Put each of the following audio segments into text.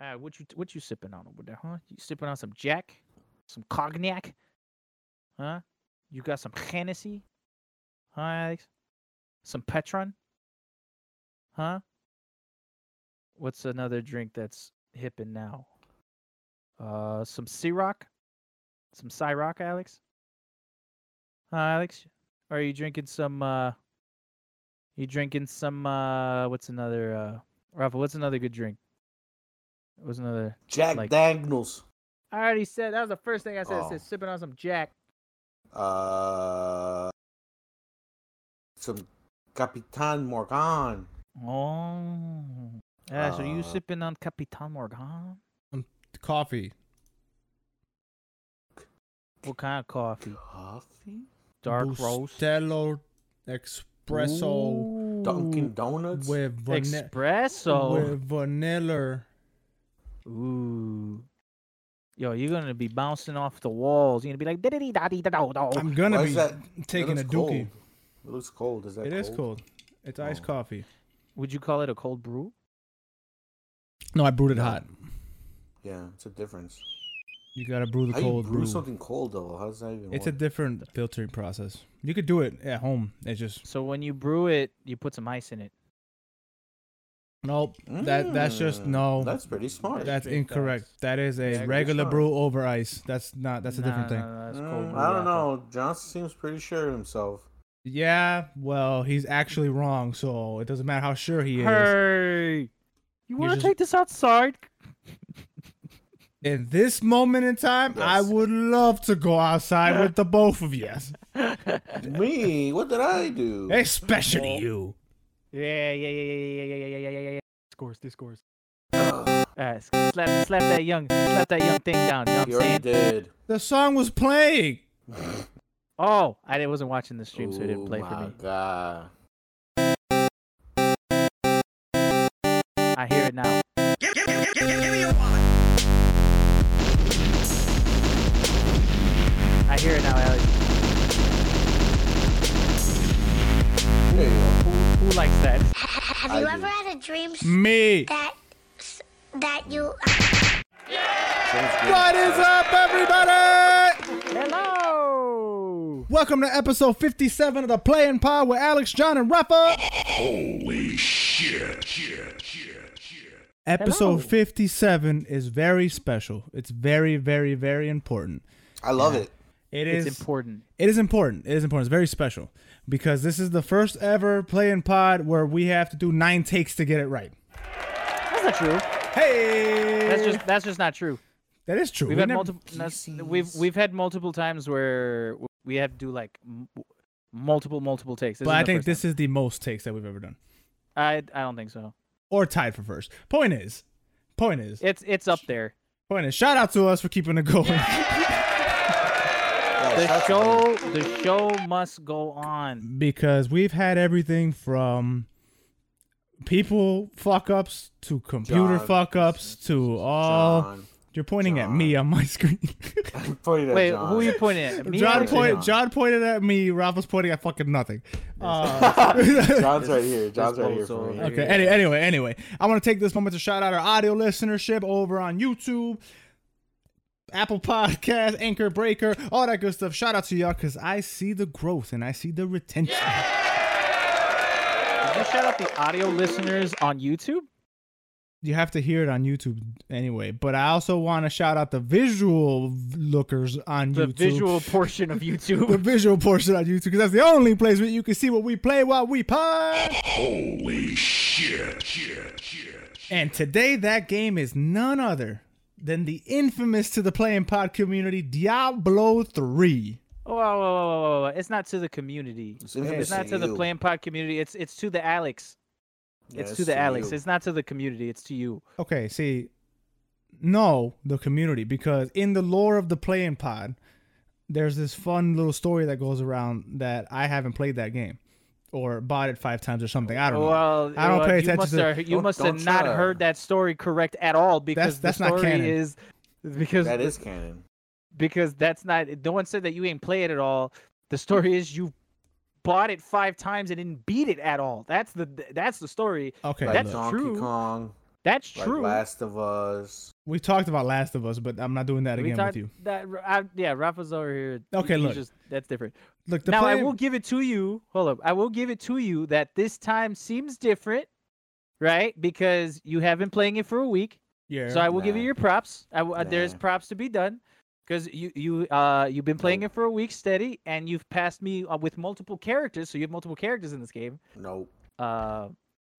Uh, what you what you sipping on over there, huh? You sipping on some Jack, some cognac, huh? You got some Hennessy, huh, Alex? Some Patrón, huh? What's another drink that's hipping now? Uh, some Ciroc, some Ciroc, Alex. Huh, Alex? Are you drinking some? uh You drinking some? uh What's another? uh Rafa, what's another good drink? What's another? Jack like- Daniels. I already said that was the first thing I said. I Oh. said sipping on some Jack. Uh, some Captain Morgan. Oh, yeah. so you Uh, sipping on Captain Morgan? Coffee. What kind of coffee? Coffee? Dark roast. Bustelo espresso Dunkin' Donuts? with, vani- espresso. with vanilla. Ooh. Yo, you're gonna be bouncing off the walls. You're gonna be like, "Diddity daddy da do do." I'm gonna Why be is that- It taking a looks cold. dookie. It looks cold. Is that It cold? is cold. It's iced Oh. coffee. Would you call it a cold brew? No, I brewed it hot. Yeah, it's a difference. You gotta brew the How you brew brew. something cold though? How does that even work? It's a work? different filtering process. You could do it at home. It's just So when you brew it, you put some ice in it. Nope. That that's just Mm, no. That's pretty smart. That's straight incorrect. facts. That is a Yeah, regular brew over ice. That's not. That's a different thing. nah, nah, that's Mm, cold I don't Rafa. know. Johnson seems pretty sure of himself. Yeah. Well, he's actually wrong. So it doesn't matter how sure he is. Hey, you want to just- take this outside? In this moment in time, I would love to go outside with the both of you, Me? What did I do? especially you. Yeah, yeah, yeah, yeah, yeah, yeah, yeah, yeah, yeah, yeah. Yeah. Scores, this scores. Uh, slap, slap that young, slap that young thing down. You know what I'm already saying? did. The song was playing. Oh, I di- wasn't watching the stream, so it didn't play for my me. God. I hear it now. Give, give, give, give me your wallet. I hear it now, Alex. There you go. Who, who likes that? Have I you do. ever had a dream Me. that that you Sounds good. What is up, everybody? Hello. Welcome to episode 57 of the Play and Pod with Alex, John, and Rafa. Holy shit, shit, shit, shit. Episode Hello. 57 is very special. It's very, very, very important. I love it. It It's is important. It is important. It is important. It's very special because this is the first ever Play and Pod where we have to do nine takes to get it right. That's not true. Hey, That's just that's just not true. that is true. We've We had never- multiple. We've we've had multiple times where we have to do like m- multiple multiple takes. This but I think this time. is the most takes that we've ever done, I I don't think so. or tied for first. Point is, point is, It's it's up there. point is. Shout out to us for keeping it going. Yeah, The shout out to show the show must go on. because we've had everything from people fuck ups to computer John. fuck ups to all. John. You're pointing at me on my screen. I'm pointing at Wait, John. who are you pointing at? Me, John Alex, or pointed. John? John pointed at me. Rafa's pointing at fucking nothing. Uh, John's right here. John's right here for me. Okay. Any, anyway, anyway, I want to take this moment to shout out our audio listenership over on YouTube, Apple Podcast, Anchor Breaker, all that good stuff. Shout out to y'all because I see the growth and I see the retention. Did you shout out the audio listeners on YouTube? You have to hear it on YouTube anyway. But I also want to shout out the visual lookers on The YouTube. The visual portion of YouTube. the visual portion on YouTube because that's the only place where you can see what we play while we pod. Holy shit, shit, shit. And today, that game is none other than the infamous to the play and pod community Diablo 3. Oh, whoa, whoa, whoa, whoa, whoa, whoa. It's not to the community. It's It's, not to to the play and pod community. It's it's to the Alex. Yeah, it's to the Alex. you. It's not to the community. It's to you. Okay, see, no, the community, because in the lore of the play and pod, there's this fun little story that goes around that I haven't played that game or bought it five times or something. I don't know. Well, I don't well, pay you attention must to- have, you must have don't not try. heard that story correct at all because that's the not canon. is because That is canon. because that's not. No one said that you ain't play it at all. The story is you bought it five times and didn't beat it at all. That's the that's the story. Okay, Like That's look. Donkey true. Kong. That's Like true. Last of Us. We talked about Last of Us, but I'm not doing that We again talked- with you. That I, yeah, Rafa's over here. Okay, He- look. just that's different. Look, the now I will give it to you. Hold up, I will give it to you that this time seems different, right? Because you have been playing it for a week. yeah. So I will give you your props. I w- uh, There's props to be done because you you uh you've been playing Nope. it for a week steady, and you've passed me uh, with multiple characters. So you have multiple characters in this game. Nope. Uh,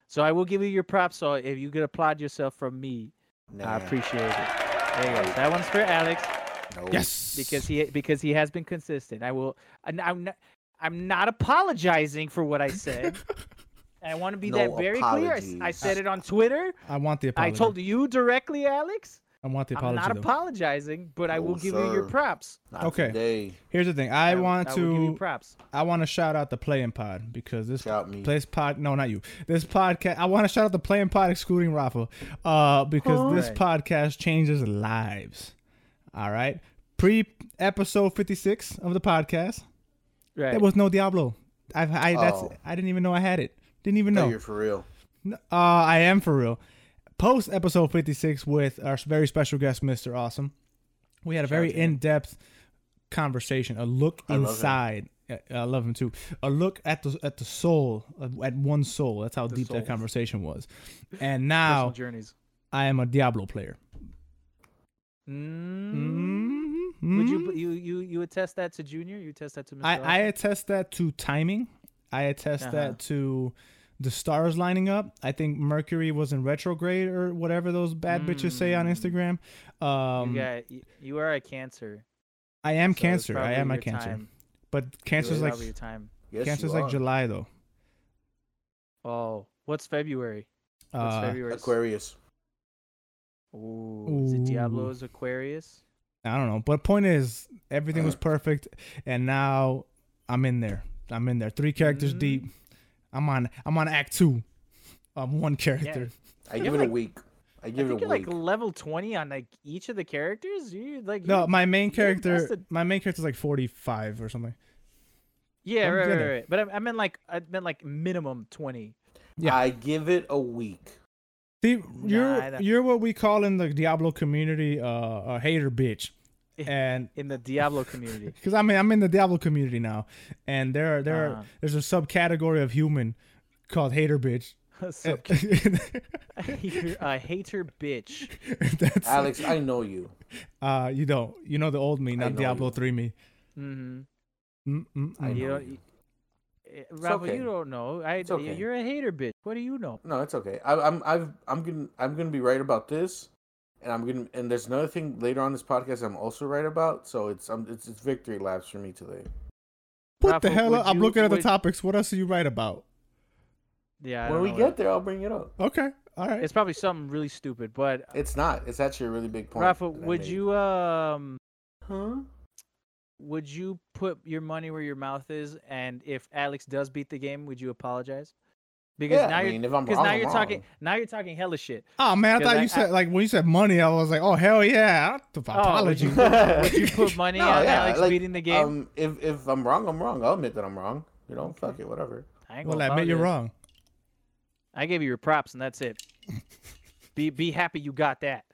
so I will give you your props. So if you could applaud yourself from me, Nah. I appreciate it. There you go. That one's for Alex Nope. yes. because he because he has been consistent. I will. I'm not, I'm not apologizing for what I said. I want to be No that very clear. I s- I, apologies. said it on Twitter. I want the apology. I told you directly, Alex. I want the apology. I'm not though. apologizing, but I will give you your props. Not Okay. Today. Here's the thing. I, want I will give you to. props. I want to shout out the play and pod because this Shout me. This pod, no, not you. This podcast. I want to shout out the play and pod, excluding Rafa, uh, because this Right. podcast changes lives. All right, pre episode fifty six of the podcast, Right. there was no Diablo. I've, I that's Oh. I didn't even know I had it. Didn't even No, know. you're for real. Uh, I am for real. Post episode 56 with our very special guest, Mr. Awesome. We had a very out to him. in depth conversation, a look I inside. I- I love him too. A look at the at the soul, at one soul. That's how deep soul. that conversation was. And now journeys. I am a Diablo player. Mm. Would you you you you attest that to Junior? You attest that to Mr. I, I attest that to timing. I attest Uh-huh. that to the stars lining up. I think Mercury was in retrograde or whatever those bad bitches say on Mm. Instagram. Um, you, got, you, you are a Cancer. I am so Cancer. I am a Cancer. time. But Cancer's like your time. Yes, Cancer's like are. July though. Oh, what's February? What's Uh, February? Aquarius. Ooh, is it Diablo's Aquarius? I don't know. But point is, everything was perfect, and now I'm in there. I'm in there. Three characters Mm. deep. I'm on. I'm on Act Two. of one character. I give it like- a week. I I give think it a week. you're a like level twenty on like each of the characters. You like No, you- my main character. invested. My main character's like 45 or something. yeah, I'm right, right, right. But I, I meant like I meant like minimum twenty. yeah. I give it a week. See, you're I don't- you're what we call in the Diablo community uh, a hater bitch, and in the Diablo community. because I mean I'm in the Diablo community now, and there are, there Uh-huh. there's a subcategory of human called hater bitch. so you're a hater bitch. That's Alex, I know you. uh you don't you know the old me, not Diablo you. three me. Mm-hmm. Mm-mm-mm. I You know don't, you. eh, Rafa, okay. you don't know. I It's okay. you're a hater bitch. What do you know? No, it's okay. I, I'm I've I'm gonna I'm gonna be right about this, and I'm gonna and there's another thing later on this podcast I'm also right about. So it's um it's, it's victory laps for me today. What the hell? I'm you- looking at the topics. What else are you right about? Yeah. I when we get what- there, I'll bring it up. Okay, all right. it's probably something really stupid. But It's not. It's actually a really big point. Rafa, would you um Huh? would you put your money where your mouth is? And if Alex does beat the game, would you apologize? Because Yeah, now I you're if I'm because wrong, now I'm you're talking now you're talking hella shit. Oh man, I thought I- you said I- like when you said money, I was like, oh hell yeah, would apology. you, would you put money No, on yeah, Alex like, beating the game? Um, if if I'm wrong, I'm wrong. I'll admit that I'm wrong. You know, fuck it, whatever. I ain't well, gonna admit you're wrong. I gave you your props and that's it. be be happy you got that.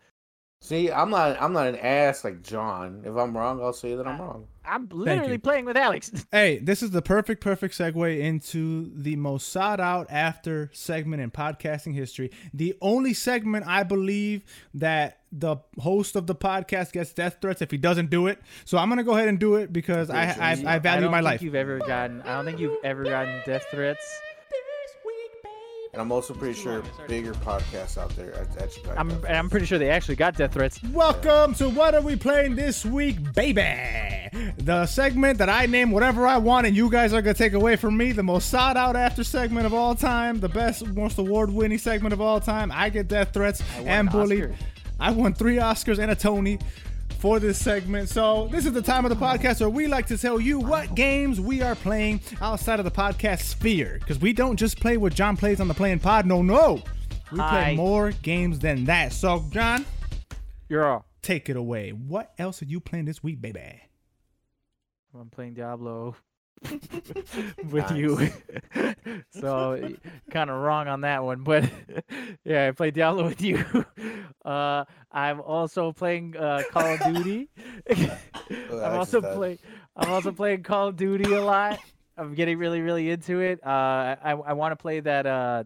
See, I'm not I'm not an ass like John. If I'm wrong, I'll say that I'm wrong. I'm literally playing with Alex. Hey, this is the perfect, perfect segue into the most sought out after segment in podcasting history. The only segment I believe that the host of the podcast gets death threats if he doesn't do it. So I'm gonna go ahead and do it because I I, I value don't my think life. You've ever gotten? I don't think you've ever gotten death threats. And I'm also pretty sure bigger podcasts out there at, at I'm and I'm pretty sure they actually got death threats. Welcome to What Are We Playing This Week, baby? The segment that I name whatever I want and you guys are going to take away from me. The most sought out after segment of all time. The best, most award winning segment of all time. I get death threats won and an bullied. Oscar. I won three Oscars and a Tony for this segment. So, this is the time of the podcast where we like to tell you what games we are playing outside of the podcast sphere. Because we don't just play what John plays on the play and pod. No, no. We Hi. play more games than that. So, John, You're all. take it away. What else are you playing this week, baby? I'm playing Diablo. with you. so kind of wrong on that one, but yeah, I play Diablo with you. Uh, I'm also playing uh, Call of Duty. I'm also playing. I'm also playing Call of Duty a lot. I'm getting really, really into it. Uh, I I want to play that. Uh,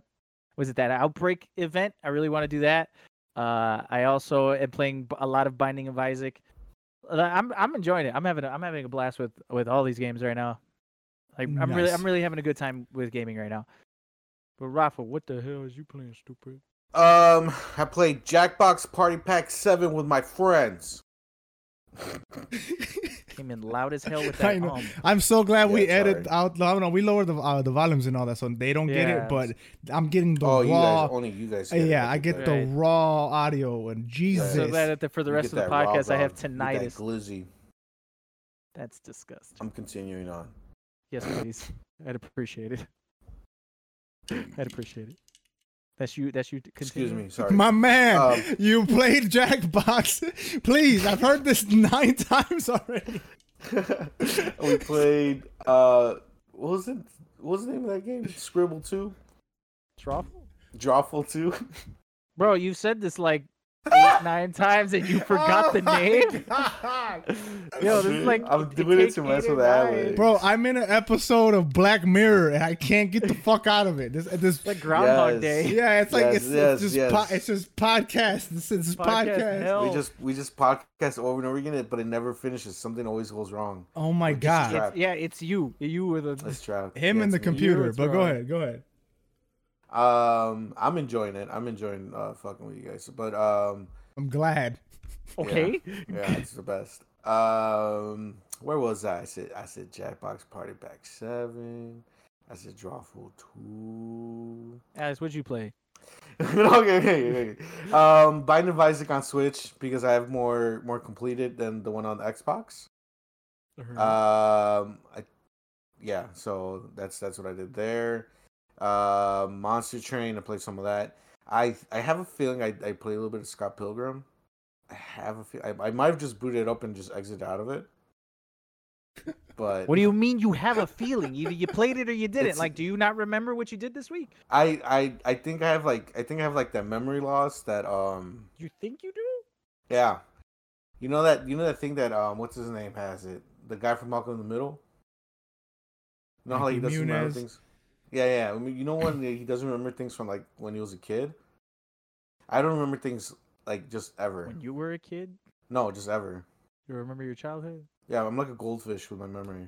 was it that Outbreak event? I really want to do that. Uh, I also am playing a lot of Binding of Isaac. I'm I'm enjoying it. I'm having a, I'm having a blast with with all these games right now. Like I'm really I'm really having a good time with gaming right now. But Rafa, what the hell is you playing, stupid? Um, I played Jackbox Party Pack Seven with my friends. Came in loud as hell with I that. know. Um, I'm so glad Yeah, we it's edit alright. out. No, no, we lowered the uh, the volumes and all that, so they don't get it. But I'm getting the Oh, you raw. guys, only you guys. get it. yeah, I get at the raw audio and Jesus. so glad that for the rest of the that raw podcast I have dog with that glizzy. That's disgusting. I'm continuing on. Yes, please. I'd appreciate it. I'd appreciate it. That's you. That's you. Excuse continue? me, sorry. My man, Um, you played Jackbox. Please, I've heard this nine times already. we played. Uh, what was it? What was the name of that game? Scribble Two, Drawful? Drawful Two. Bro, you've said this like eight, nine times and you forgot oh the Oh my name. God. Yo, this is like I'm doing it to mess with Alex. Bro, I'm in an episode of Black Mirror and I can't get the fuck out of it. This, uh, this, like Groundhog Yes. Day. yeah, it's like Yes, it's, yes, it's just yes. po- it's just podcast. This is Podcast podcast. hell. We just we just podcast over and over again, but it never finishes. Something always goes wrong. Oh my just god, It's, yeah, it's you. You were the. Let's him Yeah, and the computer. what's But go ahead, go ahead. Um, I'm enjoying it. I'm enjoying uh fucking with you guys. But um, I'm glad. Okay. yeah, it's the best. Um, where was I? I said I said Jackbox Party Pack Seven. I said Drawful Two. As what'd you play? okay, okay, okay. Um, Binding of Isaac on Switch because I have more more completed than the one on the Xbox. Um, I, yeah, so that's that's what I did there. Uh, Monster Train, I played some of that. I I have a feeling I I played a little bit of Scott Pilgrim. I have a feel I, I might have just booted it up and just exited out of it. But What do you mean you have a feeling? Either you played it or you didn't. Like, do you not remember what you did this week? I I I think I have like I think I have like that memory loss that um You think you do? yeah. You know that you know that thing that um what's his name has it? The guy from Malcolm in the Middle? You know how like, he Mikey doesn't remember Muniz? things? Yeah, yeah. I mean, you know when he doesn't remember things from like when he was a kid? I don't remember things like just ever. When you were a kid, No, just ever. you remember your childhood? Yeah, I'm like a goldfish with my memory.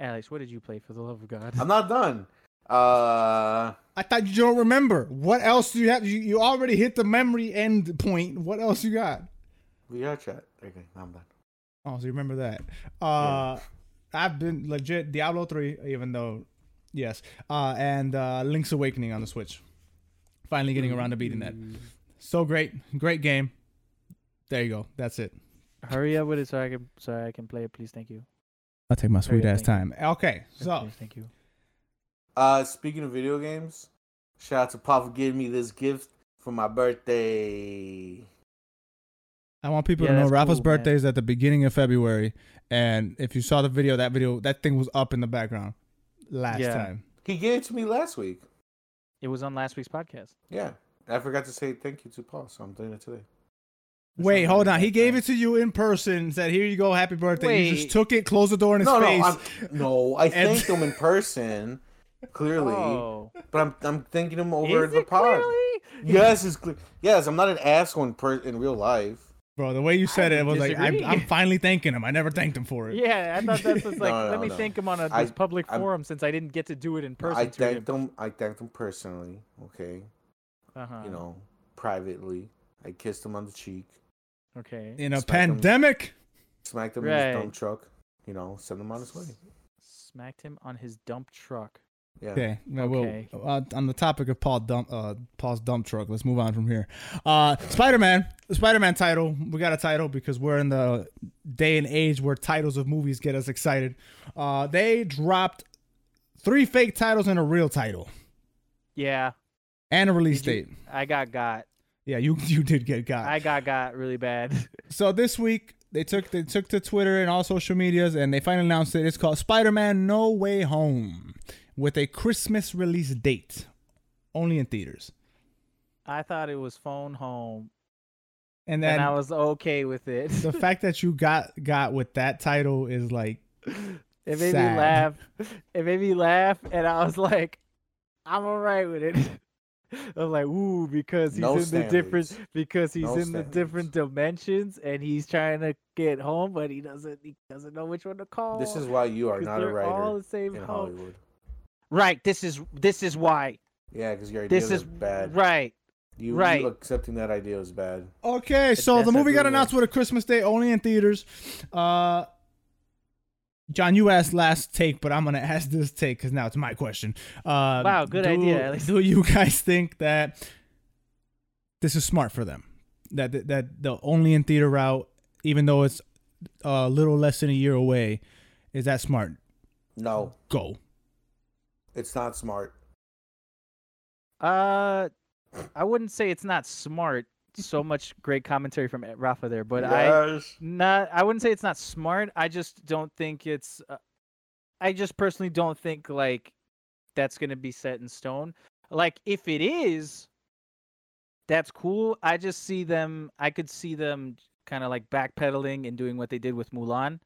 Alex, what did you play for the love of God? I'm not done. Uh I thought you don't remember. What else do you have? You, you already hit the memory end point. What else you got? we got chat. Okay, I'm done. Oh, so you remember that? Uh, I've been legit Diablo three, even though, yes, uh, and uh, Link's Awakening on the Switch. Finally getting around to beating that. So great, great game. There you go. That's it. Hurry up with it so I can so I can play it, please. Thank you. I'll take my sweet good, ass thank time. Okay, so Please, thank you. Uh speaking of video games, shout out to Pop for giving me this gift for my birthday. I want people Yeah, to know that's Rafa's cool, man. birthday is at the beginning of February, and if you saw the video, that video, that thing was up in the background last Yeah. time. He gave it to me last week. It was on last week's podcast. Yeah. I forgot to say thank you to Paul, so I'm doing it today. That's Wait, hold on. that, He gave it to you in person. Said, "Here you go, happy birthday." You just took it, closed the door in his No, no, face. I'm, no. I And- thanked him in person, clearly, Oh, but I'm I'm thanking him over is the it pod. clearly? Yes, it's clear. Yes, I'm not an asshole in per- in real life. Bro, the way you said it, it was like, I'm. I'm finally thanking him. I never thanked him for it. Yeah, I thought that's just like No, no, let me no. thank him on a, I- this public I'm- forum since I didn't get to do it in person. I to him. thanked him. I thanked him personally. Okay, Uh-huh. you know, privately. I kissed him on the cheek, Okay. In a Smacked him. pandemic. smacked him in his dump truck. You know, sent him on his way. Smacked him on his dump truck. Yeah. Okay. Now, well, Okay. uh, on the topic of Paul dump, uh, Paul's dump truck, let's move on from here. Uh, Spider Man, the Spider Man title. We got a title because we're in the day and age where titles of movies get us excited. Uh, they dropped three fake titles and a real title Yeah. and a release Did you- date. I got got. Yeah, you you did get got. I got got really bad. So this week they took they took to Twitter and all social medias, and they finally announced it. It's called Spider-Man: No Way Home, with a Christmas release date, only in theaters. I thought it was phone home, And then and I was okay with it. the fact that you got got with that title is like It made Sad. me laugh. It made me laugh, and I was like, "I'm alright with it." I'm like, "Ooh," because he's No in the different because he's No in the different dimensions, and he's trying to get home, but he doesn't. He doesn't know which one to call. This is why you are not a they're all writer the same in home. Hollywood. Right. This is this is why. Yeah, because your ideas This is bad. right. You, right. you accepting that idea is bad. Okay, so that's the movie got good announced with a Christmas day only in theaters. Uh, John, you asked last take, but I'm gonna ask this take because now it's my question. Uh, Wow, good do- idea, Alex. Do you guys think that this is smart for them? That that, that the only in theater route, even though it's a little less than a year away, is that smart? No, Go. It's not smart. Uh, I wouldn't say it's not smart. So much great commentary from Rafa there, but I not. I wouldn't say it's not smart. I just don't think it's. Uh, I just personally don't think like that's gonna be set in stone. Like if it is, that's cool. I just see them. I could see them kind of like backpedaling and doing what they did with Mulan,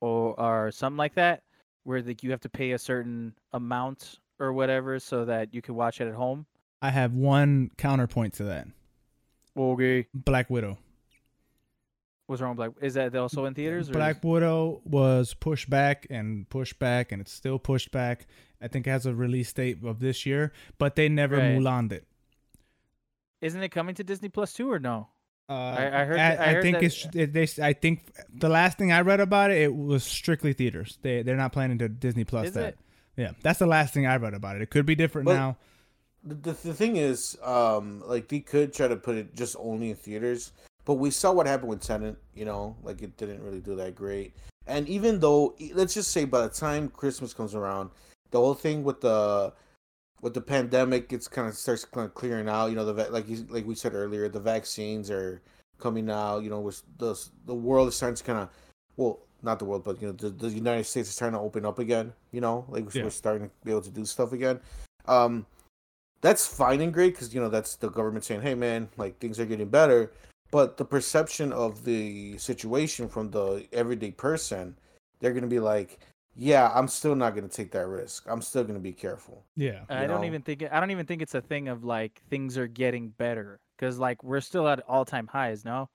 or or something like that, where like you have to pay a certain amount or whatever so that you can watch it at home. I have one counterpoint to that. Okay. Black Widow. What's wrong with Black? Is that also in theaters? Or Black is- Widow was pushed back and pushed back, and it's still pushed back. I think it has a release date of this year, but they never Right. Mulan'd it. Isn't it coming to Disney Plus too or no? Uh, I heard I, that- I heard think that- it's it, they. I think the last thing I read about it, it was strictly theaters. They they're not planning to Disney Plus Is that. it? Yeah, that's the last thing I read about it. It could be different But- now. The, the, the thing is, um, like they could try to put it just only in theaters, but we saw what happened with Tenet. You know, like it didn't really do that great. And even though, let's just say, by the time Christmas comes around, the whole thing with the with the pandemic, it's kind of starts kind of clearing out. You know, the like you, like we said earlier, the vaccines are coming out. You know, with the the world is starting to kind of well, not the world, but you know, the, the United States is starting to open up again. You know, like Yeah. we're starting to be able to do stuff again. Um, that's fine and great because you know that's the government saying, "Hey, man, like things are getting better." But the perception of the situation from the everyday person, they're gonna be like, "Yeah, I'm still not gonna take that risk. I'm still gonna be careful." Yeah, I you don't even think I don't even think it's a thing of like things are getting better because like we're still at all time highs. No,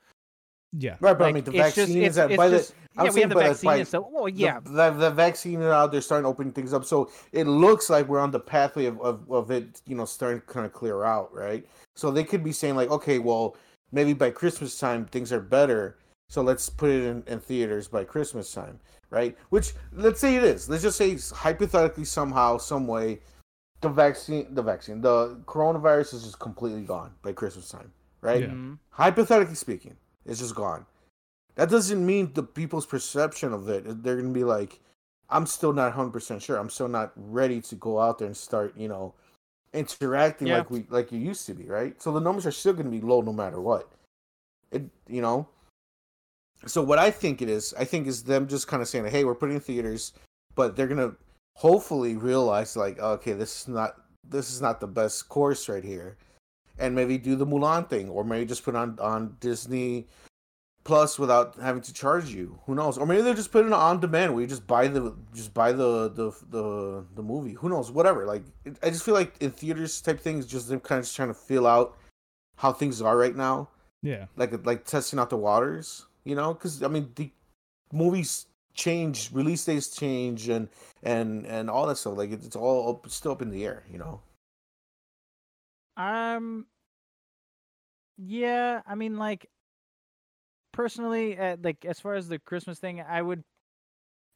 yeah. Right, but I mean, the it's just- vaccine it's- is at it's by just- the. I'm yeah, we have the vaccine by and stuff. Well, yeah, the, the vaccine is out. They're starting to open things up, so it looks like we're on the pathway of, of, of it, you know, starting to kind of clear out, right? So they could be saying like, okay, well, maybe by Christmas time things are better, so let's put it in, in theaters by Christmas time, right? Which let's say it is. Let's just say hypothetically somehow, some way, the vaccine, the vaccine, the coronavirus is just completely gone by Christmas time, right? Yeah. Mhm. hypothetically speaking, it's just gone. That doesn't mean the people's perception of it. They're gonna be like, I'm still not 100 percent sure. I'm still not ready to go out there and start, you know, interacting Yeah. like we like you used to be, right? So the numbers are still gonna be low no matter what. It, you know. So what I think it is, I think is them just kind of saying, hey, we're putting in theaters, but they're gonna hopefully realize like, okay, this is not this is not the best course right here and maybe do the Mulan thing, or maybe just put on on Disney Plus without having to charge you. Who knows? Or maybe they're just putting it on demand where you just buy the just buy the the the, the movie. Who knows? Whatever. Like I just feel like in theaters type things, just them kind of just trying to feel out how things are right now, Yeah. like like testing out the waters. You know, because I mean the movies change, release dates change, and and and all that stuff. Like it's all up, still up in the air. You know. Um. Yeah, I mean, like, personally, uh, like as far as the Christmas thing, I would,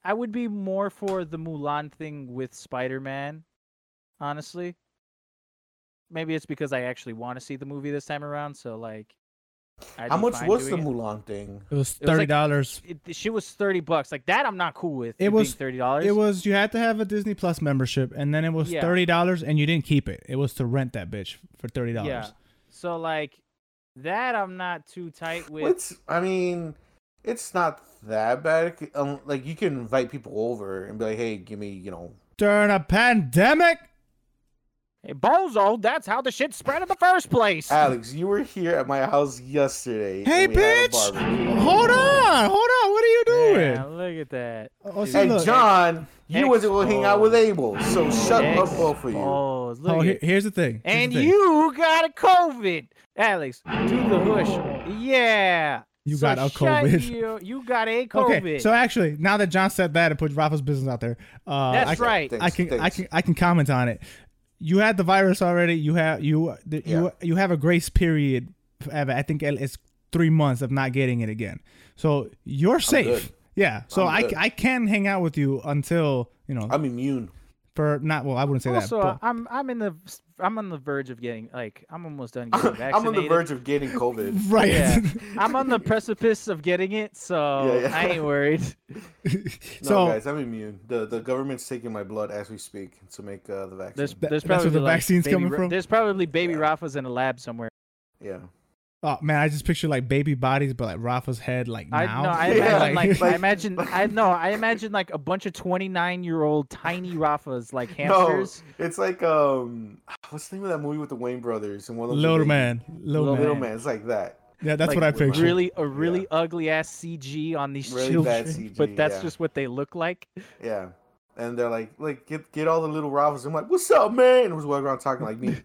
I would be more for the Mulan thing with Spider Man. Honestly, maybe it's because I actually want to see the movie this time around. So like, I'd How much was the doing it. Mulan thing? It was thirty dollars. It, she was thirty bucks. Like that, I'm not cool with. It being was- thirty dollars. It was you had to have a Disney Plus membership, and then it was Yeah. thirty dollars, and you didn't keep it. It was to rent that bitch for thirty dollars. Yeah. So like, that I'm not too tight with. What's I mean, It's not that bad. Um, like you can invite people over and be like, "Hey, give me," you know. During a pandemic? Hey, bozo, that's how the shit spread in the first place. Alex, you were here at my house yesterday. Hey, and we had a bitch! Hold on, hold on. What are you doing? Yeah, look at that. Oh, see, And look. John, you went to go hang out with Abel. So shut up, both of you. Look Oh, at here- here's the thing. Here's And the thing. you got a COVID. Alex, do the hush. Yeah. You So got a COVID. You, you got a COVID. Okay, so actually, now that John said that and put Rafa's business out there, uh, That's I, right. Thanks, I can I can I can comment on it. You had the virus already. You have you the, you Yeah. you have a grace period. I think it's three months of not getting it again. So you're safe. Yeah. So I. I can hang out with you until you know I'm immune. For not well I wouldn't say also, that. But, I'm I'm in the I'm on the verge of getting like I'm almost done getting vaccinated. I'm on the verge of getting COVID. right. Yeah, I'm on the precipice of getting it, so Yeah, yeah. I ain't worried. No, so guys, I'm immune. The the government's taking my blood as we speak to make uh, the vaccine. There's, That- there's that's where probably the like vaccine's coming Ra- from? There's probably baby Yeah. Rafa's in a lab somewhere. yeah. Oh man, I just picture like baby bodies, but like Rafa's head like I now. no, I Yeah, imagine like, I like- imagine I no, I imagine like a bunch of 29 year old tiny Rafas like hamsters. No, it's like um, what's the name of that movie with the Wayne brothers and one of them's a Little baby? man, little, Little man. Man. It's like that. Yeah, that's like, what I picture. Really, a really Yeah. ugly ass CG on these Really children, bad CG, but that's yeah. just what they look like. Yeah. And they're like, like get get all the little Ralphs. I'm like, what's up, man? Who's walking around talking like me,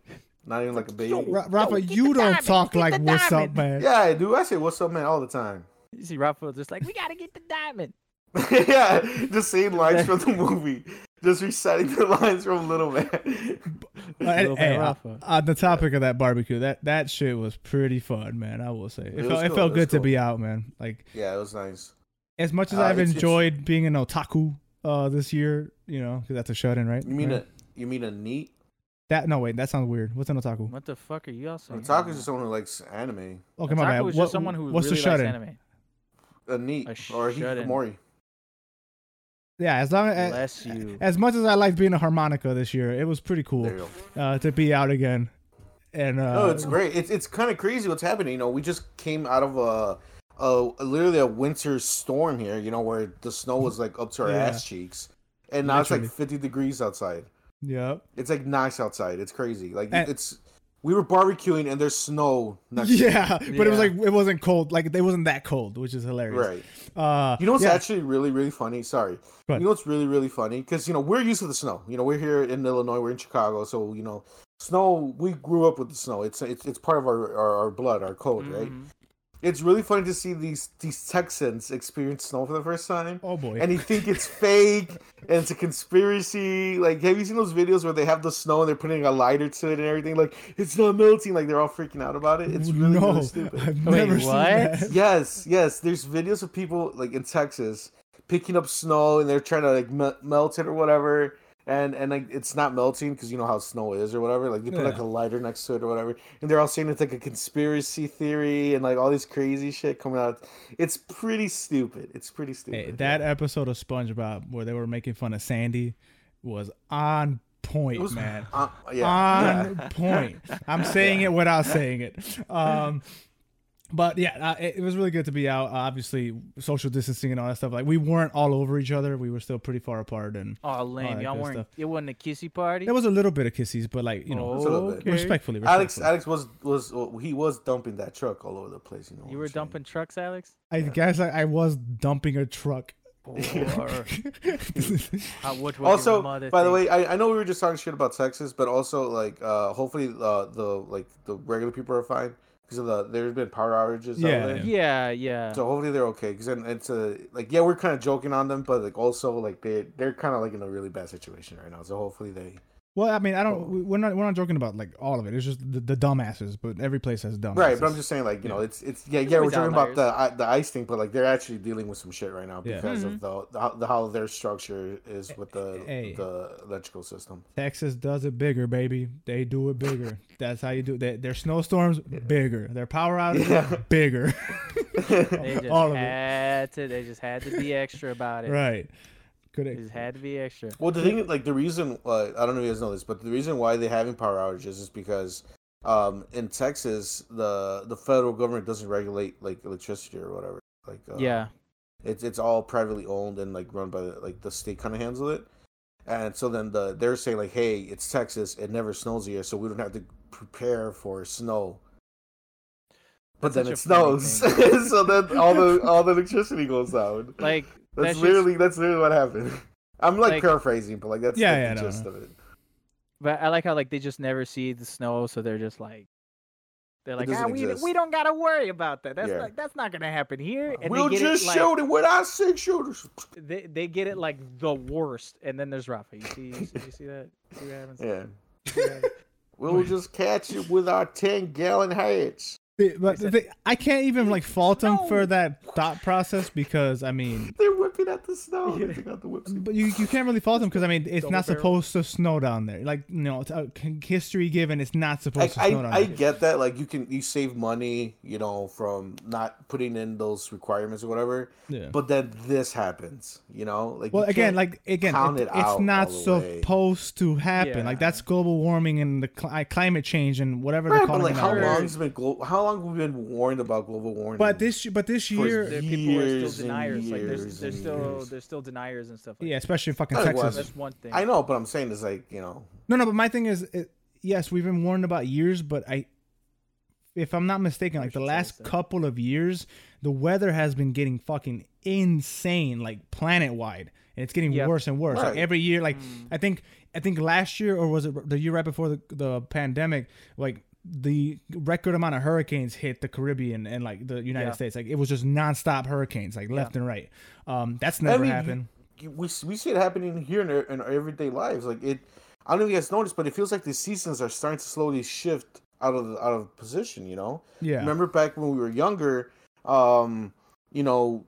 not even like a baby. Ra- Rafa, get you don't diamond, talk get like the what's up, man. Yeah, I do. I say what's up, man, all the time. You see Rafa just like we gotta get the diamond. yeah, just saying lines from the movie, just reciting the lines from Little Man. Uh, Little hey, man uh, Rafa. on the topic of that barbecue, that that shit was pretty fun, man. I will say it, It felt was it cool, felt it good was to be out, man. Like yeah, it was nice. as much as Uh, I've it's- it's- enjoyed being an otaku uh this year, you know, because that's a shut in, right? You mean Right? a you mean a NEET? That? No, wait, that sounds weird. What's an otaku? What the fuck are you all saying? Otaku is just someone who likes anime. Okay, my Otaku bad. is What- just someone who what's really the shut likes in? anime. A NEET A or shut-in. Hikikomori. Yeah, as long as Bless you. as much as I liked being a harmonica this year, it was pretty cool There you go. uh, to be out again. And uh, No, it's great. It's it's kind of crazy what's happening. You know, we just came out of a, a literally a winter storm here. You know, where the snow was like up to our Yeah. ass cheeks, and now it's Literally. like 50 degrees outside. Yep. It's like nice outside. It's crazy. Like And- it's we were barbecuing and there's snow next. to Yeah, but it was like it wasn't cold. Like it wasn't that cold, which is hilarious. Right. Uh, You know what's yeah. actually really really funny? Sorry. You know what's really really funny? Because you know we're used to the snow. You know we're here in Illinois. We're in Chicago, so you know snow. We grew up with the snow. It's it's, it's part of our, our, our blood, our code, right? It's really funny to see these these Texans experience snow for the first time. Oh boy. And you think it's fake and it's a conspiracy. Like, have you seen those videos where they have the snow and they're putting a lighter to it and everything? Like, it's not melting. Like, they're all freaking out about it. It's really, no, really stupid. I've Wait, never seen what? that. yes, yes. There's videos of people like in Texas picking up snow and they're trying to like me- melt it or whatever. And and like it's not melting because you know how snow is or whatever. Like they put like a lighter next to it or whatever, and they're all saying it's like a conspiracy theory and like all this crazy shit coming out. It's pretty stupid. It's pretty stupid. Hey, that episode of SpongeBob where they were making fun of Sandy was on point, was- man. Uh, yeah. On yeah. point. I'm saying it without saying it. Um, but yeah, uh, it, it was really good to be out. Uh, obviously, social distancing and all that stuff. Like we weren't all over each other. We were still pretty far apart, and Oh, lame. Y'all weren't. stuff. It wasn't a kissy party. there was a little bit of kisses, but like you know, Just a little bit. Okay. respectfully, Alex, respectfully. Alex was was well, he was dumping that truck all over the place. You know. You were I'm saying? dumping trucks, Alex. I guess I, I was dumping a truck. Or how, which was your also mother by the way I, I know we were just talking shit about texas but also like uh hopefully uh the like the regular people are fine because of the there's been power outages Yeah, out there. Yeah, yeah. so hopefully they're okay because it's a like yeah we're kind of joking on them but like also like they they're kind of like in a really bad situation right now so hopefully they Well, I mean, I don't. Oh. we- We're not. We're not joking about like all of it. It's just the, the dumbasses. But every place has dumbasses. right but i'm just saying like you know it's it's yeah yeah we're talking about the outliers. the ice thing but like they're actually dealing with some shit right now Yeah. because of mm-hmm. the, the, how, their structure is with the Hey. the electrical system Texas does it bigger, baby. They do it bigger. That's how you do. They, their snowstorms bigger. Their power outages Yeah. bigger. They just all of it. to. They just had to be extra about it. Right. Could They it? had to be extra. Well, the thing, like the reason, uh, I don't know if you guys know this, but the reason why they're having power outages is because um, in Texas, the the federal government doesn't regulate like electricity or whatever. Like uh, yeah. it's it's all privately owned and like run by the, like the state kind of handles it. And so then the they're saying like, hey, it's Texas, it never snows here, so we don't have to prepare for snow. But That's then it such a funny snows, so then all the all the electricity goes down. Like That's that's literally that's literally what happened. I'm like, Like- paraphrasing, but like that's Yeah, like, yeah, the no, gist no. of it. But I like how like they just never see the snow, so they're just like they're like, ah, we, we don't gotta worry about that. That's Yeah. not that's not gonna happen here. And we'll they get just it, like, shoot it with our six shooters. They, they get it like the worst, and then there's Rafa. You see, you see, you see that? You see what happens? Yeah. You see what happens? We'll just catch it with our ten gallon hats. The- But the I can't even like fault them for that thought process because I mean, They're whipping at the snow. They take the whips. but you, you can't really fault them because I mean it's Double not barrel. supposed to snow down there. Like you know, uh, history given, it's not I, supposed to snow down I, I get that. Like you can you save money, you know, from not putting in those requirements or whatever. Yeah. But then this happens, you know. Like Well, again, like again, count it- it it's not all way. supposed to happen. Like that's global warming and the cli- climate change and whatever Right, they're but calling like it. how long has been glo- how long have we been warned about global warming? But this, but this year, There, people are Years still and deniers. Like there's years there's and still years. there's still deniers and stuff. Like yeah, especially in fucking well, Texas. That's one thing. I know, but I'm saying is like you know, No, no, but my thing is, it, yes, we've been warned about years, but I, if I'm not mistaken, like the last couple of years, the weather has been getting fucking insane, like planet wide, and it's getting Yep. worse and worse. Like every year, like Mm. I think, I think last year or was it the year right before the the pandemic, like. The record amount of hurricanes hit the Caribbean and like the United Yeah. States, like it was just nonstop hurricanes, like left and right. Um, that's never mean, happened. you- we we see it happening here in our, in our everyday lives. Like it, I don't know if you guys noticed, but it feels like the seasons are starting to slowly shift out of out of position. You know, Yeah, remember back when we were younger, um, you know,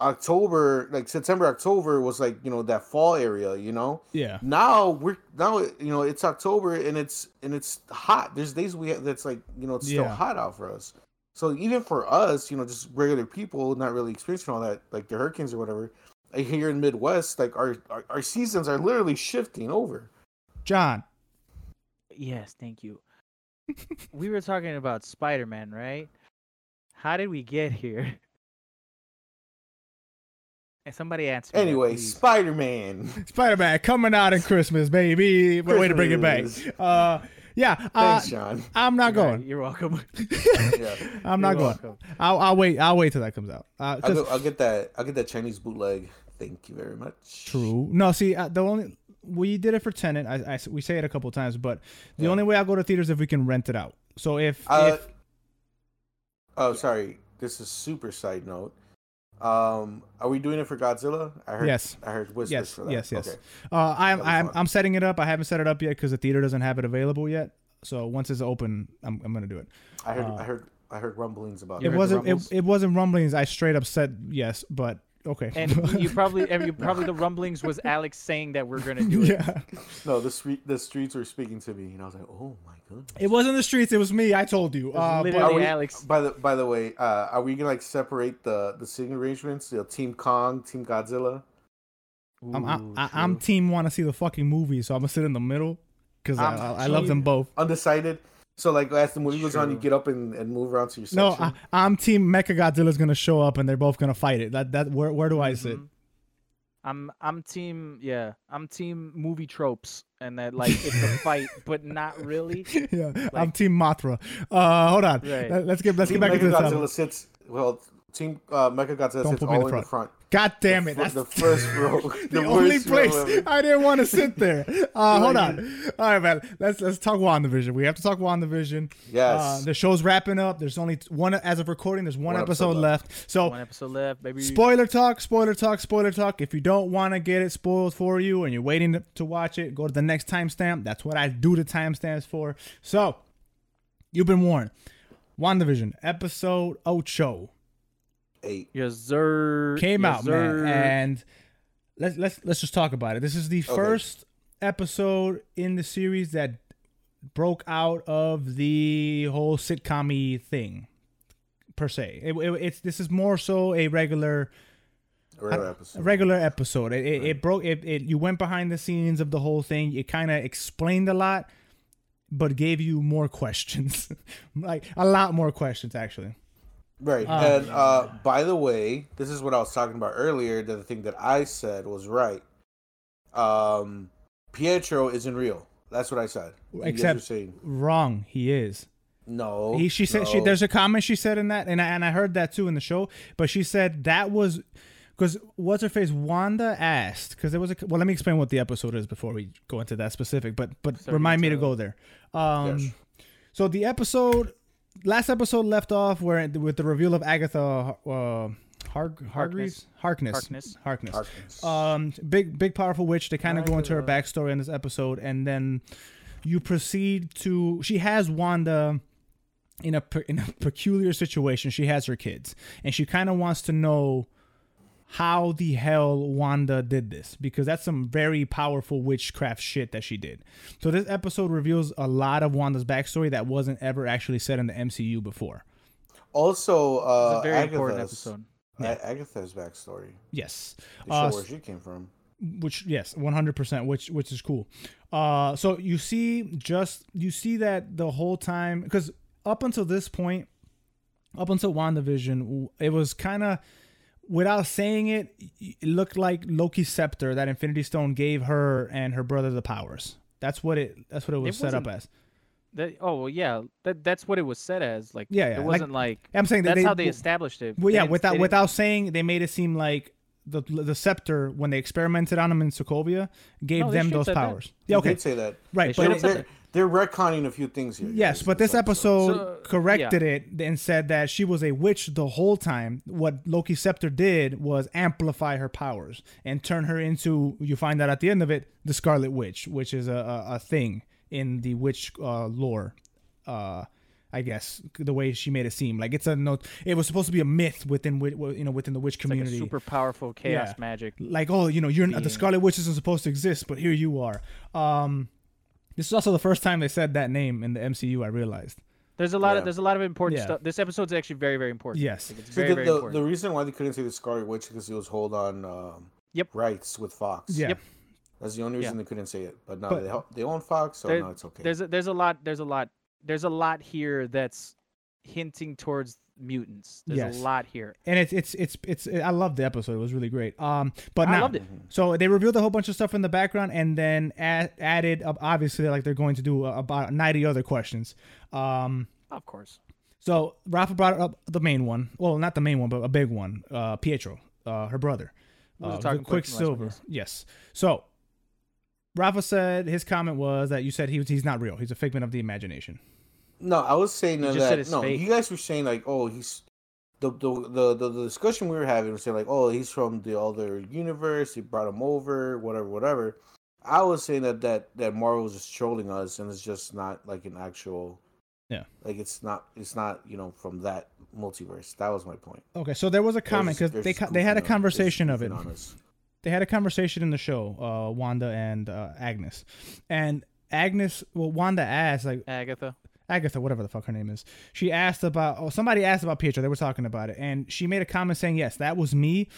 October, like September, October was like you know that fall area. You know, yeah, now we're now you know it's October and it's and it's hot. There's days we have that's like you know it's still Yeah. hot out for us. So even for us, you know, just regular people, not really experiencing all that, like the hurricanes or whatever, like here in Midwest, like our our, our seasons are literally shifting over. John. Yes, thank you. we were talking about Spider-Man, right? How did we get here? And somebody answer. me Anyway. Spider Man. Spider Man coming out in Christmas, baby. But way to bring it back. Uh, yeah, uh, Thanks, Sean. I'm not Alright, going. You're welcome. Yeah, I'm not You're going. welcome. I'll, I'll wait. I'll wait till that comes out. Uh, I'll, 'cause- go, I'll get that. I'll get that Chinese bootleg. Thank you very much. true. No, see, uh, the only we did it for Tenet. I, I- we say it a couple times, but the Yeah. only way I'll go to theaters if we can rent it out. So if, Uh, if Oh, sorry. This is super side note. Um, are we doing it for Godzilla? I heard. Yes. I heard whispers yes, for that. yes, yes, Okay. uh, I'm I'm. I'm setting it up. I haven't set it up yet because the theater doesn't have it available yet. So once it's open, I'm I'm gonna do it. I heard. Uh, I heard. I heard rumblings about It the wasn't it, it wasn't rumblings. I straight up said yes, but okay. And you probably, and you probably the rumblings was Alex saying that we're gonna do it. yeah. No, the street. The streets were speaking to me, and I was like, "Oh my goodness." It wasn't the streets. It was me. I told you. was Uh, but- literally- we, Alex. By the by the way, uh, are we gonna like separate the the singing arrangements? You know, Team Kong, Team Godzilla. I'm, I, Ooh, I, I'm team want to see the fucking movie, so I'm gonna sit in the middle because I, I'm I, I love them both. Undecided. So like as the movie goes on, you get up and, and move around to your No, section. I, I'm team Mecha Godzilla is gonna show up and they're both gonna fight it. That that where where do I sit? Mhm. I'm I'm team yeah I'm team movie tropes and that like it's a fight but not really yeah, I'm team Mothra. Uh, hold on. Right. Let, us get let's Team get back into this. Mechagodzilla sits well. Team uh, Mechagodzilla Don't sits put me all in in the the front. God damn it! fir- That's the first row. the, The, only place. I didn't want to sit there. Uh, hold Like- on. All right, man. Let's let's talk WandaVision. We have to talk WandaVision. Yes. Uh, the show's wrapping up. There's only one as of recording. There's one, One episode, episode left. So one episode left baby Spoiler talk, spoiler talk, spoiler talk. If you don't want to get it spoiled for you and you're waiting to, to watch it, go to the next timestamp. That's what I do the timestamps for. So, you've been warned. WandaVision, episode Ocho Eight. yes sir came yes, out, sir. man. And let's let's let's just talk about it. This is the first episode in the series that broke out of the whole sitcom thing per se. It, it- it's this is more so a regular Regular a episode. regular episode. It, it, it broke. It, it you went behind the scenes of the whole thing. It kind of explained a lot, but gave you more questions, like a lot more questions actually. Right. Oh, and uh, by the way, this is what I was talking about earlier. That the thing that I said was right. Um, Pietro isn't real. That's what I said. You Except- saying Wrong. He is. no. He, she said she there's a comment she said in that and I, and I heard that too in the show but she said that was because what's her face Wanda asked because there was a well let me explain what the episode is before we go into that specific but but Sorry, remind me to go there um Yes. so the episode last episode left off where with the reveal of Agatha uh Har- Hargreaves? Harkness. Harkness. Harkness. Harkness. um big big powerful witch they kind of go into her backstory in this episode and then you proceed to she has wanda in a in a peculiar situation. She has her kids and she kind of wants to know how the hell wanda did this because that's some very powerful witchcraft shit that she did so this episode reveals a lot of wanda's backstory that wasn't ever actually said in the mcu before also, It's uh, a very important episode. A- Agatha's backstory. yes They show Uh, where she came from. which yes 100% which which is cool uh so you see just you see that the whole time because up until this point up until wandavision it was kind of without saying it it looked like loki's scepter that infinity stone gave her and her brother the powers that's what it that's what it was It set up as That, oh well, yeah, that that's what it was set as. Like, Yeah, yeah, it wasn't like, i'm saying that that's they, how they established it. well yeah didn't- without they without saying they made it seem like the the scepter when they experimented on him in sokovia gave No, them those said that. powers yeah okay did say that. right They but it- said They're, they're retconning a few things here. Yes, but this episode So, corrected it and said that she was a witch the whole time. What Loki Scepter did was amplify her powers and turn her into, you find out at the end of it, the Scarlet Witch, which is a, a, a thing in the witch uh, lore. Uh, I guess the way she made it seem like it's a no. It was supposed to be a myth within you know within the witch It's like a community super powerful chaos Yeah. magic. like oh you know you're not, the. Scarlet Witch isn't supposed to exist, but here you are. Um, this is also the first time they said that name in the MCU. I realized. There's a lot Yeah. of there's a lot of important Yeah. stuff. This episode's actually very very important. Yes. Like, it's See, very the, very the, the reason why they couldn't say the Scarlet Witch because he was hold on um, Yep. rights with Fox. Yeah. Yep. That's the only Yeah. reason they couldn't say it. But now But- they, they own Fox, so There- now it's okay. There's a, there's a lot there's a lot there's a lot here that's hinting towards mutants. There's Yes. a lot here. and it's it's it's it's I love the episode. It was really great. Um, but I now, loved it. so they revealed a whole bunch of stuff in the background, and then add, added up obviously like they're going to do about ninety other questions. Um, Of course. so Rafa brought up the main one. Well, not the main one, but a big one. Uh, Pietro, uh, her brother, What was uh, talking point from last one? Quicksilver. Yes. So Rafa said his comment was that you said he was he's not real. He's a figment of the imagination. No, I was saying You that. just said it's no, fake. you guys were saying like, oh, he's the the, the the the discussion we were having was saying like, oh, he's from the other universe. He brought him over, whatever, whatever. I was saying that that that Marvel was just trolling us, and it's just not like an actual. Yeah. Like it's not it's not you know from that multiverse. That was my point. Okay, so there was a comment because they're they co- they had a goofing on- they're just conversation of it. goofing on us. they had a conversation in the show, uh, Wanda and uh, Agnes, and Agnes, well, Wanda asked like Agatha. Agatha, whatever the fuck her name is. She asked about, oh, somebody asked about Pietro. They were talking about it, and she made a comment saying, "Yes, that was me,"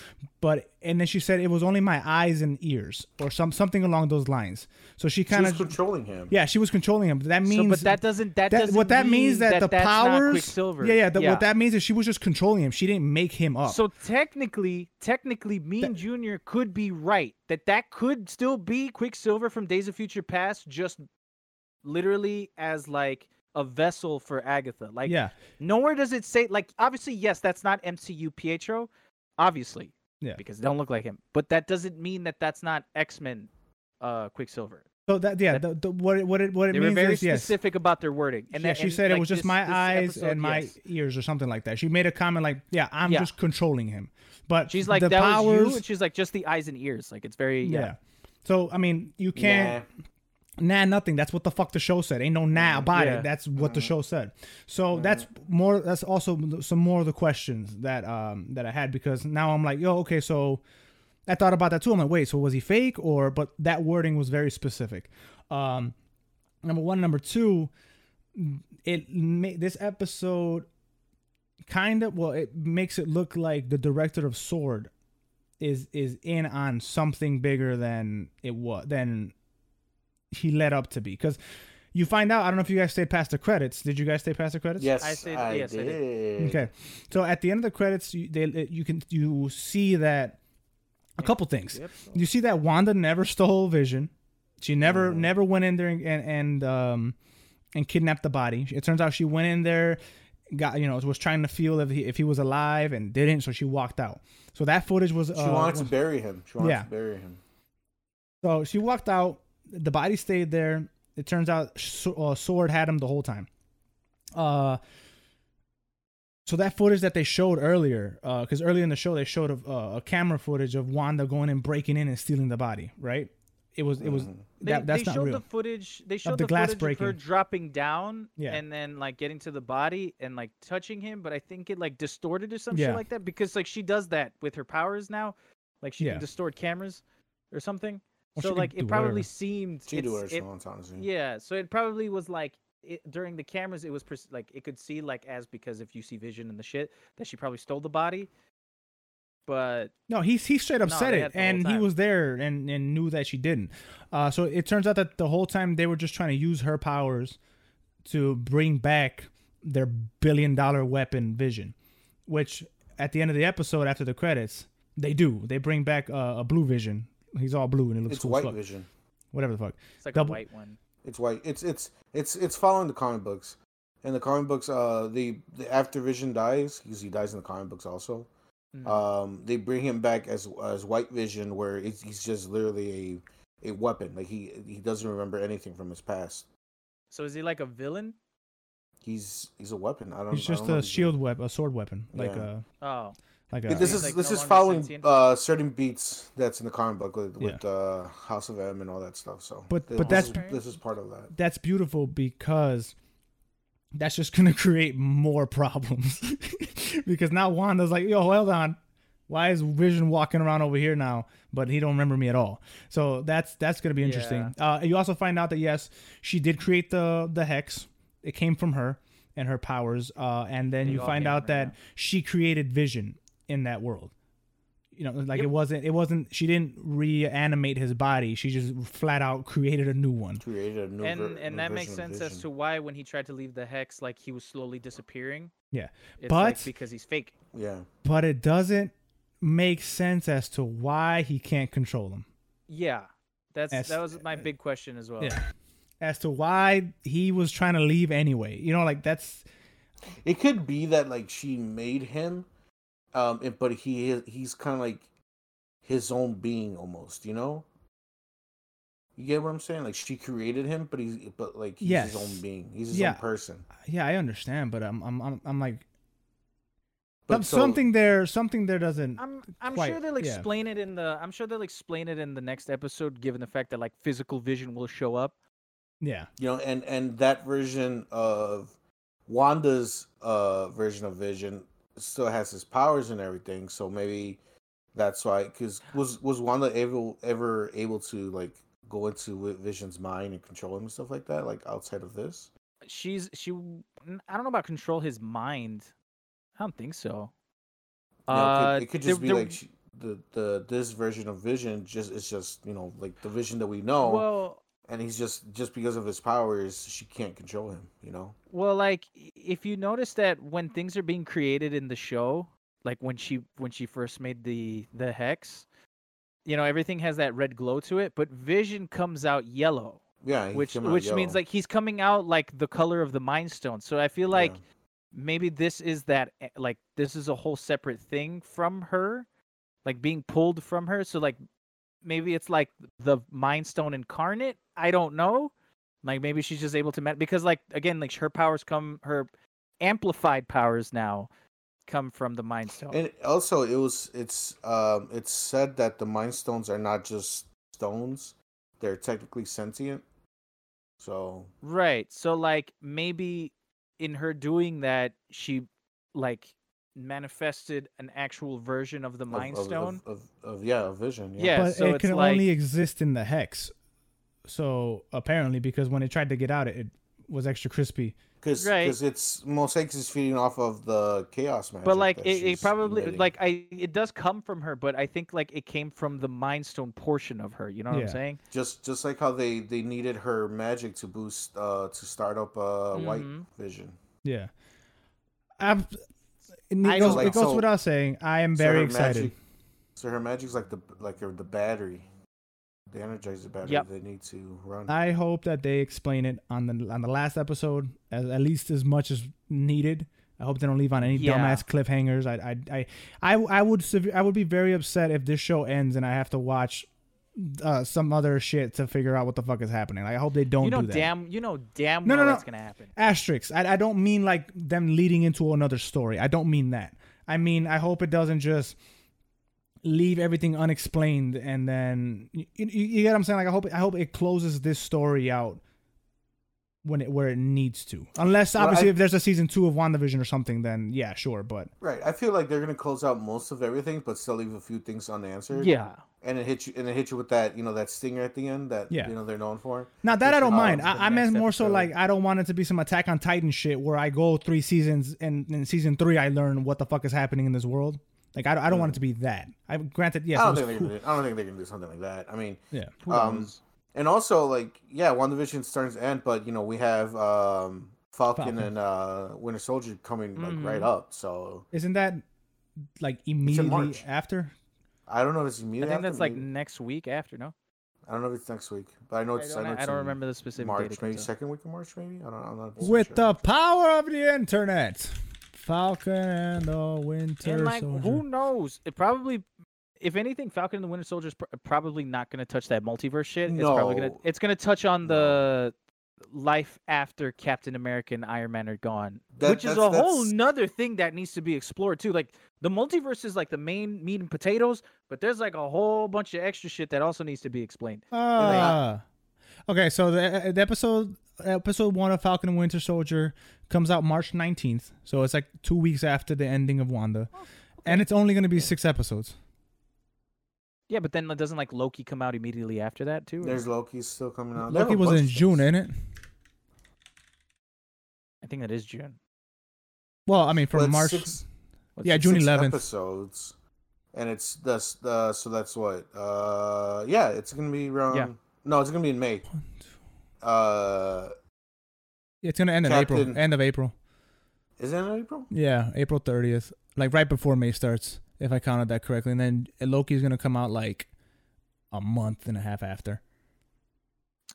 but and then she said it was only my eyes and ears, or some something along those lines. So she She kind was of, controlling him. yeah, she was controlling him. That means, so, but that doesn't that, that- doesn't what that mean means that, the that's not powers, Quicksilver. yeah, yeah, the, what that means is she was just controlling him. She didn't make him up. So technically, technically, Mean Junior could be right that that could still be Quicksilver from Days of Future Past, just literally as like a vessel for Agatha. Like, yeah, nowhere does it say like. Obviously, yes, that's not MCU Pietro, obviously, Yeah. because they don't look like him. But that doesn't mean that that's not X Men, uh, Quicksilver. so that yeah, the, the, what it, what it what it They means were very is yes. specific about their wording. And yeah, that, she and, said it was just this- my this eyes episode, and my yes. ears or something like that. She made a comment like, "Yeah, I'm Yeah. just controlling him." But She's like the that powers, was you, and she's like just the eyes and ears. Like it's very yeah. yeah. So I mean, you can't nah. Nothing. That's what the fuck the show said. Ain't no nah about Yeah. it. That's what the show said. So that's more. That's also some more of the questions that um that I had because now I'm like, yo, okay, so. I thought about that too. I'm like, wait, so was he fake or? But that wording was very specific. Um, number one, number two, it ma- this episode kind of well, it makes it look like the director of Sword is is in on something bigger than it was than he led up to be because you find out. I don't know if you guys stayed past the credits. Did you guys stay past the credits? Yes, I I, said- yes, I did. did. Okay. So at the end of the credits, you, they you can you see that a couple things. Yep. You see that Wanda never stole Vision. She never Mm-hmm. never went in there and and um and kidnapped the body. It turns out she went in there, got you know was trying to feel if he if he was alive and didn't, so she walked out. So that footage was She uh, wanted to bury him. She wanted Yeah. to bury him. So she walked out. The body stayed there. It turns out S- uh, Sword had him the whole time. Uh, so that footage that they showed earlier, uh, because earlier in the show they showed a, uh, a camera footage of Wanda going and breaking in and stealing the body. Right? It was it was. They, that, that's they not showed real. the footage. They showed the the, glass footage of her dropping down, Yeah. and then like getting to the body and like touching him. But I think it like distorted or something Yeah. like that because like she does that with her powers now, like she Yeah. can distort cameras or something. Well, so like it probably whatever. seemed She do it's- what she it- yeah. So it probably was like it, during the cameras, it was pers- like it could see like as because if you see Vision and the shit that she probably stole the body. But No, he he straight up No, said it, had the whole and he was there and and knew that she didn't. Uh, so it turns out that the whole time they were just trying to use her powers to bring back their billion dollar weapon Vision, which at the end of the episode after the credits they do. They bring back uh, a blue Vision. He's all blue and it looks It's cool as white fuck. vision. Whatever the fuck. it's like Double- a white one. It's white. It's it's it's it's following the comic books. In the comic books, uh, the, the after Vision dies because he dies in the comic books also. Mhm. Um, they bring him back as as White Vision, where it's, he's just literally a a weapon. Like he he doesn't remember anything from his past. So is he like a villain? He's he's a weapon. I don't. He's I just don't know a shield weapon, a sword weapon, like Yeah. a Oh, like a. This is like, this no is following sentient? uh certain beats that's in the comic book with, Yeah. with uh House of M and all that stuff. So, But- th- but this that's- is, this is part of that. that's beautiful because that's just gonna create more problems. because now Wanda's like, yo, hold on. Why is Vision walking around over here now, but he don't remember me at all? So that's that's gonna be interesting. Uh, you also find out that yes, she did create the the hex. It came from her and her powers. Uh, and then It you find out from her, that she created Vision in that world. You know, like Yep. it wasn't it wasn't she didn't reanimate his body. She just flat out created a new one. Created a new and ver- and new that makes sense as to why when he tried to leave the hex, like he was slowly disappearing. Yeah. It's like But- because he's fake. yeah. but it doesn't make sense as to why he can't control them. Yeah, that's As- that was my uh, big question as well. Yeah. As to why he was trying to leave anyway. You know, like that's It could be that like she made him, um, and- but he is he's kind of like his own being almost. You know. You get what I'm saying? Like she created him, but he's but like he's Yes. his own being. He's his Yeah. own person. yeah, I understand, but I'm I'm I'm, I'm like But some- so- something there something there doesn't I'm I'm Quite, sure they'll yeah. explain it in the I'm sure they'll explain it in the next episode, given the fact that like physical vision will show up. yeah. you know and and that version of wanda's uh version of vision still has his powers and everything so maybe that's why because was was wanda able ever able to like go into vision's mind and control him and stuff like that like outside of this She's she I don't know about control his mind. I don't think so. It Uh, could, it could there- just be there- like she, the the this version of vision just it's just you know like the vision that we know well, and he's just just because of his powers she can't control him you know Well, like if you notice that when things are being created in the show, like when she when she first made the the hex, you know everything has that red glow to it, but Vision comes out yellow, yeah which which means like he's coming out like the color of the Mind Stone. So I feel like Yeah. maybe this is that eh, like this is a whole separate thing from her, like being pulled from her. So like maybe it's like the Mind Stone incarnate. I don't know. Like maybe she's just able to met because like again like her powers come her amplified powers now come from the Mind Stone. And also, it was it's um it's said that the mind stones are not just stones; they're technically sentient. So Right. So like maybe in her doing that she like manifested an actual version of the of- Mind of, Stone. of, of, of yeah, of vision. Yeah. Yeah, but so it can like- only exist in the hex. So apparently because when it tried to get out it, it was extra crispy because Right. it's Mosaic is feeding off of the chaos magic. but like it, it probably emitting. like I it does come from her, but I think like it came from the Mind Stone portion of her. You know what Yeah. I'm saying? just just like how they they needed her magic to boost uh to start up uh white Mhm. vision. Yeah. I'm, it I goes, don't it goes know. without saying. I am very her excited. Magic, so her magic's like the like her, the battery, the energizer battery Yep. they need to run. I hope that they explain it on the on the last episode as at least as much as needed. I hope they don't leave on any Yeah. dumbass cliffhangers. I I, I I I would sev- I would be very upset if this show ends and I have to watch uh, some other shit to figure out what the fuck is happening. Like I hope they don't you know do that. damn you know damn No, well no, no. that's gonna happen. Asterisks. I I don't mean like them leading into another story. I don't mean that. I mean I hope it doesn't just leave everything unexplained and then you, you, you get what I'm saying. Like I hope I hope it closes this story out when it where it needs to. Unless Well, obviously I- if there's a season two of WandaVision or something, then yeah, sure. But right, I feel like they're gonna close out most of everything, but still leave a few things unanswered. Yeah. and it hits you and it hits you with that you know that stinger at the end that Yeah. you know they're known for. now that I don't mind. I, I meant more so like I don't want it to be some Attack on Titan shit where I go three seasons and in season three I learn what the fuck is happening in this world. Like I don't, I don't want it to be that. I granted yes. I don't think they're cool. gonna. Do, I don't think they're gonna do something like that. I mean, Yeah. Um, and also like yeah, WandaVision starting to end, but you know we have um Falcon, Falcon. and uh Winter Soldier coming like right Mhm. up. So Isn't that like immediately after? I don't know if it's immediately. I think after, that's like maybe- next week after. No, I don't know if it's next week, but I know I it's. don't, I, know I don't in remember the specific March, date. it maybe second week of March, maybe. I don't. I'm not. With sure. the power of the internet, Falcon and the Winter And like, Soldier. who knows? It probably, if anything, Falcon and the Winter Soldier is pr- probably not going to touch that multiverse shit. It's probably gonna. No. It's going to touch on the life after Captain America and Iron Man are gone, That- which is a that's- whole that's- nother thing that needs to be explored too. Like the multiverse is like the main meat and potatoes, but there's like a whole bunch of extra shit that also needs to be explained. Ah. Okay, so the, the episode episode one of Falcon and Winter Soldier comes out March nineteenth. So it's like two weeks after the ending of Wanda, and it's only going to be six episodes. Yeah, but then doesn't like Loki come out immediately after that too? or- There's Loki still coming out. Loki was in June, things. ain't it? I think that is June. Well, I mean from it's March. six- Yeah, it- June 11th. episodes, and it's this. Uh, so that's what. Uh, yeah, it's gonna be around. No, it's gonna be in May. Uh, yeah, It's going to end in April. End of April. is it in April? Yeah, April thirtieth, like right before May starts, if I counted that correctly. And then Loki's going to come out like a month and a half after.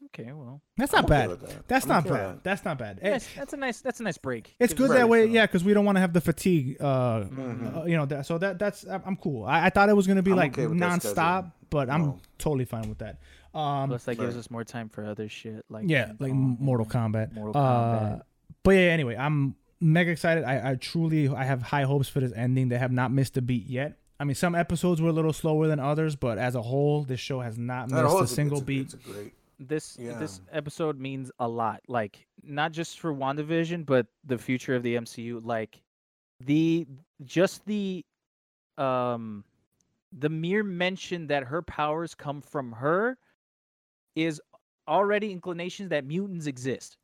Okay, well, That's not okay bad. that. That's I'm not okay bad. that. That's not bad. Yes, that's a nice. That's a nice break. It's good us- that way, so- yeah, because we don't want to have the fatigue. Uh, Mhm. uh, you know, that, so that that's I'm I'm cool. I, I thought it was gonna be I'm like okay with nonstop, but I'm No. totally fine with that. Um, Plus, that gives right. us more time for other shit like yeah, like um, Mortal Kombat. Mortal Uh, but yeah, anyway, I'm mega excited. I, I truly I have high hopes for this ending. They have not missed a beat yet. I mean, some episodes were a little slower than others, but as a whole, this show has not missed whole a single it's beat. It's a great. This this episode means a lot. Like not just for WandaVision, but the future of the MCU. Like the just the um the mere mention that her powers come from her is already inclinations that mutants exist.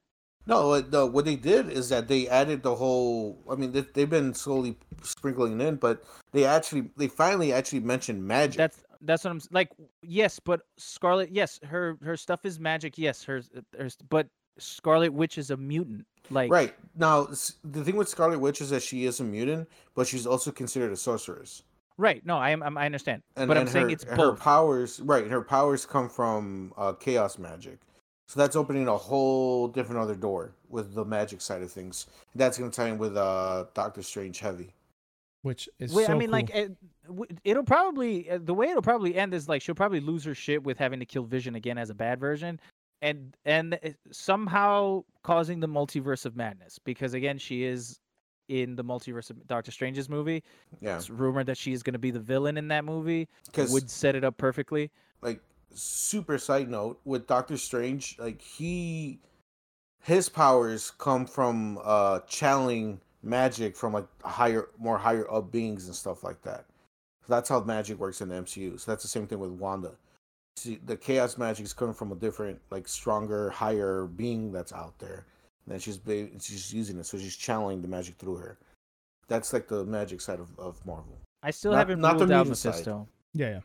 No, no, what they did is that they added the whole. I mean, they, they've been slowly sprinkling it in, but they actually, they finally actually mentioned magic. That's that's what I'm like. Yes, but Scarlet. Yes, her her stuff is magic. Yes, hers. hers but Scarlet Witch is a mutant. Like right now, the thing with Scarlet Witch is that she is a mutant, but she's also considered a sorceress. Right. No, I am. I'm- I understand. And, but I'm and saying her, it's her powers, right? Her powers come from uh, chaos magic, so that's opening a whole different other door with the magic side of things. That's gonna tie in with uh, Doctor Strange heavy. which is Wait, so I mean, cool. like, it, it'll probably uh, the way it'll probably end is like she'll probably lose her shit with having to kill Vision again as a bad version, and and somehow causing the multiverse of madness because again she is in the multiverse of Doctor Strange's movie. Yeah, It's rumored that she is going to be the villain in that movie. because Would set it up perfectly. like super side note with Doctor Strange, like he his powers come from uh channeling magic from like higher more higher up beings and stuff like that. So that's how magic works in the MCU. So that's the same thing with Wanda. See, the chaos magic is coming from a different, like stronger, higher being that's out there. Then she's she's using it, so she's channeling the magic through her. That's like the magic side of, of Marvel. I still Not- haven't not the ruled out mutant side. Mephisto. Yeah, yeah.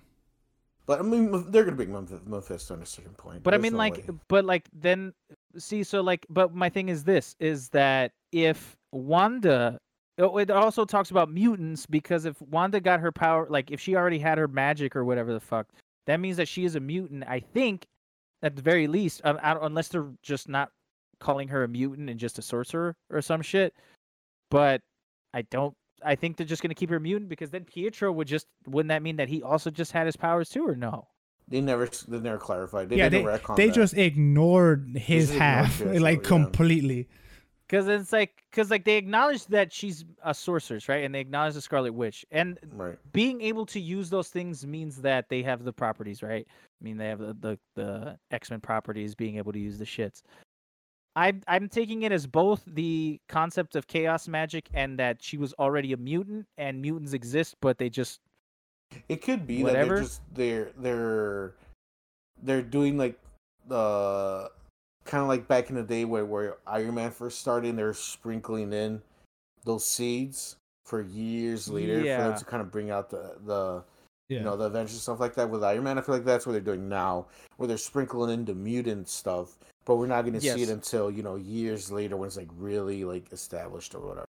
But I mean, they're gonna bring Meph- Mephisto at a certain point. But I mean, no like, way. but like, then see, so like, but my thing is this: is that if Wanda, oh, it also talks about mutants because if Wanda got her power, like, if she already had her magic or whatever the fuck, that means that she is a mutant. I think, at the very least, I unless they're just not calling her a mutant and just a sorcerer or some shit. But I don't. I think they're just gonna keep her mutant because then Pietro would just wouldn't that mean that he also just had his powers too or no? they never they never clarified. They yeah, they, they that. just ignored his just ignored half, Pietro, like yeah. completely. Because it's like, because like they acknowledge that she's a sorceress, right? And they acknowledge the Scarlet Witch, and right. being able to use those things means that they have the properties, right? I mean, they have the the, the X Men properties, being able to use the shits. I I'm taking it as both the concept of chaos magic and that she was already a mutant, and mutants exist, but they just It could be that they're just they're they're they're doing like the kind of like back in the day where where Iron Man first started. and They're sprinkling in those seeds for years later for them to kind of bring out the the Yeah. you know the Avengers stuff like that with Iron Man. I feel like that's what they're doing now, where they're sprinkling in the mutant stuff, but we're not going to see it until you know years later when it's like really like established or whatever.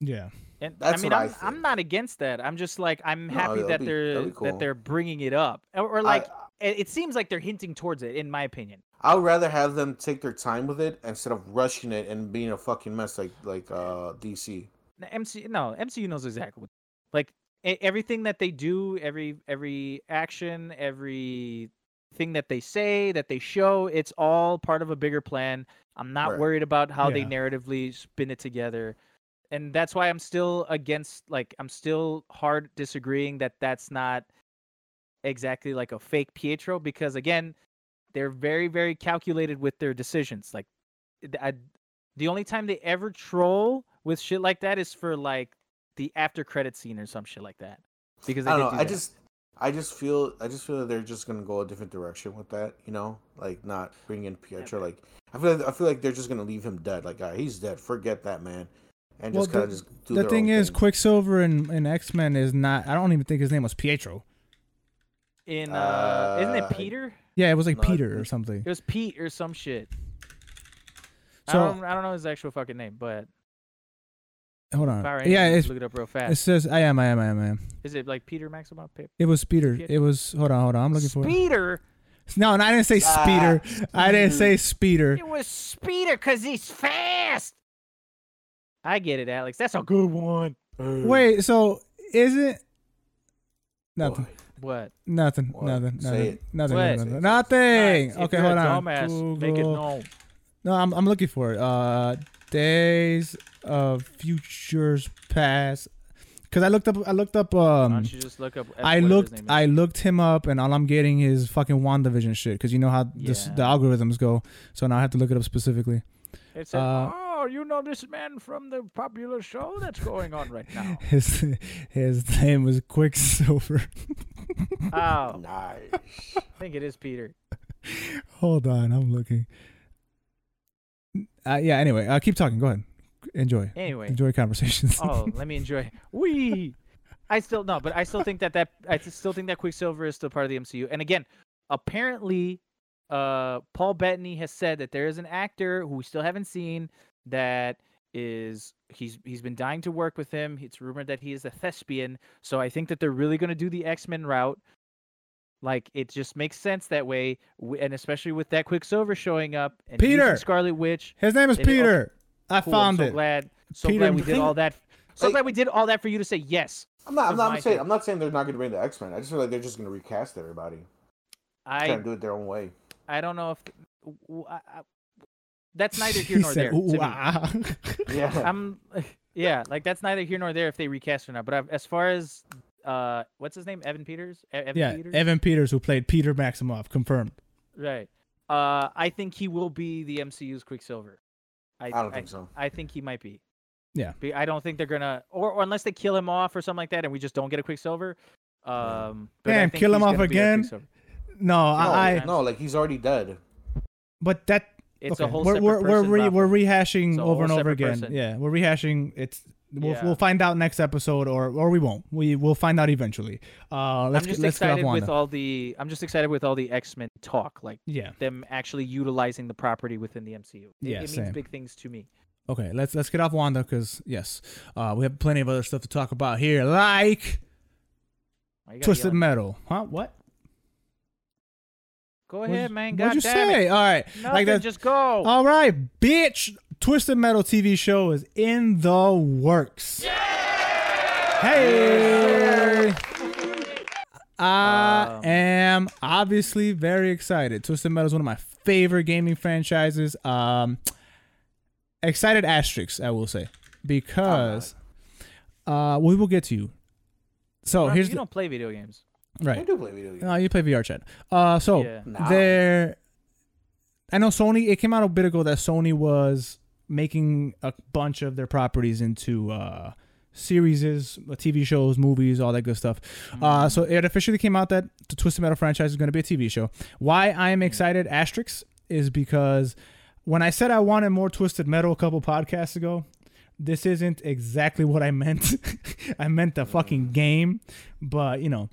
yeah. And That's I mean, what I I'm, I'm not against that. I'm just like I'm happy that'd that be- they're that'd cool. that they're bringing it up, or, or I- like it, it seems like they're hinting towards it, in my opinion. I would rather have them take their time with it instead of rushing it and being a fucking mess like like uh DC. No, MC no MCU knows exactly what like everything that they do, every every action, every thing that they say, that they show, it's all part of a bigger plan. I'm not Right. worried about how they narratively spin it together. And that's why I'm still against like I'm still hard disagreeing that that's not exactly like a fake Pietro because again, they're very very calculated with their decisions. Like I, the only time they ever troll with shit like that is for like the after credit scene or some shit like that. Because they I don't know. do I that. just I just feel I just feel that they're just gonna go a different direction with that. You know, like not bring in Pietro. Like I feel like, I feel like they're just gonna leave him dead. Like ah, he's dead. Forget that man. And Well, just kind of the- just do the their thing own is, thing. Quicksilver and, and X Men is not. I don't even think his name was Pietro. in uh, isn't Uh, it Peter? Yeah, it was like No, Peter or something. It was Pete or some shit. I So don't I don't know his actual fucking name, but hold on. Power Yeah, it's, look it up real fast. it says I am, I am, I am, I am. Is it like Peter Maximoff? Pe- It was Peter. Piet- It was. Hold on, hold on. I'm looking for Peter. No, no, I didn't say Ah, speeder. I didn't say speeder. It was Speeder because he's fast. I get it, Alex. That's a good one. Wait, so is it nothing? What? Nothing. What? Nothing. Say Nothing. it. Nothing. What? Nothing. Say it. Nothing. If Okay, hold on. Dumbass, make it known. No, I'm I'm looking for it. Uh, Days of Futures Past. Cause I looked up. I looked up. Why Um, don't you just look up? F- I looked. I looked him up, and all I'm getting is fucking WandaVision shit. Cause you know how this, the algorithms go. So now I have to look it up specifically. It said, uh, "Oh, you know this man from the popular show that's going on right now." His his name was Quicksilver. Oh, Nice. I think it is Peter. Hold on, I'm looking. Uh, yeah. Anyway, uh, keep talking. Go ahead. Enjoy. Anyway, Enjoy conversations. oh, let me enjoy. We. I still no, but I still think that that I still think that Quicksilver is still part of the MCU. And again, apparently, uh, Paul Bettany has said that there is an actor who we still haven't seen that is he's he's been dying to work with him. It's rumored that he is a thespian. So I think that they're really going to do the X Men route. Like it just makes sense that way, and especially with that Quicksilver showing up and Peter! Scarlet Witch. His name is Peter. I Cool, I'm found so it. Glad, so Peter glad we did all that. So Hey. glad we did all that for you to say yes. I'm not. I'm Is not my saying. take. I'm not saying they're not going to bring the X Men. I just feel like they're just going to recast everybody. I Kind do it their own way. I don't know if w- I- I- that's neither here He nor said, there. to me. "Ooh, ah." Yeah. I'm yeah, like that's neither here nor there if they recast or not. But I've, as far as uh, what's his name, Evan Peters, Evan yeah, Peters, Evan Peters, who played Peter Maximoff, confirmed. right? Uh, I think he will be the MCU's Quicksilver. I, I don't think so. I think he might be. Yeah. Be- I don't think they're gonna, or, or unless they kill him off or something like that, and we just don't get a Quicksilver. Um, but I Damn, think kill him off gonna be our again? No, No, I, I. no, like he's already dead. But that It's okay. a whole we're separate we're we're, re- we're rehashing over and over again. person. Yeah, we're rehashing. It's we'll Yeah. we'll find out next episode, or or we won't. We we'll find out eventually. Uh, let's I'm just get, let's excited with all the. I'm just excited with all the X Men talk, like yeah. them actually utilizing the property within the MCU. It, Yeah, it means same. big things to me. Okay, let's let's get off Wanda because yes, uh, we have plenty of other stuff to talk about here, like Why you gotta Twisted Metal. Huh? What? Go ahead, you- man. What'd you say? it. All right, Nothing, like that. just go. All right, bitch. Twisted Metal TV show is in the works. Hey. I Um, am obviously very excited. Twisted Metal is one of my favorite gaming franchises. Um, excited asterisks, I will say, because uh, we will get to you. So Rafa, here's you the, don't play video games. Right? I do play video games. No, you play VR chat. Uh, so Yeah. Nah. there, I know Sony. It came out a bit ago that Sony was making a bunch of their properties into uh, series, TV shows, movies, all that good stuff. Uh, so it officially came out that the Twisted Metal franchise is going to be a TV show. Why I am excited, asterisks, is because when I said I wanted more Twisted Metal a couple podcasts ago, this isn't exactly what I meant. I meant the fucking game, but you know,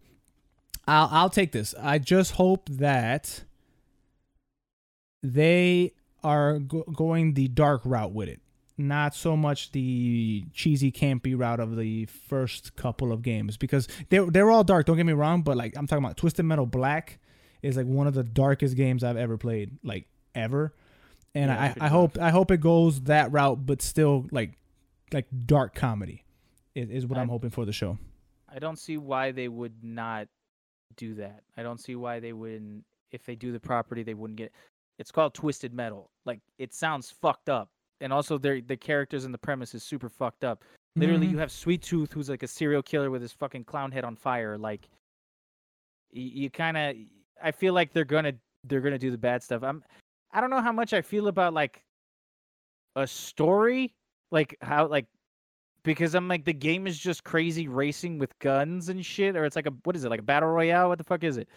I'll I'll take this. I just hope that they are go- going the dark route with it, not so much the cheesy campy route of the first couple of games because they they're all dark. Don't get me wrong, but like I'm talking about Twisted Metal Black is like one of the darkest games I've ever played, like ever. And Yeah, I, I hope I hope it goes that route, but still like like dark comedy is, is what I'm hoping for the show. I don't see why they would not do that. I don't see why they wouldn't. If they do the property, they wouldn't get. It's called Twisted Metal. Like it sounds fucked up, and also their the characters and the premise is super fucked up. Literally, Mhm. you have Sweet Tooth, who's like a serial killer with his fucking clown head on fire. Like, you, you kind of. I feel like they're gonna they're gonna do the bad stuff. I'm. I don't know how much I feel about like a story, like how like because I'm like the game is just crazy racing with guns and shit, or it's like a what is it like a battle royale? What the fuck is it?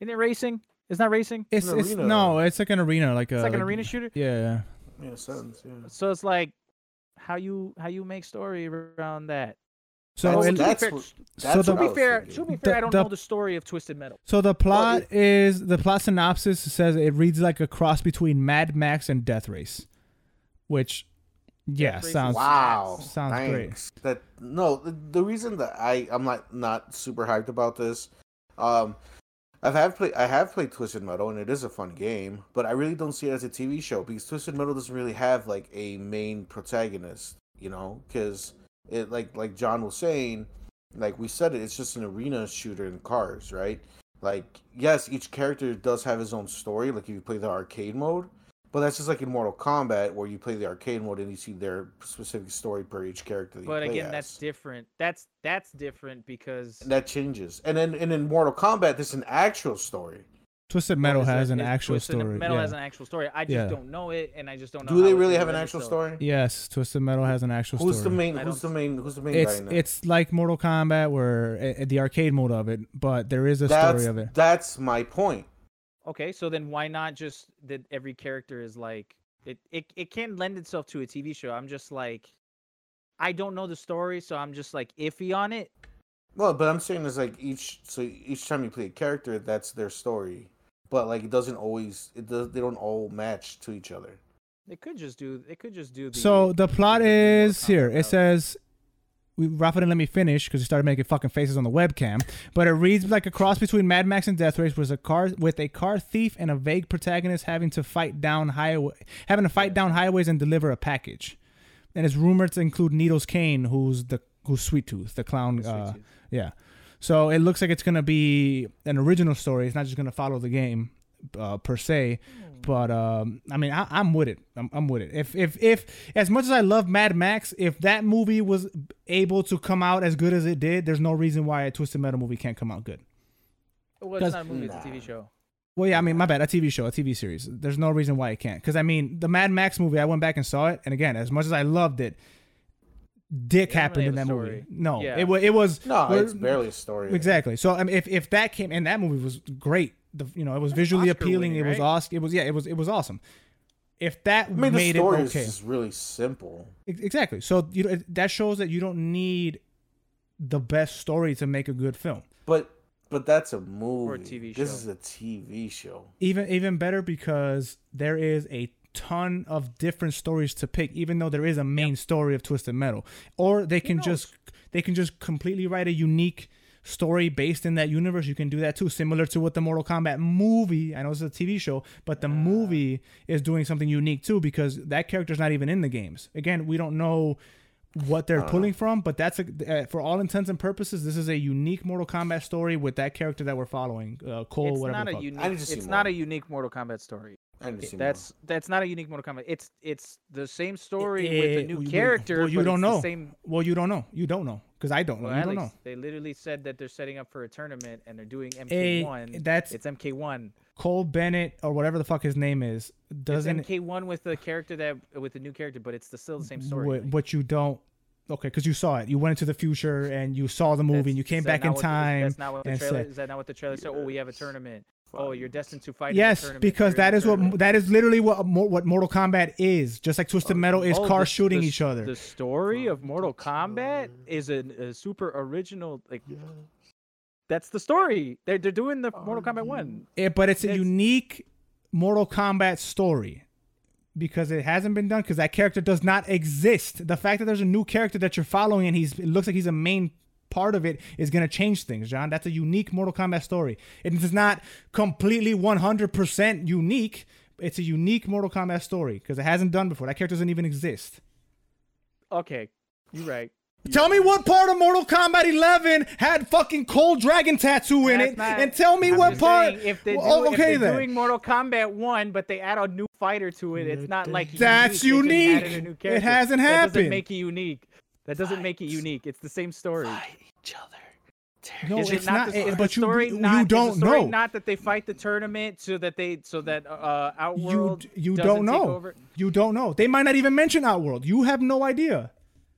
Isn't it racing? It's not racing. It's, an it's no, it's like an arena, like It's a like an arena shooter. Yeah, Yeah, it sounds, yeah. So it's like how you how you make story around that. So That's- it- to be fair, what- to that's the- what be fair, thinking. to be The- I don't the- know the story of Twisted Metal. So the plot is the plot synopsis says it reads like a cross between Mad Max and Death Race, which yeah Race sounds Wow, sounds great. That no, the, the reason that I I'm not not super hyped about this, um, I've have played I have played Twisted Metal and it is a fun game, but I really don't see it as a TV show because Twisted Metal doesn't really have like a main protagonist, you know, because it like like John was saying, like we said it, it's just an arena shooter in cars, right? Like yes, each character does have his own story. Like if you play the arcade mode, but that's just like in Mortal Kombat, where you play the arcade mode and you see their specific story per each character. That you But play again, that's different. That's that's different because And that changes. And then and in Mortal Kombat, there's an actual story. Twisted Metal has it? an It's actual Twisted story. Metal yeah. has an actual story. I just Yeah. don't know it, and I just don't know. Do they how it really have an actual itself. story? Yes, Twisted Metal has an actual Who's story. the main? Who's the main? Who's the main guy It's in it's like Mortal Kombat, where uh, the arcade mode of it, but there is a that's story of it. that's my point. Okay, so then why not just that every character is like it, it it can lend itself to a TV show. I'm just like I don't know the story, so I'm just like iffy on it. Well, but I'm saying is like each so each time you play a character, that's their story. But like it doesn't always it does they don't all match to each other. They could just do they could just do the So the plot is here. It says, we, Rafa didn't let me finish because he started making fucking faces on the webcam. But it reads like a cross between Mad Max and Death Race, was a car with a car thief and a vague protagonist having to fight down highway, having to fight down highways and deliver a package. And it's rumored to include Needles Kane, who's the who's Sweet Tooth, the clown. Uh, Tooth. yeah. So it looks like it's gonna be an original story. It's not just gonna follow the game uh, per se. But um, I mean, I, I'm with it. I'm, I'm with it. If if if as much as I love Mad Max, if that movie was able to come out as good as it did, there's no reason why a Twisted Metal movie can't come out good. Well, 'cause- it's not a movie; it's a TV show. Well, yeah, I mean, my bad. A TV show, a TV series. There's no reason why it can't. Because I mean, the Mad Max movie, I went back and saw it, and again, as much as I loved it, Dick It happened really in that a movie. No, Yeah. it was it was No, well, it's barely a story. Exactly. So I mean, if if that came and that movie was great, the you know it was visually Oscar appealing. winning, it was awesome. It was yeah. It was it was awesome. if that I mean, the made it story okay, is really simple. Exactly. So you know, that shows that you don't need the best story to make a good film. But but that's a movie. Or a TV show. This is a TV show. even even better because there is a ton of different stories to pick even though there is a main story of twisted metal or they can just they can just completely write a unique story based in that universe you can do that too similar to what the mortal kombat movie i know it's a tv show but the movie is doing something unique too because that character's not even in the games again we don't know what they're pulling from but that's a uh, for all intents and purposes this is a unique mortal kombat story with that character that we're following uh, cole it's whatever not a unique. I need to see It's more. not a unique Mortal Kombat story. I need to see That's that's not a unique Mortal Kombat. It's it's the same story with Eh, a new well, character. well, you but don't it's the know. Same. Well, you don't know. You don't know because I don't know. Well, you don't know. They literally said that they're setting up for a tournament and they're doing Eh, MK1. that's- it's MK1. Cole Bennett or whatever the fuck his name is doesn't. it's MK1 with a character that with a new character, but it's the, still the same story. But, like, but you don't. Okay, because you saw it. You went into the future and you saw the movie that's- and you came back in what the- time. That's not what the trailer. said- Is that not what the trailer said? Oh, we have a tournament. Oh, you're destined to fight. Yes, tournament. because You're in that a is what that is literally what what Mortal Kombat is. Just like Twisted Metal is Oh, cars the- shooting the- each other. The story of Mortal Kombat is a, a super original. Like that's the story. They're they're doing the Mortal Kombat one. Eh, but it's a It's- unique Mortal Kombat story because it hasn't been done because that character does not exist. The fact that there's a new character that you're following and he's it looks like he's a main part of it is going to change things, John. That's a unique Mortal Kombat story. It is not completely 100% unique. It's a unique Mortal Kombat story because it hasn't done before. That character doesn't even exist. Okay, you're right. Tell me what part of Mortal Kombat 11 had fucking Cole Dragon tattoo in That's it, not- and tell me I'm what part. saying, if they're, Oh, doing, okay if they're then. doing Mortal Kombat one, but they add a new fighter to it, it's not like That's unique. They just added unique. It hasn't happened. That doesn't make it unique. That doesn't make it unique. It's the same story. each other. No, Is it's it not, not. the, but the you, story you not, don't the story know. Not that they fight the tournament so that they so that uh, you Outworld you doesn't don't know. over. You don't know. They might not even mention Outworld. You have no idea.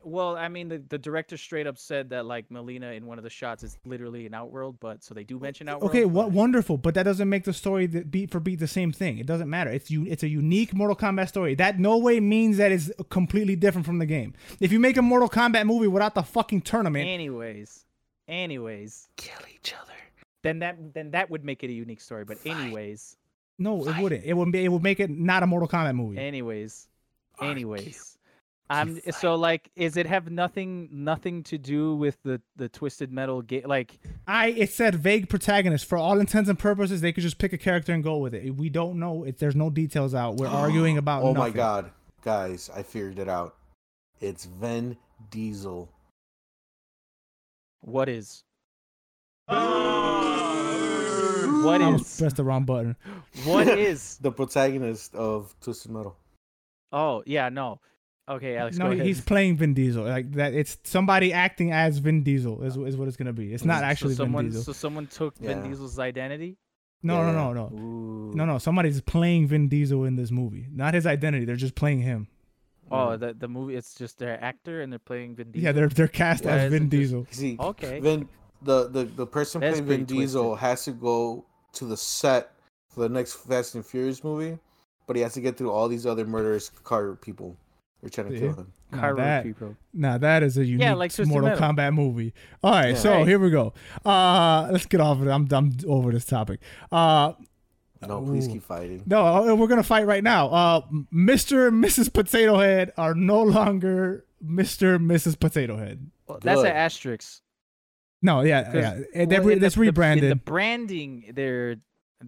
Well, I mean, the, the director straight up said that like Mileena in one of the shots is literally an Outworld, but so they do mention Outworld. Okay, what but- wonderful, but that doesn't make the story the beat for beat the same thing. It doesn't matter. It's you. It's a unique Mortal Kombat story. That no way means that it's completely different from the game. If you make a Mortal Kombat movie without the fucking tournament, Anyways, anyways, Kill each other. then that then that would make it a unique story. But anyways, no, it wouldn't. It would be. It would make it not a Mortal Kombat movie. anyways, Argue. anyways. I'm so like, is it have nothing nothing to do with the the twisted metal game? Like, I it said vague protagonist for all intents and purposes. They could just pick a character and go with it. We don't know. It, there's no details out. We're arguing about. Oh my god, guys! I figured it out. It's Vin Diesel. what is? What I almost is? pressed the wrong button. What is? the protagonist of Twisted Metal. Oh yeah, no. Okay, Alex, no, go ahead. he's playing Vin Diesel. Like that, it's somebody acting as Vin Diesel is, is what it's gonna be. It's not So actually someone. Vin Diesel. So someone took Vin Diesel's identity. no, Yeah, no, no, no, Ooh. no, no. Somebody's playing Vin Diesel in this movie. Not his identity. They're just playing him. Oh, the the movie. It's just their actor, and they're playing Vin Diesel. Yeah, they're they're cast Why as Vin this- Diesel. See, Okay. Vin, the, the the person That's playing Vin pretty Diesel twisted. has to go to the set for the next Fast and Furious movie, but he has to get through all these other murderous car people. They're trying to See? kill him. Now Cairo that, people. now that is a unique like Twisted Mortal Metal. Kombat movie. All right, Yeah. so Right. here we go. Uh, let's get off of it. I'm I'm over this topic. Uh, No, please Ooh. keep fighting. No, uh, we're gonna fight right now. Uh, Mr. and Mrs. Potato Head are no longer Mr. and Mrs. Potato Head. Well, that's an asterisk. No, yeah, 'cause, yeah. well, They're re- the- that's the- rebranded. The branding, they're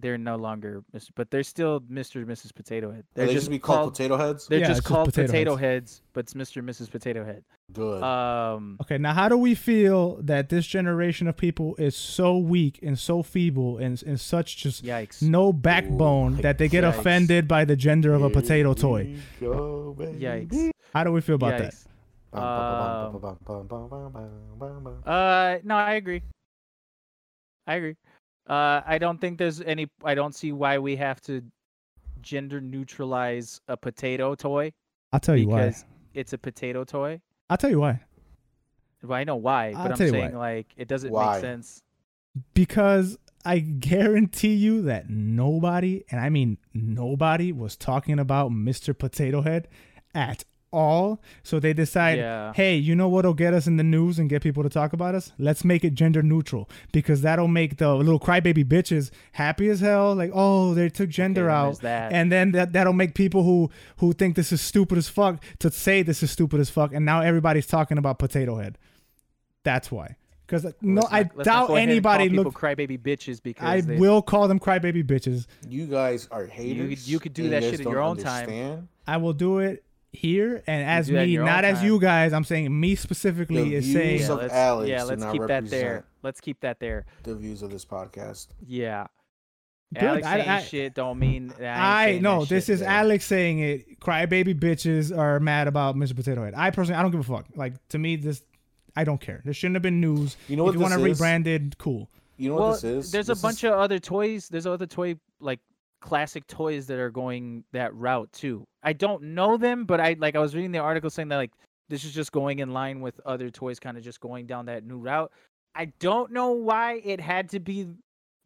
they're no longer, Mr. but they're still Mr. and Mrs. Potato Head. They're They're just be called, potato heads. They're Yeah, just it's just called Potato potato, Heads. heads. but it's Mr. and Mrs. Potato Head. Good. Um, okay, now how do we feel that this generation of people is so weak and so feeble and, and such just yikes. no backbone Ooh, that they get yikes. offended by the gender of a Here potato toy? go, baby. Yikes. How do we feel about that? Yikes. Bum, Um, bum, bum, bum, bum, bum, bum, bum, bum. Uh, no, I agree. I agree. Uh, I don't think there's any. I don't see why we have to gender neutralize a potato toy I'll tell you why. it's a potato toy. I'll tell you why. Well, I know why, I'll but I'm saying why. like it doesn't Why? make sense. Because I guarantee you that nobody, and I mean nobody, was talking about Mr. Potato Head at all. So they decide, Yeah. hey, you know what'll get us in the news and get people to talk about us? Let's make it gender neutral because that'll make the little crybaby bitches happy as hell. Like, oh, they took gender then out, that. and then that that'll make people who who think this is stupid as fuck to say this is stupid as fuck, and now everybody's talking about Potato Head. That's why. Because no, Let's I not- let's not doubt go ahead and anybody look. crybaby bitches because I they, will call them crybaby bitches. You guys are haters. you could do that shit at don't your own time. understand. I will do it here and as do that in me, not as time. you guys. I'm saying me specifically The is views saying yeah, let's, Alex yeah, let's keep that there. Let's keep that there. The views of this podcast. Yeah. Good, Alex I- saying I- shit don't mean that I, ain't I no, this shit. is yeah. Alex saying it. Crybaby bitches are mad about Mr. Potato Head. I personally, I don't give a fuck. Like to me, this, I don't care. There shouldn't have been news. You know if what you want to this rebrand it, cool. You know well, what this is? there's This a bunch is, of other toys. There's other toy like classic toys that are going that route too. I don't know them, but I like I was reading the article saying that like this is just going in line with other toys, kind of just going down that new route. I don't know why it had to be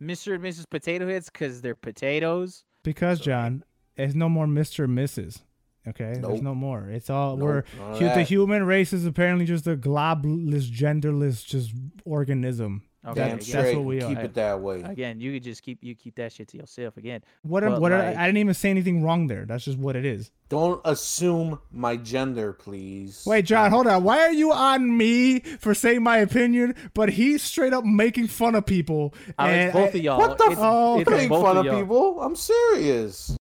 Mr. and Mrs. Potato Heads because they're potatoes. Because John, there's no more Mr. and Mrs. Okay, there's no more. It's all Nope, we're none the that. human race is apparently just a globless, genderless, just organism. Okay, Damn again, that's what we are. Keep are. it that way. again, you could just keep you keep that shit to yourself. Again, What? am- But, what? like- I didn't even say anything wrong there. That's just what it is. Don't assume my gender, please. Wait, John, hold on. Why are you on me for saying my opinion, but he's straight up making fun of people? Oh, I and it's both I- of y'all. What the it's, Oh, it's. Making fun of y'all. people? I'm serious.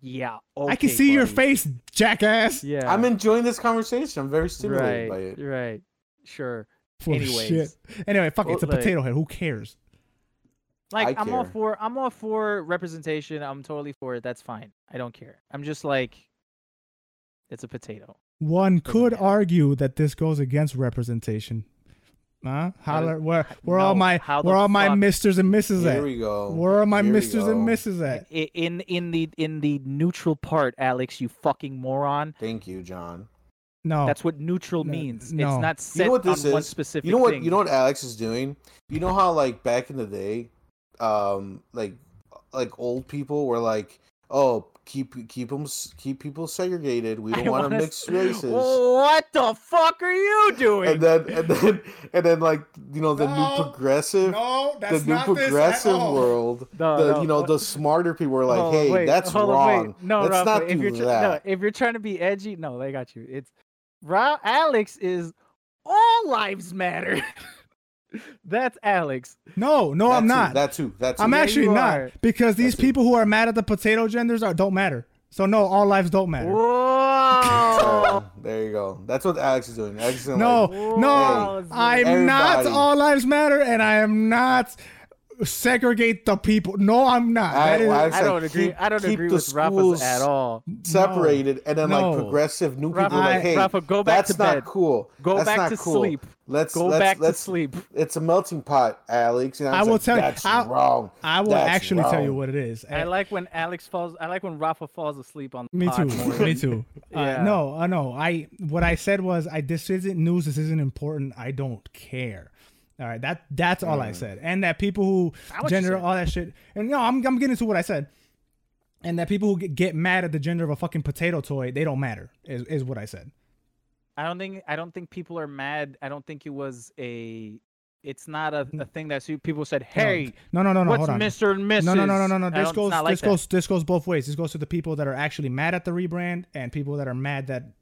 Yeah, I can okay, see your face, jackass. Yeah, I'm enjoying this conversation. I'm very stimulated by it. right, sure. Full of Anyways. shit. Anyway, fuck it. It's a Like- potato head. Who cares? Like I I'm all for I'm all for representation. I'm totally for it. That's fine. I don't care. I'm just like it's a potato. One Doesn't could matter. argue that this goes against representation. Huh? How does- Holler, where where all my where all my misters and misses at? Here at? we go. Where are my Here misters and misses at? In in the in the neutral part, Alex, you fucking moron. Thank you, John. No, That's what neutral no, means. no. It's not set what this on one is? specific You know what? thing. You know what Alex is doing. You know how like back in the day, um, like like old people were like, oh, keep keep them keep people segregated. We don't I want to mix races. What the fuck are you doing? And then and then and then like you know the No, new progressive. no, the new progressive world, No, the no, you know what- the smarter people were like, Hold on, "Hey, wait, that's hold on, wrong. No, Let's Rafa, not if do you're tr- that." no, if you're trying to be edgy, no, they got you. It's Ra- Alex is all lives matter. That's Alex. No, no, That I'm too, not. That too. That too. I'm Yeah, actually not are. because these That's it. people who are mad at the potato genders are don't matter. So no, all lives don't matter. Whoa. So, there you go. That's what Alex is doing. Alex is doing No, like, no, Hey, I'm not all lives matter, and I am not segregate the people. No, I'm not. I- That is- I- It's I like, don't agree. keep- I don't keep agree the with Rafa's schools at all. separated, and then No. like progressive new people Rafa, are I- like, "Hey, Rafa, go back to sleep. that's to not bed. cool. Go That's back not to cool. sleep. Let's Go let's, back let's, to sleep. It's a melting pot, Alex. And I, I will like, tell you- That's I'll- wrong. I will That's actually tell you what it is. I like when Alex falls. I like when Rafa falls asleep on the Me too. pod more. Me too. Uh, Yeah. no, uh, no. I what I said was I this isn't news. This isn't important. I don't care. All right. That that's all I mm. said. And that people who Not what you gender all that shit. And no, I'm I'm getting to what I said. And that people who get, get mad at the gender of a fucking potato toy, they don't matter. Is is what I said. I don't think. I don't think people are mad. I don't think it was a. It's not a, a thing that people said. Hey, No, no, no, no. what's hold on. Mister and Mrs. No, no, no, no, no, no. This goes, like this that. goes, this goes both ways. This goes to the people that are actually mad at the rebrand and people that are mad that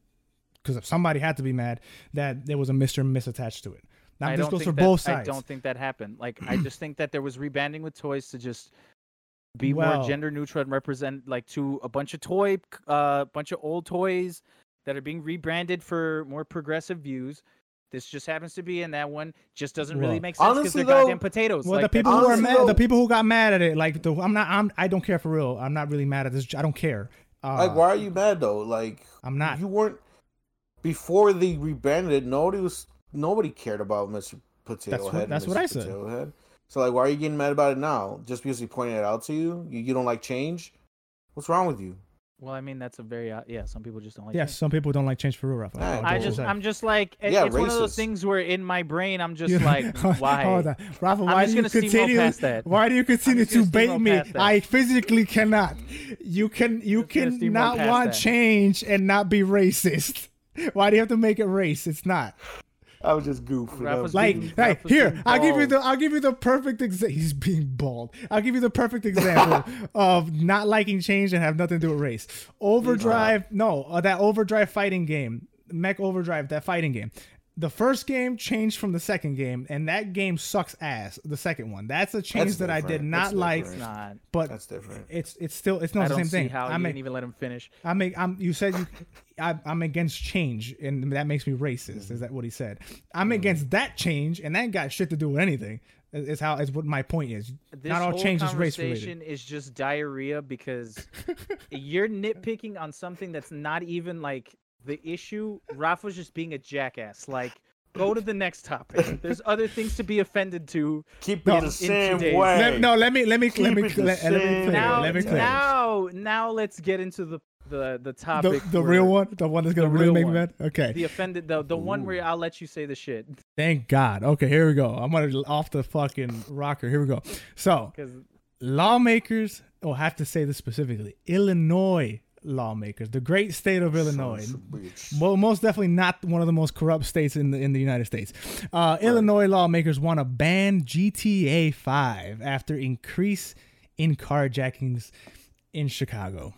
because somebody had to be mad that there was a Mister and Miss attached to it. Now I this don't goes think for that, both sides. I don't think that happened. Like I just think that there was rebanding with toys to just be Well- more gender neutral and represent like to a bunch of toy, uh, bunch of old toys that are being rebranded for more progressive views. This just happens to be, and that one just doesn't really make sense because honestly, they're though- goddamn potatoes. Well, like, the people who are honestly, mad, the people who got mad at it, like the, I'm not, I'm, I don't care for real. I'm not really mad at this. I don't care. Uh, Like, why are you mad though? Like, I'm not. You weren't before they rebranded it. Nobody was. Nobody cared about Mr. Potato That's Head. and that's what I said. Potato Head. So like, why are you getting mad about it now? Just because he pointed it out to you? You, you don't like change? What's wrong with you? Well, I mean that's a very uh, yeah. Some people just don't like. Yes, change. some people don't like change for real, Rafa. Nah, I'll I just. I'm just like it- Yeah, it's one of those things where in my brain I'm just like why Hold on. Rafa, why do you gonna continue? that. Why do you continue to bait me? that. I physically cannot. You can you Just gonna can not want that. change and not be racist. Why do you have to make it race? It's not. I was just goofing. I was Like, being- goofing. hey, Rafa's here, I'll give you the I'll give you the perfect example. He's being bald. I'll give you the perfect example of not liking change and have nothing to do with race. Overdrive, no, uh, that Overdrive fighting game, Mech Overdrive, that fighting game. The first game changed from the second game, and that game sucks ass. The second one, that's a change That's that I did not That's like. different. not. But That's different. it's it's still it's not I the same thing. how I you make didn't even let him finish. I make I'm you said you I, I'm against change and that makes me racist. Mm-hmm. Is that what he said? I'm mm-hmm. against that change and that got shit to do with anything. Is is how is what my point is. This Not all whole change is race related. conversation is just diarrhea because you're nitpicking on something that's not even like the issue. Rafa's just being a jackass. Like, go to the next topic. There's other things to be offended to. Keep No, it in the same today's- way. Let, no, let me let me let me it the let, let me clear. Now, let me clear. now, now, let's get into the the the topic. the the real one, the one that's gonna really real make me one. mad. Okay, The offended, the the one where I'll let you say the shit thank God. Okay, here we go. I'm gonna off the fucking rocker. Here we go. So because lawmakers, oh, I have to say this specifically. Illinois lawmakers, the great state of Illinois. Son of a bitch. Well, most definitely not one of the most corrupt states in the in the United States. Uh, Illinois lawmakers want to ban GTA 5 after increase in carjackings in Chicago.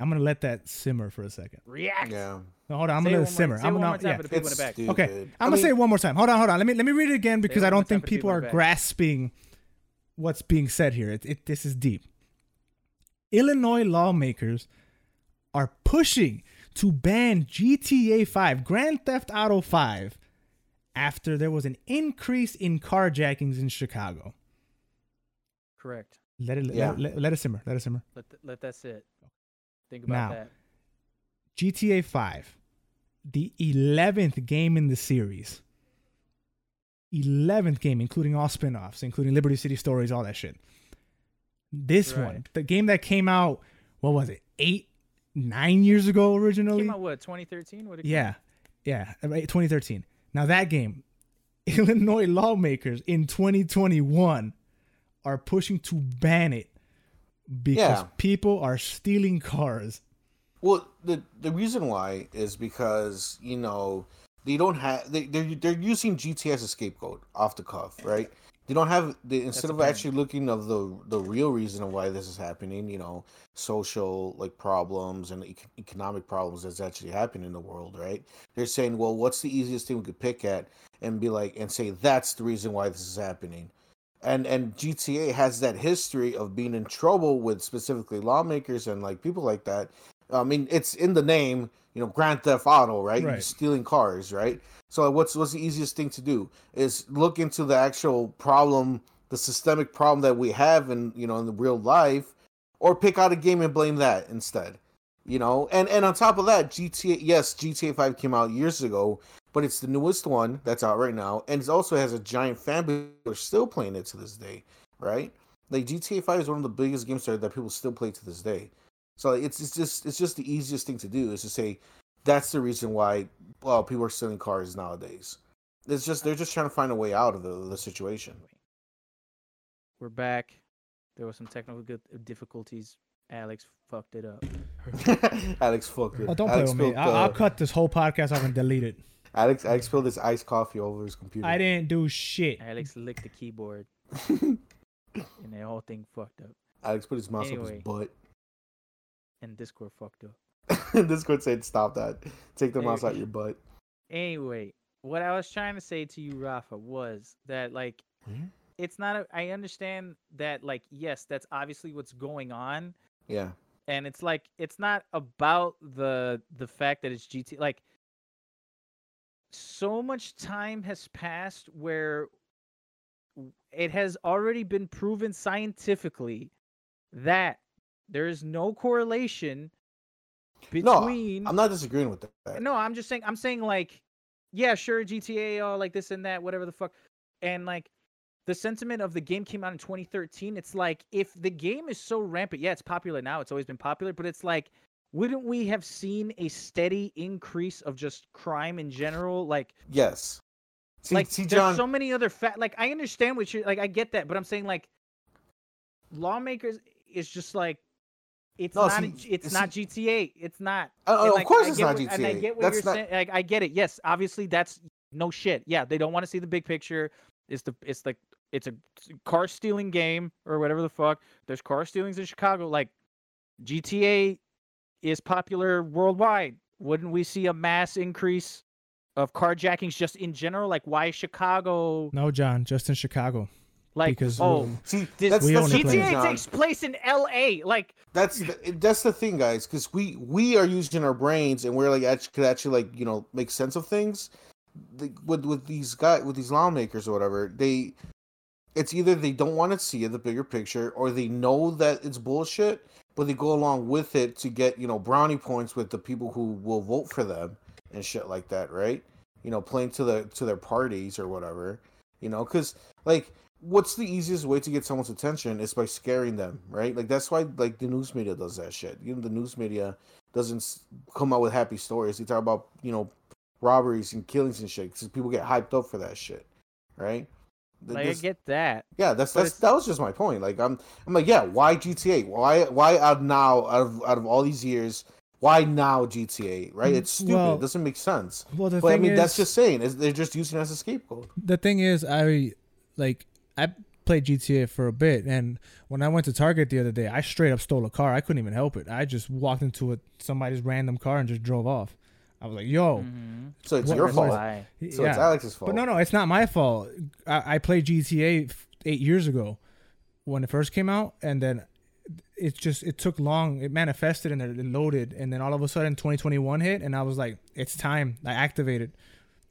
I'm gonna let that simmer for a second. react. Yeah. No, hold on, I'm Say gonna let it more- simmer. I'm one gonna yeah. for the people in the back. Okay, I I'm gonna mean, say it one more time. Hold on, hold on. Let me let me read it again because I don't think people people are grasping what's being said here. It, it this is deep. Illinois lawmakers are pushing to ban GTA 5, Grand Theft Auto 5, after there was an increase in carjackings in Chicago. Correct. Let it Yeah. let, let, let it simmer. Let it simmer. Let th- let that sit. Think about Now, that. GTA 5, the 11th game in the series. 11th game, including all spin offs, including Liberty City Stories, all that shit. This Right. one, the game that came out, what was it, eight, nine years ago originally? Came out what 2013? What? it came Yeah, yeah, right, 2013. Now that game, Illinois lawmakers in 2021 are pushing to ban it because Yeah. people are stealing cars. Well, the the reason why is because you know they don't have they they're they're using GTA as a scapegoat off the cuff, right? They don't have they, instead of actually looking of the the real reason of why this is happening, you know, social like problems and ec- economic problems that's actually happening in the world, right? They're saying, well, what's the easiest thing we could pick at and be like and say that's the reason why this is happening. And and GTA has that history of being in trouble with specifically lawmakers and like people like that I mean, it's in the name, you know, Grand Theft Auto, right? You're stealing cars, right? So what's what's the easiest thing to do is look into the actual problem, the systemic problem that we have in you know in the real life, or pick out a game and blame that instead. You know, and and on top of that, GTA yes, GTA Five came out years ago, but it's the newest one that's out right now, and it also has a giant fan base who are still playing it to this day, right? Like GTA Five is one of the biggest games that people still play to this day. So it's it's just it's just the easiest thing to do is to say that's the reason why well people are stealing cars nowadays. It's just they're just trying to find a way out of the, the situation. We're back. There were some technical difficulties. Alex fucked it up. Alex fucked it. Oh, don't play with me. spilled, I'll, I'll uh, cut this whole podcast off and delete it. Alex Alex spilled his iced coffee over his computer. I didn't do shit. Alex licked the keyboard, and the whole thing fucked up. Alex put his mouse up his butt. And Discord fucked up. Discord said, "Stop that! Take the Hey. mouse out your butt." Anyway, what I was trying to say to you, Rafa, was that like Hmm? it's not. A, I understand that like yes, that's obviously what's going on, Yeah, and it's like it's not about the the fact that it's GT. Like so much time has passed where it has already been proven scientifically that there is no correlation no, I'm not disagreeing with that. no, I'm just saying. I'm saying like, yeah, sure, GTA, all like this and that, whatever the fuck, and like, the sentiment of the game came out in 2013. It's like if the game is so rampant, yeah, it's popular now. It's always been popular, but it's like, wouldn't we have seen a steady increase of just crime in general? Like, Yes. See, like see, there's so many other fat. Like, I understand what you're like. I get that, but I'm saying like, lawmakers is just like. It's No, not. see- it's see- not GTA. It's not. Oh, and, of course I it's get not what- And I get what That's you're not- saying. Like, I get it. Yes, obviously that's no shit. Yeah, they don't want to see the big picture. It's the it's like it's a car stealing game or whatever the fuck. There's car stealings in Chicago. Like GTA is popular worldwide. Wouldn't we see a mass increase of carjackings just in general? Like why Chicago? No, John, just in Chicago. Like because oh, we- See, this, that's, we that's the the thing. GTA takes place in L.A. Like That's the, that's the thing, guys, because we we are using our brains and we're like actually could actually like you know make sense of things. The, with with these guys with these lawmakers or whatever, they it's either they don't want to see the bigger picture or they know that it's bullshit, but they go along with it to get you know brownie points with the people who will vote for them and shit like that, right? You know, playing to the to their parties or whatever. You know, because like what's the easiest way to get someone's attention is by scaring them, right? Like that's why like the news media does that shit. You know, the news media doesn't come out with happy stories. They talk about you know robberies and killings and shit because people get hyped up for that shit, right? Th- like this- I get that. yeah, that's that's that was just my point. Like I'm I'm like yeah, why GTA? Why why out now out of out of all these years? Why now GTA? Right? Mm, It's stupid. well, it doesn't make sense. Well, the But I mean, is, that's just saying is they're just using it as a scapegoat. the thing is, I like I played GTA for a bit, and when I went to Target the other day, I straight up stole a car. I couldn't even help it. I just walked into a somebody's random car and just drove off. I was like, "Yo, Mhm. So it's What- your fault. is- Why? So it's. Alex's fault. But no, no, it's not my fault. I, I played GTA f- eight years ago when it first came out, and then it just it took long. It manifested and it loaded, and then all of a sudden 2021 hit, and I was like, "It's time." I activated,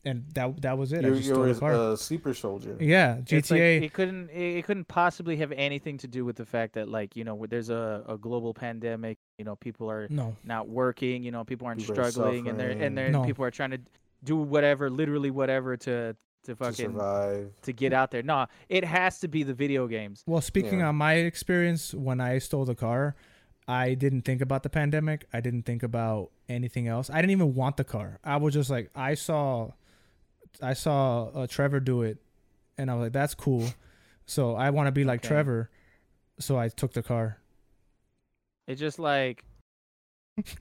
and that that was it. You're, just you're stole the car. a sleeper soldier. yeah, It's like, GTA. it couldn't it it couldn't possibly have anything to do with the fact that like you know there's a, a global pandemic you know people are no, not working you know people aren't People are struggling and they're and suffering. they're No. people are trying to do whatever literally whatever to to to fucking survive. to get out there no it has to be the video games Well, speaking Yeah. on my experience, when I stole the car, I didn't think about the pandemic. I didn't think about anything else. I didn't even want the car. I was just like, I saw, I saw uh, Trevor do it, and I was like, that's cool. So I want to be like Okay. Trevor. So I took the car. it's just like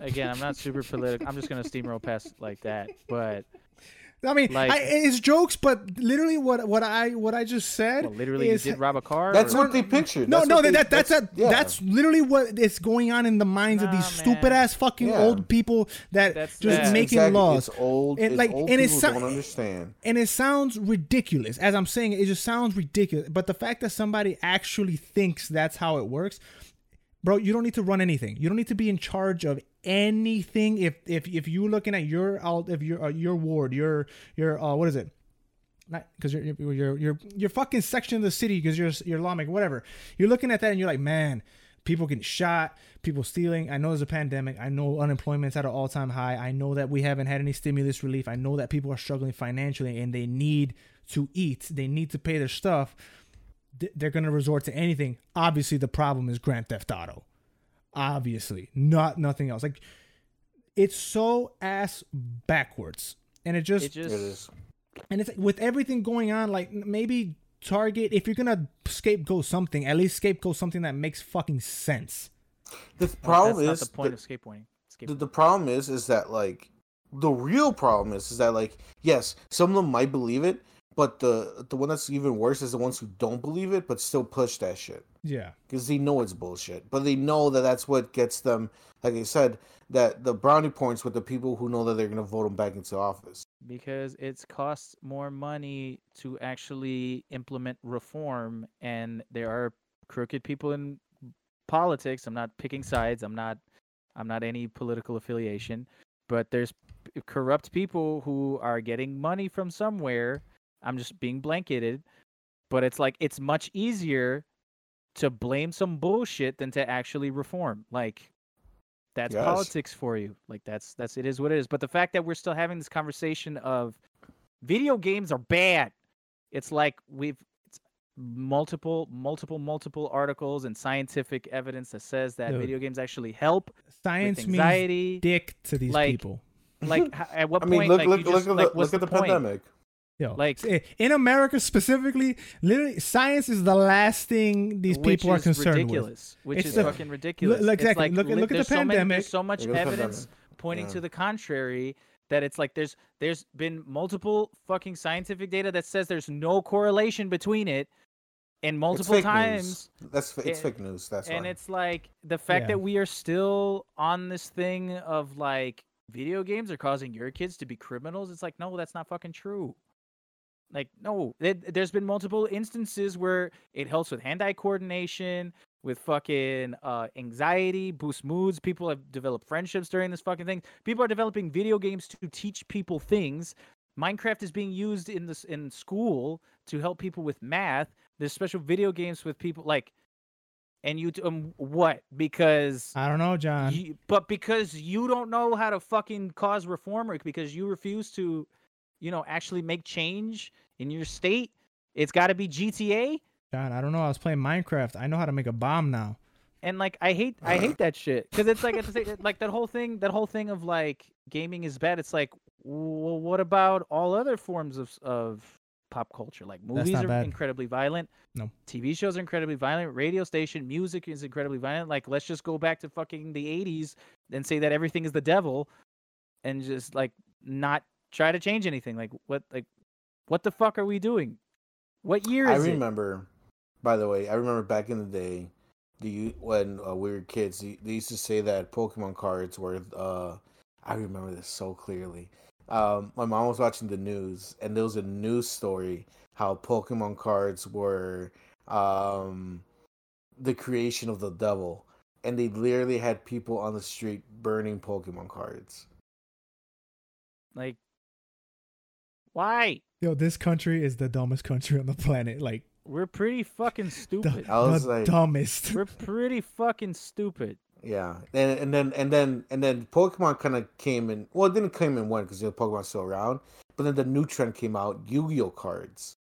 again i'm not super political i'm just gonna steamroll past like that but I mean, Like- I, it's jokes, but literally, what what I what I just said well, literally you did rob a car That's or- what they pictured. No, That's no, they- that, that's a, yeah. that's literally what is going on in the minds of these stupid man. ass fucking Yeah. old people that That's just that. making Exactly. laws. It's old. And, it's like, old and people it's so- don't understand. and it sounds ridiculous. As I'm saying, it just sounds ridiculous. But the fact that somebody actually thinks that's how it works, bro, you don't need to run anything. You don't need to be in charge of anything. If if if you're looking at your out, if your uh, your ward, your your uh, what is it? Not because you're you're you're you're you're fucking section of the city because you're you're lawmaker, whatever. You're looking at that and you're like, man, people getting shot, people stealing. I know there's a pandemic. I know unemployment's at an all time high. I know that we haven't had any stimulus relief. I know that people are struggling financially and they need to eat. They need to pay their stuff. They're gonna resort to anything. Obviously, the problem is Grand Theft Auto. Obviously, not nothing else. Like it's so ass backwards, and it just it just and it's with everything going on, like maybe Target, if you're gonna scapegoat something, at least scapegoat something that makes fucking sense. The problem that's is not the point the- of skateboarding the, Skateboarding. the problem is is that like the real problem is is that like yes some of them might believe it but the the one that's even worse is the ones who don't believe it but still push that shit Yeah, because they know it's bullshit but they know that that's what gets them like i said that the brownie points with the people who know that they're going to vote them back into office. Because it's costs more money to actually implement reform and there are crooked people in politics. I'm not picking sides. I'm not i'm not any political affiliation but there's corrupt people who are getting money from somewhere. I'm just being blanketed but it's like it's much easier to blame some bullshit than to actually reform like that's Yes. politics for you like that's that's it is what it is but the fact that we're still having this conversation of video games are bad it's like we've it's, multiple, multiple, multiple articles and scientific evidence that says that Dude. video games actually help Science with means anxiety. dick to these like, people. like, at what I point? mean, look, like, look, look, just, at like, the, what's look at the, point? Pandemic. Yo, like- in America specifically, literally, science is the last thing these people are is concerned with. ridiculous, Which It's is the- fucking ridiculous. look, It's exactly. like, Look at- li- look at the there's so many- there's so much Look at the evidence pointing Yeah. to the contrary that it's like there's there's been multiple fucking scientific data that says there's no correlation between it, and It's multiple fake times. News. That's it's and- fake news. That's and why. it's like the fact Yeah. that we are still on this thing of like video games are causing your kids to be criminals it's like no that's not fucking true like no it, there's been multiple instances where it helps with hand-eye coordination with fucking uh, anxiety boost moods. People have developed friendships during this fucking thing. People are developing video games to teach people things. Minecraft is being used in this in school to help people with math. There's special video games with people like and you t- um what? Because I don't know, John. you, but because you don't know how to fucking cause reform or because you refuse to you know actually make change in your state it's got to be gta John, I don't know. I was playing Minecraft. I know how to make a bomb now. and like i hate i hate that shit because it's like it's like that whole thing that whole thing of like gaming is bad it's like well what about all other forms of of pop culture like movies are bad. incredibly violent No. tv shows are incredibly violent radio station music is incredibly violent like let's just go back to fucking the 80s and say that everything is the devil and just like not try to change anything like what like what the fuck are we doing what year I is it remember, by the way, I remember back in the day, you when uh, we were kids, they they used to say that Pokemon cards were. Uh, I remember this so clearly. Um, my mom was watching the news, and there was a news story how Pokemon cards were um, the creation of the devil, and they literally had people on the street burning Pokemon cards. like why Yo, this country is the dumbest country on the planet. Like we're pretty fucking the, stupid I was the like- dumbest. we're pretty fucking stupid Yeah, and and then and then and then Pokemon kind of came in. Well, it didn't come in one because the Pokemon's still around. But then the new trend came out: Yu-Gi-Oh cards,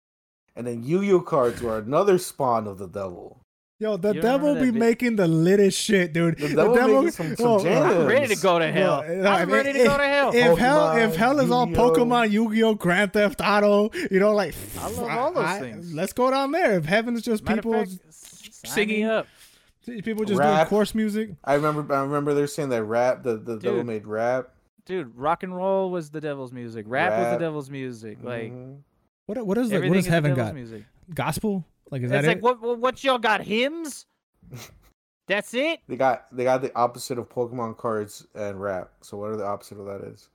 and then Yu-Gi-Oh cards were another spawn of the devil. Yo, the devil be that making the littest shit, dude. The devil making some- some oh, i'm ready to go to hell Yo, no, i'm if- ready to if- go to hell If hell, if hell is all Yu-Gi-Oh. Pokemon, Yu-Gi-Oh, Grand Theft Auto, you know, like I love all those things. Let's go down there. If heaven is just Matter people, fact, s- sign me singing- up people just doing course music. I remember, I remember they're saying that rap, the the devil made rap. dude rock and roll was the devil's music rap, was the devil's music like Mhm. What what is the, everything what is does heaven the got? music Gospel? Like is it's that like it? what, what what y'all got hymns that's it they got they got the opposite of Pokemon cards and rap. So what are the opposite of that is?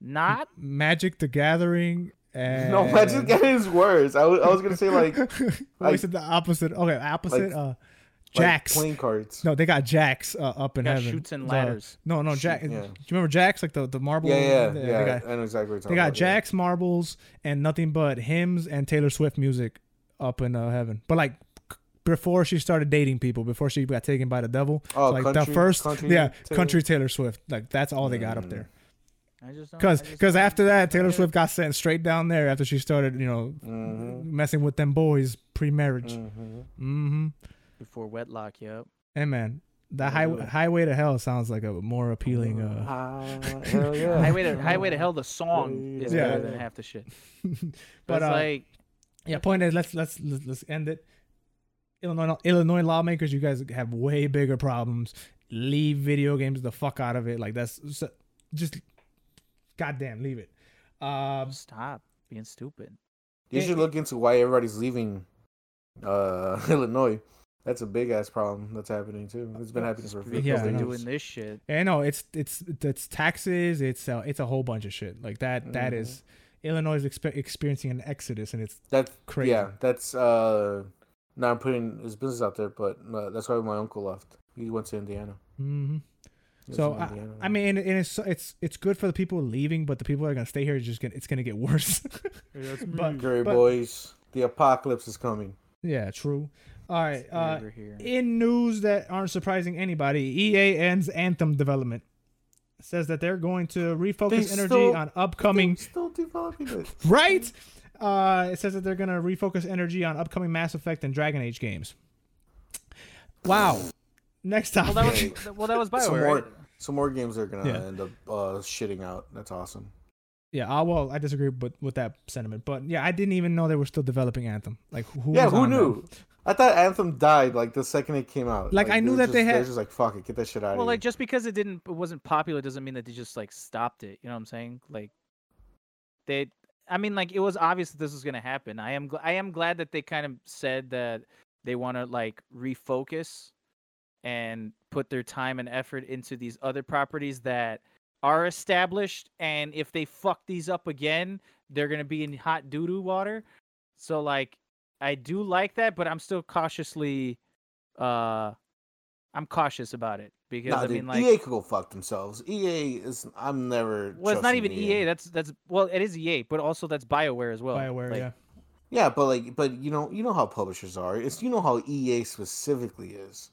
not Magic the Gathering and No, Magic the Gathering words. I was, I was gonna say like like- Wait, said the opposite. Okay, opposite. uh, like Jacks. playing cards. no, they got Jacks uh, up in heaven. shoots and The- ladders no, no, Shoot, Jack. yeah. Do you remember Jacks? Like the the marble. Yeah, yeah, They- yeah. They got, I know exactly what you're they got about, yeah. Jacks, marbles, and nothing but hymns and Taylor Swift music up in uh, heaven. But like before she started dating people, before she got taken by the devil. Oh, like the first, country yeah, Taylor? country Taylor Swift. Like that's all they got up there. I just don't- Because because after that, Taylor Swift got sent straight down there after she started, you know, Mhm. messing with them boys pre-marriage. Mhm. Mm-hmm. before wedlock yep Hey man, the highway highway to hell sounds like a more appealing. Uh, hell yeah. highway to highway to hell the song is Yeah. better than half the shit but, but uh, like yeah, point is let's let's let's, let's end it. Illinois Illinois lawmakers, you guys have way bigger problems. Leave video games the fuck out of it. Like that's so- just goddamn leave it. Um, stop being stupid You should look into why everybody's leaving uh, Illinois. That's a big ass problem that's happening too. It's been happening for because Yeah, I they're doing this shit I know it's it's it's taxes. It's uh, it's a whole bunch of shit like that. That Mhm. is Illinois is expe- experiencing an exodus, and it's That's Crazy. Yeah, that's uh. Now I'm putting his business out there, but uh, that's why my uncle left. He went to Indiana. mhm. So. in I, Indiana. I mean, and, and it's it's it's good for the people leaving, but the people that are gonna stay here is just gonna it's gonna get worse. but, Gary but- boys, the apocalypse is coming. yeah, true. All right. Uh, here in news that aren't surprising anybody, EA ends Anthem development. Says that they're going to refocus They energy still- on upcoming still developing it. right. Uh, it says that they're gonna refocus energy on upcoming Mass Effect and Dragon Age games. Wow. Next Well, that was well, that was some Bioware. more right? some more games are gonna Yeah. end up uh, shitting out. That's awesome. yeah. Uh, well, I disagree with with that sentiment, but yeah, I didn't even know they were still developing Anthem. Like, who? yeah, was who on them? Knew? I thought Anthem died like the second it came out. Like, I knew they're that they had- They're just like fuck it, get that shit out Well, of like here. just because it didn't, it wasn't popular, doesn't mean that they just like stopped it. You know what I'm saying? Like, they, I mean, like it was obvious that this was gonna happen. I am, gl- I am glad that they kind of said that they want to like refocus and put their time and effort into these other properties that are established. And if they fuck these up again, they're gonna be in hot doo doo water. So like, I do like that, but I'm still cautiously, uh, I'm cautious about it because Nah, I dude, mean, like, EA could go fuck themselves. EA is. I'm never. well, it's not trusting even EA. That's that's well, it is EA, but also that's Bioware as well. Bioware, Like, yeah. Yeah, but like, but you know, you know how publishers are. It's you know how EA specifically is.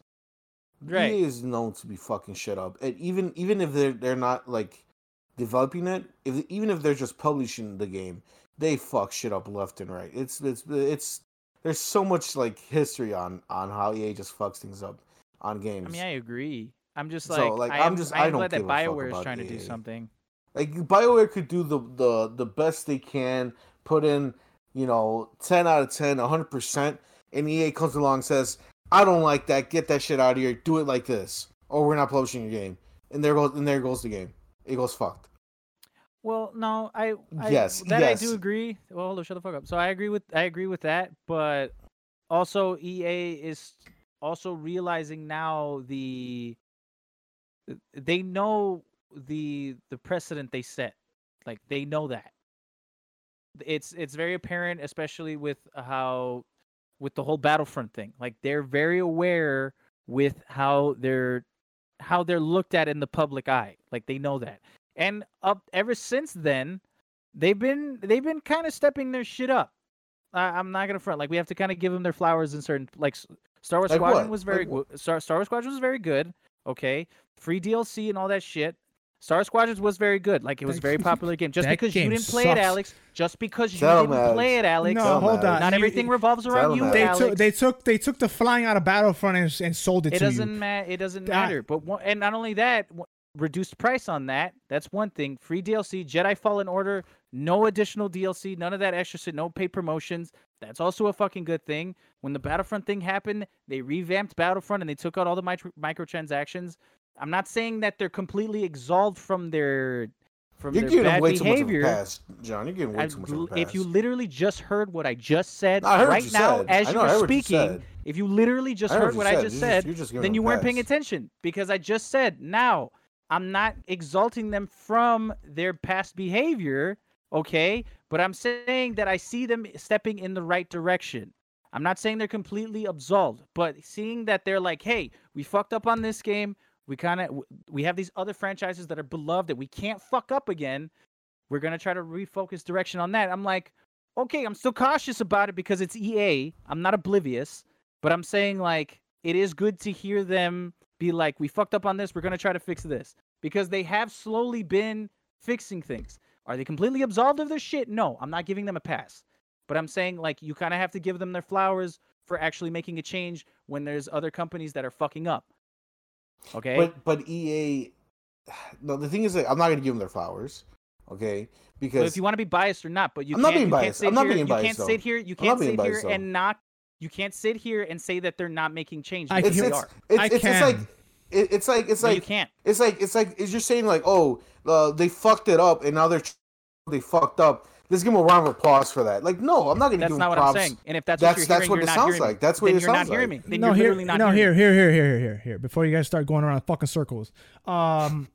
Right. EA is known to be fucking shit up, and even even if they're they're not like developing it, if even if they're just publishing the game, they fuck shit up left and right. It's it's it's there's so much like history on on how EA just fucks things up on games. I mean, I agree. I'm just like, So, like, I I'm just- I I am don't glad that Bioware is trying to do something. like Bioware could do the the the best they can, put in you know ten out of 10, 100 percent, and EA comes along and says, "I don't like that. Get that shit out of here. Do it like this, or we're not publishing your game." And there goes and there goes the game. It goes fucked. Well, no, I, I Yes, that I do agree. Well, hold on, shut the fuck up. So I agree with I agree with that, but also EA is also realizing now the they know the the precedent they set. Like they know that. It's it's very apparent, especially with how with the whole Battlefront thing. Like they're very aware with how they're how they're looked at in the public eye. Like they know that. And up ever since then, they've been they've been kind of stepping their shit up. I, I'm not gonna front. Like we have to kind of give them their flowers in certain like Star Wars Like Squadron what? was very Like what? good. Star Star Wars Squadron was very good. Okay, free DLC and all that shit. Star Wars Squadrons was very good. Like it was a very popular game. Just that because you didn't play it. Alex. Just because you Tell 'em, didn't play it, Alex. No, hold on. Not You- everything revolves Tell around 'em, you, Alex. They Alex. took they took they took the flying out of Battlefront and, and sold it, it to doesn't matter. It doesn't That- matter. But one, and not only that, w- reduced price on that. That's one thing. Free DLC, Jedi Fallen Order, no additional DLC, none of that extra shit, no paid promotions. That's also a fucking good thing. When the Battlefront thing happened, they revamped Battlefront and they took out all the micro- microtransactions. I'm not saying that they're completely absolved from their from You're their bad way too much of a behavior. pass, John. You're getting way I- too much of a pass. if you literally just heard what I just said I right now said. as you were what you speaking, if you literally just I heard heard what what you I just You're said, you're just then you weren't paying attention because I just said now I'm not exalting them from their past behavior, okay? But I'm saying that I see them stepping in the right direction. I'm not saying they're completely absolved, but seeing that they're like, "Hey, we fucked up on this game. We kind of we have these other franchises that are beloved that we can't fuck up again. We're going to try to refocus direction on that." I'm like, "Okay, I'm still cautious about it because it's EA. I'm not oblivious, but I'm saying like it is good to hear them be like, "We fucked up on this. We're going to try to fix this." Because they have slowly been fixing things. Are they completely absolved of their shit? No, I'm not giving them a pass. But I'm saying like you kind of have to give them their flowers for actually making a change when there's other companies that are fucking up. Okay? But but EA, no. The thing is, that I'm not gonna give them their flowers, okay? So Because if you want to be biased or not, but you I'm can't, not being you can't biased. sit I'm not here, being you can't biased, sit here, you can't sit here biased, and not you can't sit here and say that they're not making change. I it's can- they it's are. it's, I it's, it's like it, it's like it's No, like you can't. it's like it's like it's just saying like oh uh, they fucked it up and now they're they fucked up. Let's give them a round of applause for that. Like no, I'm not gonna do that. That's give not them what. I'm saying. And if that's, That's- what you're that's hearing, what you're it not sounds hearing me. like. That's what then it you're not sounds hearing like. me. Then no, you're here, literally not no, hearing here, me. here, here, here, here, here, here. Before you guys start going around fucking circles, um,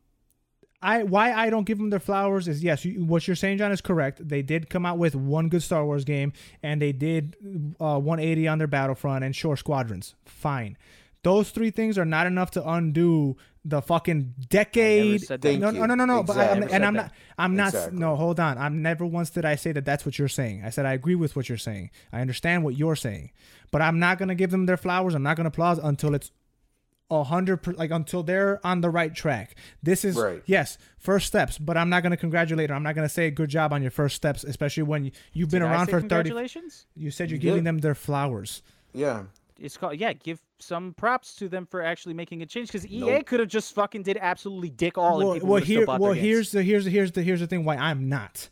I why I don't give them their flowers is yes, you, what you're saying, John, is correct. They did come out with one good Star Wars game, and they did uh, 180 on their Battlefront and Shore Squadrons. Fine, those three things are not enough to undo the fucking decade. no, no, no, no, no. But I, I'm- and I'm not. I'm not. Exactly. No, hold on. I'm never once did I say that that's what you're saying. I said I agree with what you're saying. I understand what you're saying, but I'm not gonna give them their flowers. I'm not gonna applaud until it's a hundred per, like until they're on the right track. This is Right. yes, first steps, but I'm not gonna congratulate her. I'm not gonna say good job on your first steps, especially when you- you've been Did I around say for thirty. Congratulations. You said you're You giving did. them their flowers. Yeah. It's called yeah. Give some props to them for actually making a change because EA Nope. could have just fucking did absolutely dick all. well, and well here, well here's the here's the here's the here's the thing why I'm not.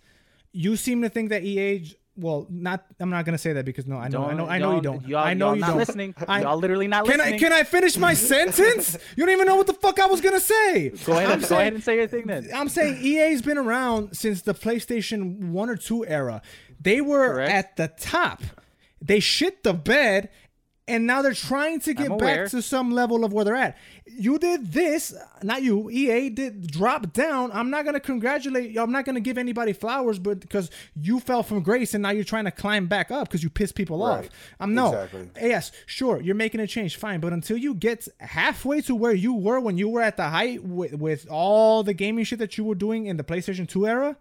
You seem to think that EA. Well, not. I'm not gonna say that because no, I know, I know, I know you don't. Y'all, I know y'all you not don't. listening. I- y'all literally not Can I listening. can I finish my sentence? You don't even know what the fuck I was gonna say. go ahead? I'm and, go saying- ahead and say your thing then. I'm saying EA's been around since the PlayStation 1 or 2 era. They were Correct. at the top. They shit the bed and now they're trying to get back to some level of where they're at. You did this, not you. EA did drop down. I'm not gonna congratulate you. I'm not gonna give anybody flowers, but because you fell from grace and now you're trying to climb back up because you pissed people off. I'm no. Exactly. Yes, sure, you're making a change, fine, but until you get halfway to where you were when you were at the height with, with all the gaming shit that you were doing in the PlayStation 2 era,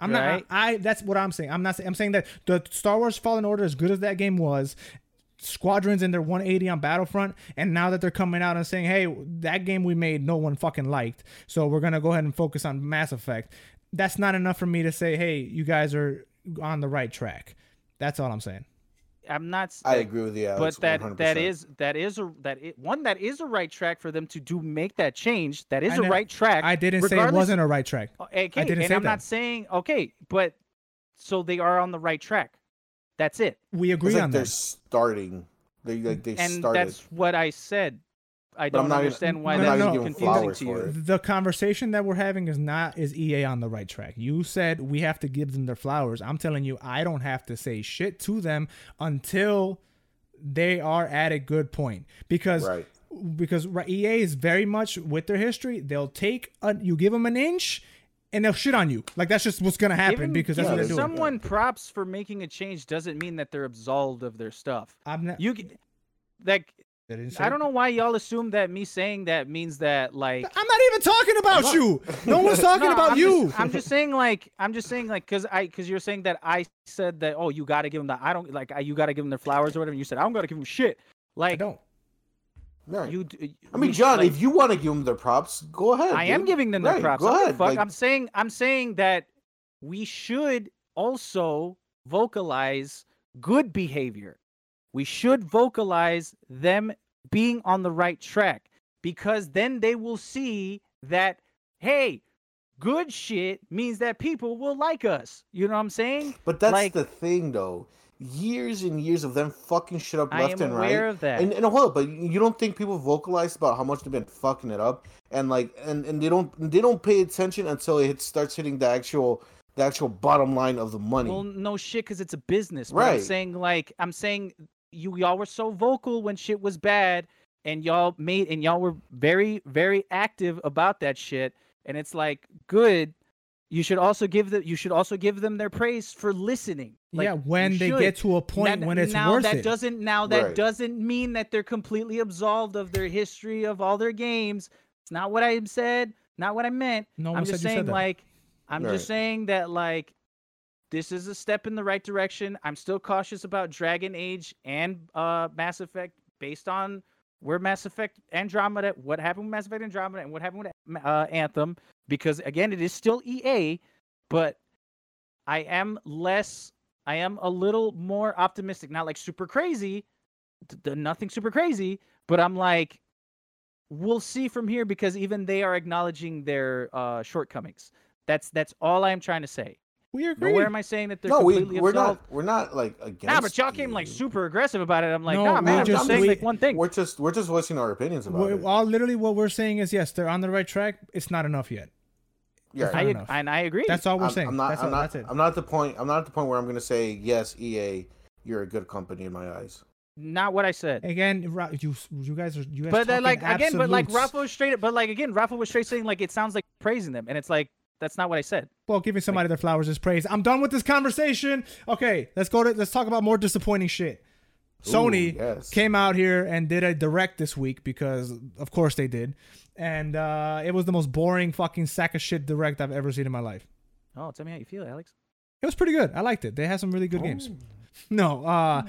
I'm Right. not. I, I that's what I'm saying. I'm not. saying I'm saying that the Star Wars Fallen Order, as good as that game was, Squadrons in their 180 on Battlefront, and now that they're coming out and saying, "Hey, that game we made, no one fucking liked, so we're gonna go ahead and focus on Mass Effect." That's not enough for me to say, "Hey, you guys are on the right track." That's all I'm saying. I'm not. I agree with you, Alex. but that 100%. that is that is a that i one that is a right track for them to do make that change. That is I a ne- right track. I didn't say it wasn't a right track. Okay, I didn't and say I'm that. not saying okay, but so they are on the right track. That's it. We It's agree like on they're that. starting. They like they and started. that's what I said. I But I'm don't not gonna- understand why I'm not that's gonna so give 'em confusing flowers to for you. it. The conversation that we're having is not is EA on the right track. You said we have to give them their flowers. I'm telling you, I don't have to say shit to them until they are at a good point because Right. because right, EA is very much with their history. They'll take a, you give them an inch and they'll shit on you. Like that's just what's gonna happen Giving, because that's Yeah, what they're doing. someone props for making a change doesn't mean that they're absolved of their stuff. I'm not. You like I I don't know why y'all assume that me saying that means that like I'm not even talking about you. No one's talking No, about I'm you. Just, I'm just saying like I'm just saying like because I because you're saying that I said that oh you got to give them the I don't like I, you got to give them their flowers or whatever. And you said I don't got to give them shit. I Like don't. Right. you. d- I mean, John, like, if you want to give them their props, go ahead. I am giving them their props. Go I don't give a ahead. Fuck. like- I'm saying I'm saying that we should also vocalize good behavior. We should vocalize them being on the right track because then they will see that hey, good shit means that people will like us. You know what I'm saying? But that's like- the thing, though. Years and years of them fucking shit up left and right. aware of that. And, and hold up, but you don't think people vocalize about how much they've been fucking it up, and like, and, and they don't they don't pay attention until it starts hitting the actual the actual bottom line of the money. Well, no shit, because it's a business. But I'm Right. saying like I'm saying you y'all were so vocal when shit was bad, and y'all made and y'all were very very active about that shit. And it's like good. You should also give the you should also give them their praise for listening. Like, yeah, when they should. get to a point Now- when it's now worth that it. doesn't now that Right. doesn't mean that they're completely absolved of their history of all their games. It's not what I said. Not what I meant. No I'm just said you said saying that. like I'm Right. just saying that like this is a step in the right direction. I'm still cautious about Dragon Age and uh Mass Effect based on where Mass Effect Andromeda, what happened with Mass Effect Andromeda and what happened with uh, Anthem because again it is still EA, but I am less I am a little more optimistic, not like super crazy, d- d- nothing super crazy, but I'm like we'll see from here because even they are acknowledging their uh shortcomings. That's that's all I'm trying to say. we agree. Nowhere am I saying that they're no, we completely we're absolved. not we're not like against. Nah, but y'all came like super aggressive about it. I'm like, No, nah, we man, I'm just just- saying we- like one thing. We're just we're just voicing our opinions about We're- it. all literally what we're saying is yes, they're on the right track. It's not enough yet. Yeah, I, enough. and I agree. That's all we're I'm, saying. I'm not. that's I'm all, not. that's it. I'm not at the point. I'm not at the point where I'm gonna say yes, EA. You're a good company in my eyes. not what I said. Again, you you guys are you guys But then, talking like again, but like absolutes. Rafa was straight. But like again, Rafa was straight saying like it sounds like praising them, and it's like that's not what I said. Well, giving somebody their flowers is praise. I'm done with this conversation. Okay, let's go to let's talk about more disappointing shit. Sony yes. came out here and did a direct this week because of course they did. And uh, it was the most boring fucking sack of shit direct I've ever seen in my life. Oh, tell me how you feel, Alex. It was pretty good. I liked it. They had some really good games. No, uh,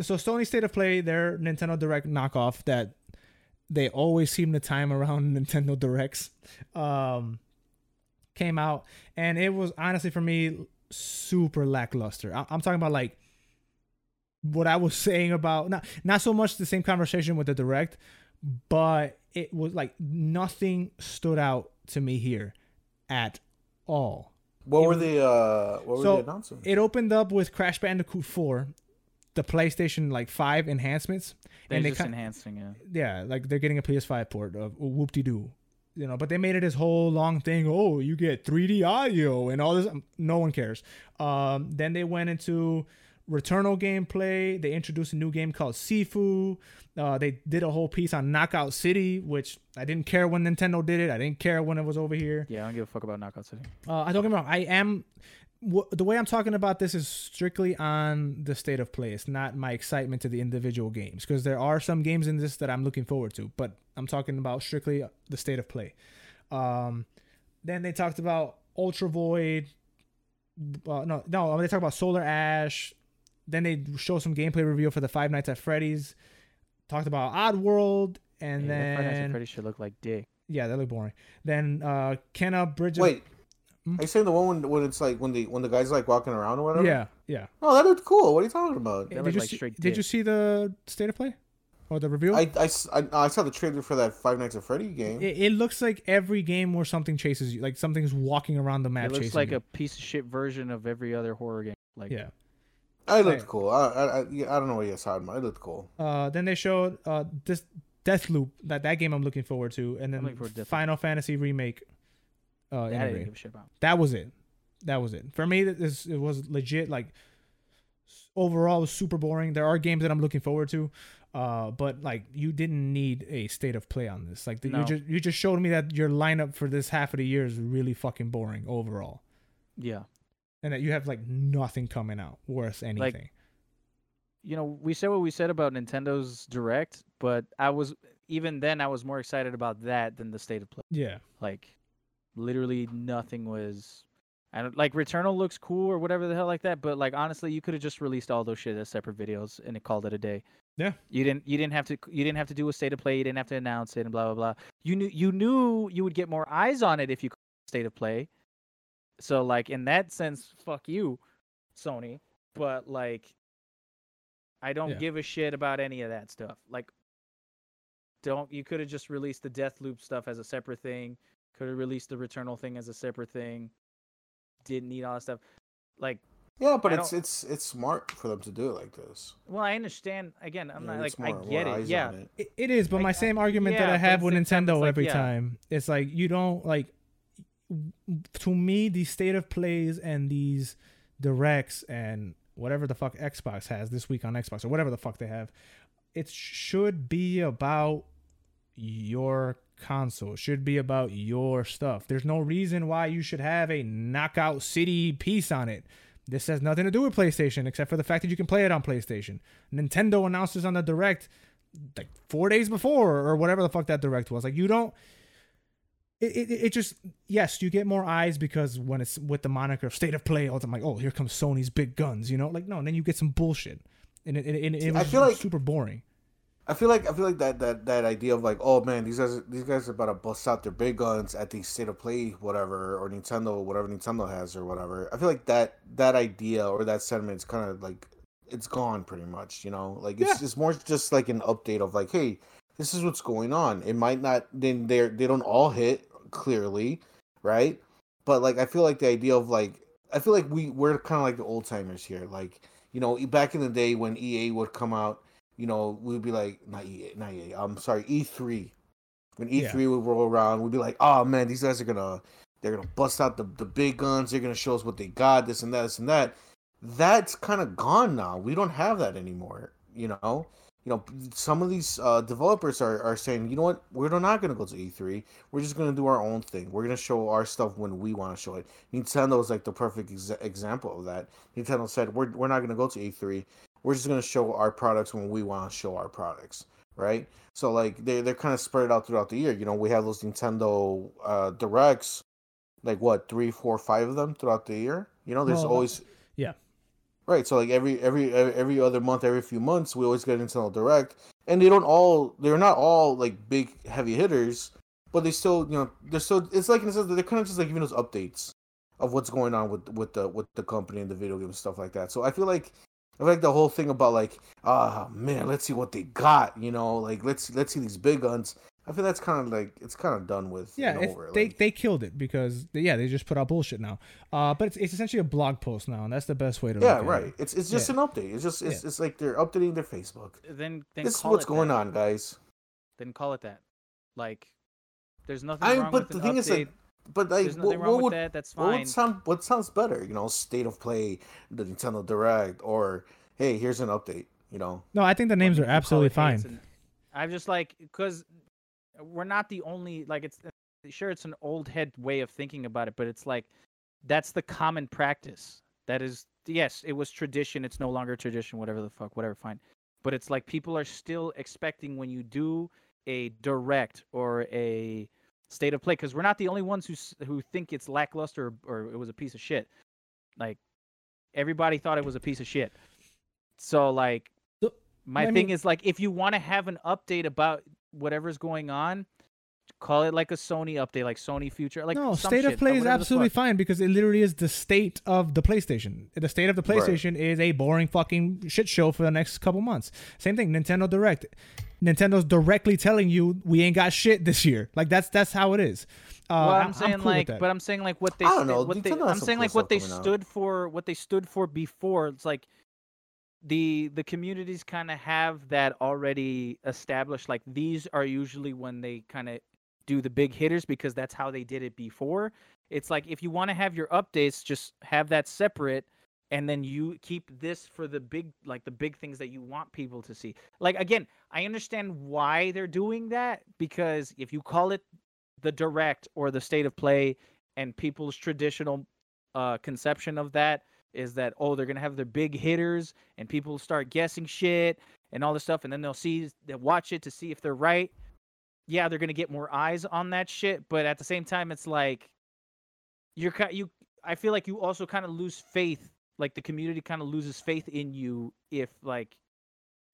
so Sony State of Play, their Nintendo Direct knockoff that they always seem to time around Nintendo Directs. Um, came out, and it was honestly for me super lackluster. I- I'm talking about like what I was saying about not not so much the same conversation with the direct, but it was like nothing stood out to me here at all. What It were the uh what were So, the announcements? It opened up with Crash Bandicoot 4, the PlayStation like 5 enhancements, They're and they just kind enhancing it. yeah, like they're getting a PS5 port of whoop de doo. You know, but they made it this whole long thing. Oh, you get 3D audio and all this. No one cares. Um, then they went into Returnal gameplay. They introduced a new game called Sifu. Uh, they did a whole piece on Knockout City, which I didn't care when Nintendo did it. I didn't care when it was over here. Yeah, I don't give a fuck about Knockout City. Uh, I don't get me wrong. I am. The way I'm talking about this is strictly on the state of play. It's not my excitement to the individual games because there are some games in this that I'm looking forward to, but I'm talking about strictly the state of play. Um, then they talked about Ultra Void. Uh, no, no, they talk about Solar Ash. Then they show some gameplay reveal for the Five Nights at Freddy's. Talked about Oddworld, and yeah, that Five Nights at then Freddy's should look like dick. yeah, that look boring. Then uh, Kena Bridge. Wait. Hmm? Are you saying the one when, when it's like when the when the guy's like walking around or whatever? yeah, yeah. Oh, that looked cool. What are you talking about? They did you like see, straight did you see the state of play or the review? I, saw the trailer for that Five Nights at Freddy game. it, it looks like every game where something chases you, like something's walking around the map. It looks chasing like you. a piece of shit version of every other horror game. Like, yeah. I looked I- cool. I, I, I, I don't know what you're talking about. It looked cool. Uh, then they showed uh this Deathloop that that game I'm looking forward to, and then looking forward to Deathloop. Final Fantasy remake. Uh, that I didn't give a shit about. that was it. That was it for me. This it was legit. Like overall, it was super boring. There are games that I'm looking forward to, uh, but like you didn't need a state of play on this. Like the, you just you just showed me that your lineup for this half of the year is really fucking boring overall, Yeah. And that you have like nothing coming out worth anything. you know, we said what we said about Nintendo's Direct, but I was even then I was more excited about that than the state of play. yeah, Like, literally nothing was. I don't like Returnal looks cool or whatever the hell like that, but like honestly, you could have just released all those shit as separate videos and it called it a day. Yeah. You didn't. You didn't have to. You didn't have to do a state of play. You didn't have to announce it and blah blah blah. You knew. You knew you would get more eyes on it if you state of play. So like in that sense, fuck you, Sony. But like, I don't Yeah. give a shit about any of that stuff. Like, don't you could have just released the Deathloop stuff as a separate thing. Could have released the Returnal thing as a separate thing. Didn't need all that stuff. Like, Yeah, but I it's don't- it's it's smart for them to do it like this. well, I understand. Again, I'm You know, not like it's I get it. Yeah, it. It, it is, but I- my I- same argument that I have with the same time, Nintendo like, every yeah. time, it's like you don't like. To me, these state of plays and these directs and whatever the fuck Xbox has this week on Xbox or whatever the fuck they have, it should be about your console. It should be about your stuff. There's no reason why you should have a Knockout City piece on it. This has nothing to do with PlayStation except for the fact that you can play it on PlayStation. Nintendo announces on the direct like four days before or whatever the fuck that direct was. Like you don't. It, it, it just yes you get more eyes because when it's with the moniker of state of play all the time like oh here comes Sony's big guns you know like no and then you get some bullshit and it, it, it, it I was feel like- super boring I feel like I feel like that that that idea of like, oh man, these guys these guys are about to bust out their big guns at the state of play, whatever, or Nintendo, whatever Nintendo has or whatever. I feel like that that idea or that sentiment is kind of like it's gone pretty much. You know, like it's Yeah. just more just like an update of like, hey, this is what's going on. It might not then they they don't all hit clearly, right? But like I feel like the idea of like I feel like we we're kind of like the old timers here. Like you know, back in the day when EA would come out you know, we'd be like, not EA, not EA, I'm sorry, E3. When E3 Yeah. would roll around, we'd be like, oh man, these guys are gonna, they're gonna bust out the, the big guns. They're gonna show us what they got, this and that, this and that. That's kind of gone now. We don't have that anymore. You know, you know, some of these uh, developers are, are saying, you know what, we're not gonna go to E3. We're just gonna do our own thing. We're gonna show our stuff when we want to show it. Nintendo is like the perfect ex- example of that. Nintendo said, we're we're not gonna go to E3 we're just going to show our products when we want to show our products right so like they, they're kind of spread out throughout the year you know we have those nintendo uh directs like what three four five of them throughout the year you know there's Well, always yeah. Right. So like every every every other month, every few months, we always get Nintendo Direct, and they don't all they're not all like big heavy hitters, but they still you know they're still it's like in the sense they're kind of just like giving us updates of what's going on with with the with the company and the video game stuff like that. So I feel like I like the whole thing about like ah man, let's see what they got, you know, like let's let's see these big guns. I feel that's kind of like it's kind of done with. Yeah, over. they like- they killed it because they, yeah they just put out bullshit now. Uh, but it's, it's essentially a blog post now, and that's the best way to. yeah, look right. It. It's it's just Yeah. an update. It's just it's, it's like they're updating their Facebook. Then then This is what's it going that. on, guys. Then call it that. Like, there's nothing I wrong but with the an thing update. is like, but like, what, nothing what with would that. That's what fine. would sound what sounds better? You know, state of play, the Nintendo Direct, or hey, here's an update. You know, No, I think the names You are absolutely fine. it's an- I'm just like because we're not the only like it's uh, sure it's an old head way of thinking about it, but it's like that's the common practice. That is yes, it was tradition. It's no longer tradition. Whatever the fuck, whatever, fine. But it's like people are still expecting when you do a direct or a state of play because we're not the only ones who who think it's lackluster or, or it was a piece of shit. Like everybody thought it was a piece of shit. So like my I thing mean- is like if you want to have an update about whatever's going on, call it like a Sony update, like Sony Future, like no, some state of play is absolutely fine because it literally is the state of the PlayStation. The state of the Right. PlayStation is a boring fucking shit show for the next couple months. Same thing, Nintendo Direct. Nintendo's directly telling you we ain't got shit this year. Like that's that's how it is. Uh, Well, I- I'm saying cool like, but I'm saying like what they, I don't sta- know, what they, Nintendo has I'm saying like what they coming out. stood for, what they stood for before. It's like the the communities kind of have that already established. Like these are usually when they kind of do the big hitters because that's how they did it before. It's like if you want to have your updates, just have that separate. And then you keep this for the big, like the big things that you want people to see. Like again, I understand why they're doing that because if you call it the direct or the state of play and people's traditional uh, conception of that is that oh they're gonna have their big hitters and people start guessing shit and all this stuff and then they'll see they'll watch it to see if they're right. Yeah they're gonna get more eyes on that shit but at the same time it's like you're you i feel like you also kind of lose faith like the community kind of loses faith in you if like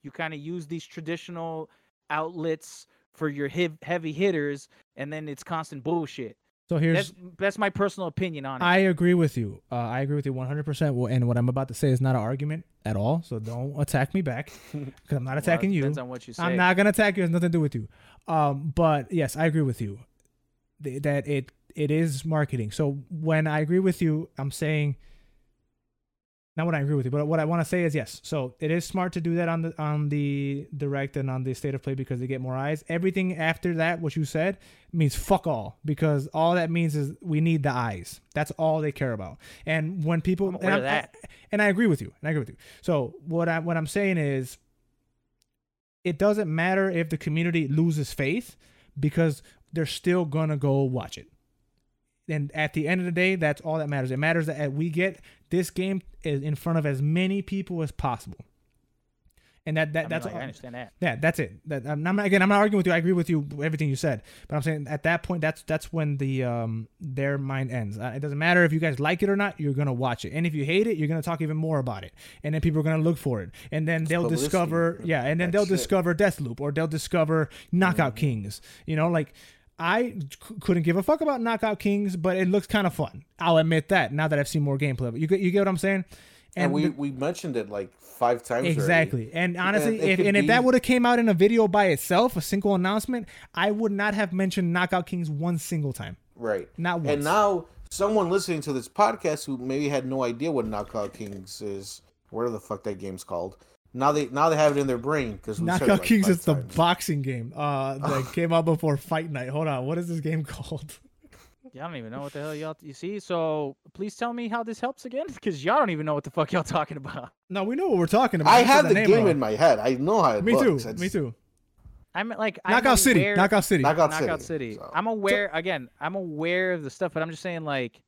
you kind of use these traditional outlets for your heavy hitters and then it's constant bullshit so here's that's that's my personal opinion on it I agree with you. Uh, I agree with you 100%. Well, And what I'm about to say is not an argument at all. So don't attack me back because I'm not Well, attacking you. depends on what you say I'm not gonna attack you. It has nothing to do with you. Um, but yes, I agree with you that it it is marketing. So when I agree with you, I'm saying not what I agree with you, but what I want to say is yes. So it is smart to do that on the on the direct and on the state of play because they get more eyes. Everything after that, what you said, means fuck all because all that means is we need the eyes. That's all they care about. And when people I'm and, aware of I'm- that. and I agree with you. And I agree with you. So what I what I'm saying is it doesn't matter if the community loses faith because they're still gonna go watch it. And at the end of the day, that's all that matters. It matters that we get this game is in front of as many people as possible. And that, that I mean, that's like, all, I understand that. yeah, that's it. That, I'm not, again, I'm not arguing with you. I agree with you everything you said, but I'm saying at that point, that's that's when the um their mind ends. Uh, it doesn't matter if you guys like it or not. You're gonna watch it, and if you hate it, you're gonna talk even more about it, and then people are gonna look for it, and then they'll discover, yeah, and then That they'll shit. discover Deathloop or they'll discover Knockout Kings. You know, like. I c- couldn't give a fuck about Knockout Kings, but it looks kind of fun. I'll admit that now that I've seen more gameplay. of it. You get, you get what I'm saying? and, we the- we mentioned it like five times. already. Exactly. And honestly, it if and if that would have came out in a video by itself, a single announcement, I would not have mentioned Knockout Kings one single time. Right. Not once. And now someone listening to this podcast who maybe had no idea what Knockout Kings is, whatever the fuck that game's called. Now they now they have it in their brain because Knockout Kings is the boxing game uh, that came out before Fight Night. Hold on, what is this game called? Yeah, I don't even know what the hell y'all. You see, so please tell me how this helps again, because y'all don't even know what the fuck y'all talking about. No, we know what we're talking about. I Just said have the name game wrong. in my head. I know how it Me looks. too. It's Me too. I'm like I'm Knockout City. aware- Knockout City. Knockout, Knockout City. City. so- I'm aware again. I'm aware of the stuff, but I'm just saying like,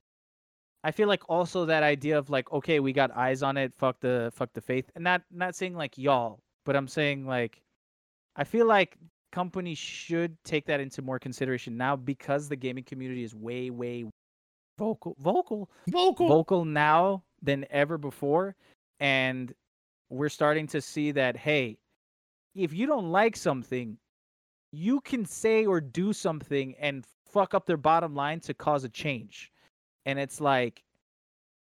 I feel like also that idea of like, okay, we got eyes on it. Fuck the fuck the faith, and not not saying like y'all, but I'm saying like, I feel like companies should take that into more consideration now because the gaming community is way way vocal vocal Vocal. vocal now than ever before. and we're starting to see that hey, if you don't like something, you can say or do something and fuck up their bottom line to cause a change. And it's like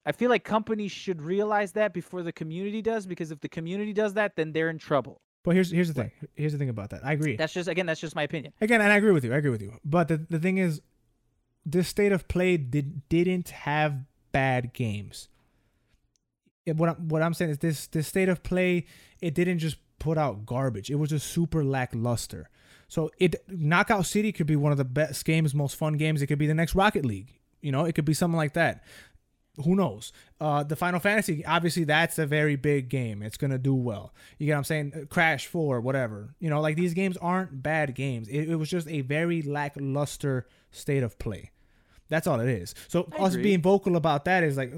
I feel like companies should realize that before the community does because if the community does that, then they're in trouble. But here's here's the thing. Here's the thing about that. I agree. That's just again, that's just my opinion. Again, and I agree with you. I agree with you. But the, the thing is, this state of play did didn't have bad games. It- what I'm, what I'm saying is this this state of play it didn't just put out garbage. It was just super lackluster. So it Knockout City could be one of the best games, most fun games. It could be the next Rocket League. You know, it could be something like that. Who knows? Uh, the Final Fantasy, obviously, that's a very big game. It's gonna do well. You get what I'm saying? Uh, Crash Four, whatever. You know, like these games aren't bad games. It, it was just a very lackluster state of play. That's all it is. So I us agree. being vocal about that is like,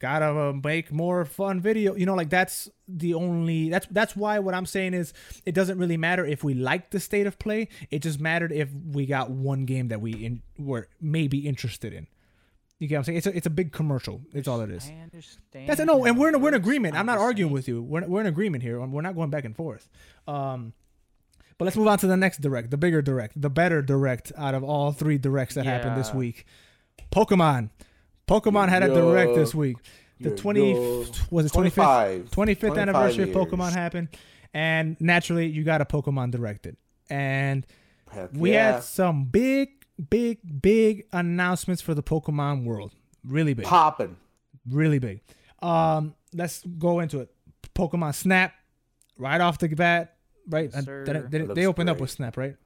gotta uh, make more fun video. You know, like that's the only. That's that's why what I'm saying is it doesn't really matter if we like the state of play. It just mattered if we got one game that we in, were maybe interested in. You get what I'm saying? It's a it's a big commercial. It's all it is. I understand. That's a no, and we're in, we're in agreement. I'm not arguing with you. We're, we're in agreement here. We're not going back and forth. Um, but let's move on to the next direct, the bigger direct, the better direct out of all three directs that happened this week. Pokemon. Pokemon had a direct this week. The 20 was it 25th 25th 25 anniversary of. Pokemon happened, and naturally you got a Pokemon directed, and Heck we yeah. had some big, big, big announcements for the Pokemon world. Really big popping. really big. Um, let's go into it. Pokemon Snap, right off the bat, right? Yes, Uh, sir. they- they, they opened up with Snap, right?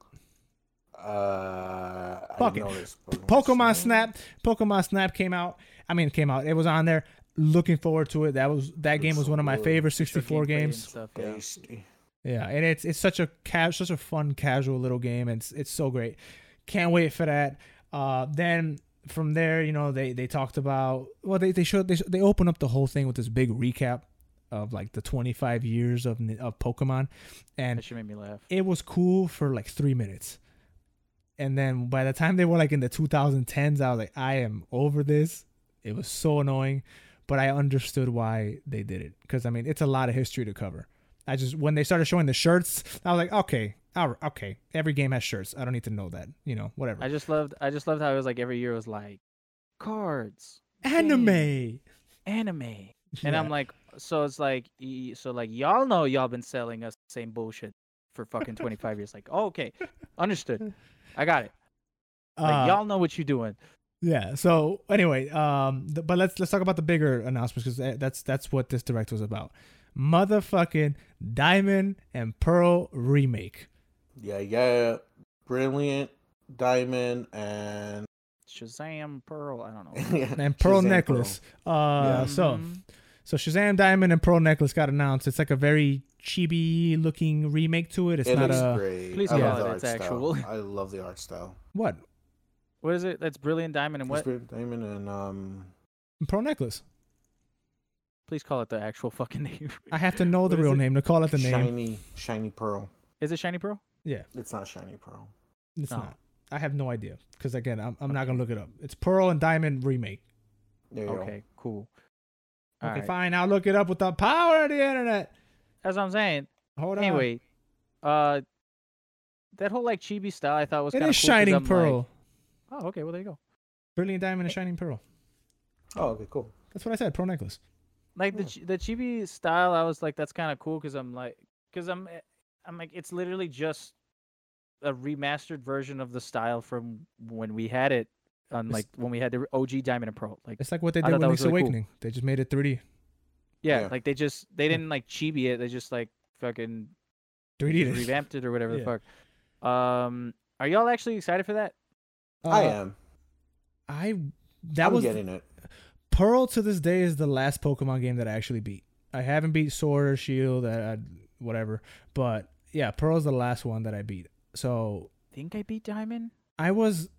Uh, I Fuck didn't it. notice. Pokemon Snap, Pokemon Snap came out. I mean, it came out. It was on there. Looking forward to it. That was that game was one of my favorite 64 games. Stuff, yeah. Yeah, and it's it's such a ca- such a fun casual little game. And it's it's so great. Can't wait for that. Uh, then from there, you know, they they talked about well, they they showed they they opened up the whole thing with this big recap of like the 25 years of of Pokemon, and That should make me laugh. it was cool for like three minutes. And then by the time they were like in the 2010s, I was like, I am over this. It was so annoying, but I understood why they did it because I mean it's a lot of history to cover. I just when they started showing the shirts, I was like, okay, all right, okay, every game has shirts. I don't need to know that, you know, whatever. I just loved. I just loved how it was like every year it was like cards, Anime, anime, and I'm like, so it's like, so like y'all know y'all been selling us the same bullshit for fucking 25 years. Like, oh, okay, understood. I got it. Like Uh, y'all know what you're doing. Yeah. So anyway, um, th- but let's let's talk about the bigger announcements because that's that's what this direct was about. Motherfucking Diamond and Pearl remake. Yeah, yeah. Brilliant diamond and Shazam, Pearl. I don't know. and Pearl Shazam necklace. Uh, Yeah. so Mhm. so Shazam Diamond and Pearl necklace got announced. It's like a very chibi looking remake to it. It's It not looks a great. Please I call love it the art its style. actual. I love the art style. what What is it? That's Brilliant Diamond and what? Spirit diamond and um. Pearl necklace. Please call it the actual fucking name. I have to know the real it? name to call it the name. shiny, shiny pearl. Is it Shiny Pearl? Yeah, It's not shiny pearl. it's No. not. I have no idea because again, I'm, I'm not gonna look it up. It's Pearl and Diamond remake. There you Okay, cool. All Okay, right. fine. I'll look it up with the power of the internet. That's what I'm saying. Hold on. Anyway, uh, that whole like chibi style I thought was it kinda is cool 'cause Shining I'm like- Pearl. oh, okay. Well, there you go. Brilliant Diamond and Shining Pearl. Oh, okay, cool. That's what I said. Pearl necklace. Like the Hmm. the chibi style, I was like, that's kind of cool because I'm like, because I'm, eh, I'm like, it's literally just a remastered version of the style from when we had it on It's- like when we had the OG Diamond and Pearl. Like, It's like what they I did thought with Link's was really cool. Awakening. They just made it 3D. yeah, Yeah. like they just they didn't like chibi it. They just like fucking 3D. just it. revamped it or whatever Yeah. the fuck. Um, are y'all actually excited for that? I Uh, am. I that I'm was getting it. Pearl to this day is the last Pokemon game that I actually beat. I haven't beat Sword or Shield, I, I, whatever. But yeah, Pearl's the last one that I beat. So Think I beat Diamond? I was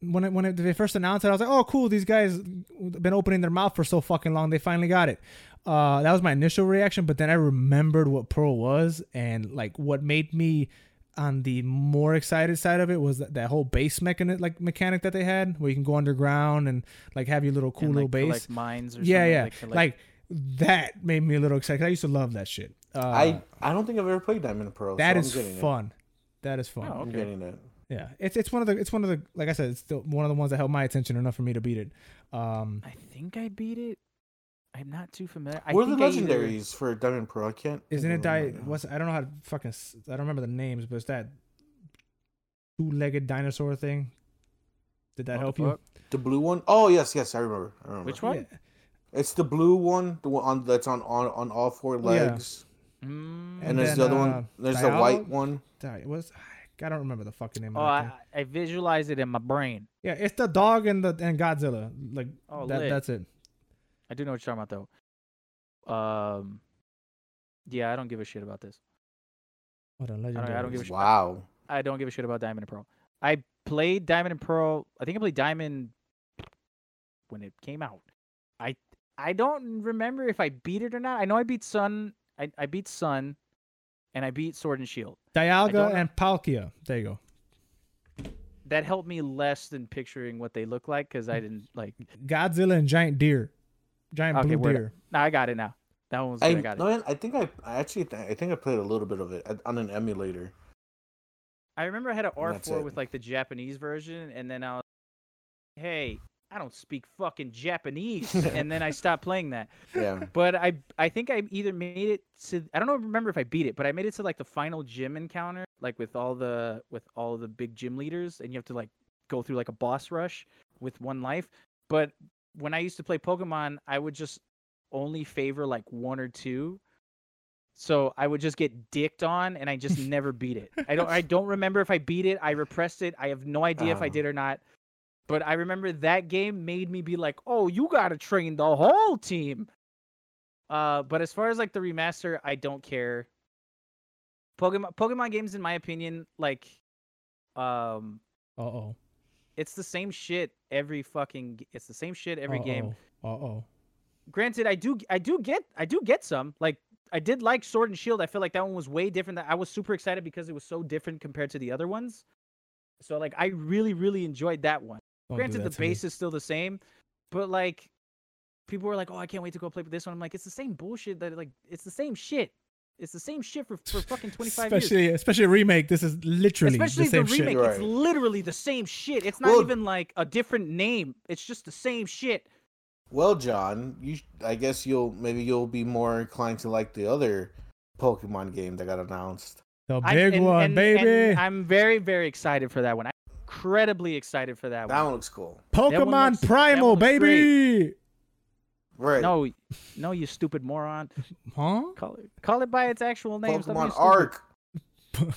when it, when it, they first announced it, I was like, "Oh, cool! These guys have been opening their mouth for so fucking long. They finally got it." Uh, that was my initial reaction, but then I remembered what Pearl was, and like what made me on the more excited side of it was that, that whole base mechanic, like mechanic that they had, where you can go underground and like have your little cool and, little base. collect mines or Yeah, something, yeah. like, Like that made me a little excited. I used to love that shit. Uh, I I don't think I've ever played Diamond and Pearl. that so is I'm fun. That is fun. Oh, It. I'm okay. getting it. Yeah, it's it's one of the it's one of the like I said, it's still one of the ones that held my attention enough for me to beat it. Um, I think I beat it. I'm not too familiar. I What are the think I either- legendaries for Diamond and Pearl? I can't. isn't it of them di- what's I don't know how to fucking I don't remember the names, but it's that two-legged dinosaur thing. Did that What the help you? the blue one? Oh yes, yes, I remember. I remember. Which one? Yeah. It's the blue one, the one on that's on on, on all four Oh, yeah. Legs. Mm. And, And there's then, the other uh, one. There's the white one. Di- was I don't remember the fucking name Oh, of that thing. I, I visualize it in my brain. Yeah, it's the dog and the and Godzilla. Like Oh, that, that's it. I do know what you're talking about though. Um, yeah, I don't give a shit about this. What a I legendary. don't give a shit. Wow. I don't give a shit about Diamond and Pearl. I played Diamond and Pearl. I think I played Diamond when it came out. I I don't remember if I beat it or not. I know I beat Sun. I, I beat Sun, and I beat Sword and Shield. Dialga and Palkia. There you go. That helped me less than picturing what they look like because I didn't like. Godzilla and giant deer, giant Okay, blue deer. Nah, I got it now. That one was good. I, I, got it. no, man, I think I, I actually th- I think I played a little bit of it on an emulator. I remember I had an R4 with like the Japanese version, and then I was, hey, I don't speak fucking Japanese, and then I stopped playing that. Yeah. But I I think I either made it to I don't know remember if I beat it, but I made it to like the final gym encounter, like with all the with all the big gym leaders, and you have to like go through like a boss rush with one life. But when I used to play Pokemon, I would just only favor like one or two. So I would just get dicked on and I just never beat it. I don't I don't remember if I beat it. I repressed it. I have no idea if I Oh. did or not. But I remember that game made me be like, "Oh, you got to train the whole team." Uh, but as far as like the remaster, I don't care. Pokemon Pokemon games, in my opinion, like, um, Uh oh. it's the same shit every fucking. It's the same shit every game. Uh oh. Granted, I do I do get I do get some like. I did like Sword and Shield. I feel like that one was way different. That I was super excited because it was so different compared to the other ones. So like I really really enjoyed that one. Granted, the base is still the same, but like people were like, "Oh, I can't wait to go play with this one." I'm like, "It's the same bullshit. That like it's the same shit. It's the same shit for for fucking 25 years." especially especially a remake. This is literally Especially the same remake, shit. Right. it's literally the same shit. It's not Well- even like a different name. It's just the same shit. Well, John, you I guess you'll maybe you'll be more inclined to like the other Pokemon game that got announced. The I'm- big and- one, and- baby. and I'm very very excited for that one. I'm incredibly excited for that, one. That one. one looks cool. Pokemon looks- Primal, one looks baby. Right. No, no, you stupid moron. Huh? Call it call it by its actual name. Pokemon stupid. Arc.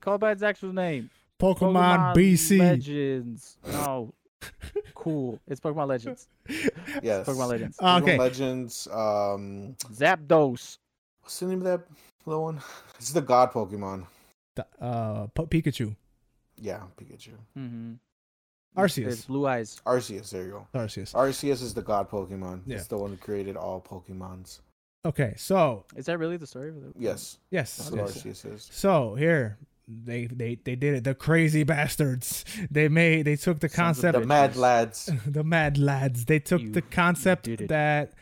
Call it by its actual name. Pokemon, BC. Legends. No. cool. It's Pokemon Legends. Yes. Pokemon Legends. Pokemon Okay. Legends. Um, Zapdos. what's the name of that little one? It's the God Pokemon. The- Uh, Po- Pikachu. Yeah, Pikachu. Mm-hmm. Arceus. It's blue eyes. Arceus. There you go. Arceus. Arceus is the God Pokemon. Yeah. It's the one who created all Pokemons. Okay, so Is that really the story? of it? Yes. yes, That's what yes. Arceus is. So here they they they did it. The crazy bastards. They made they took the Sons of concept The Mad Lads. the mad lads. They took You- the concept it. that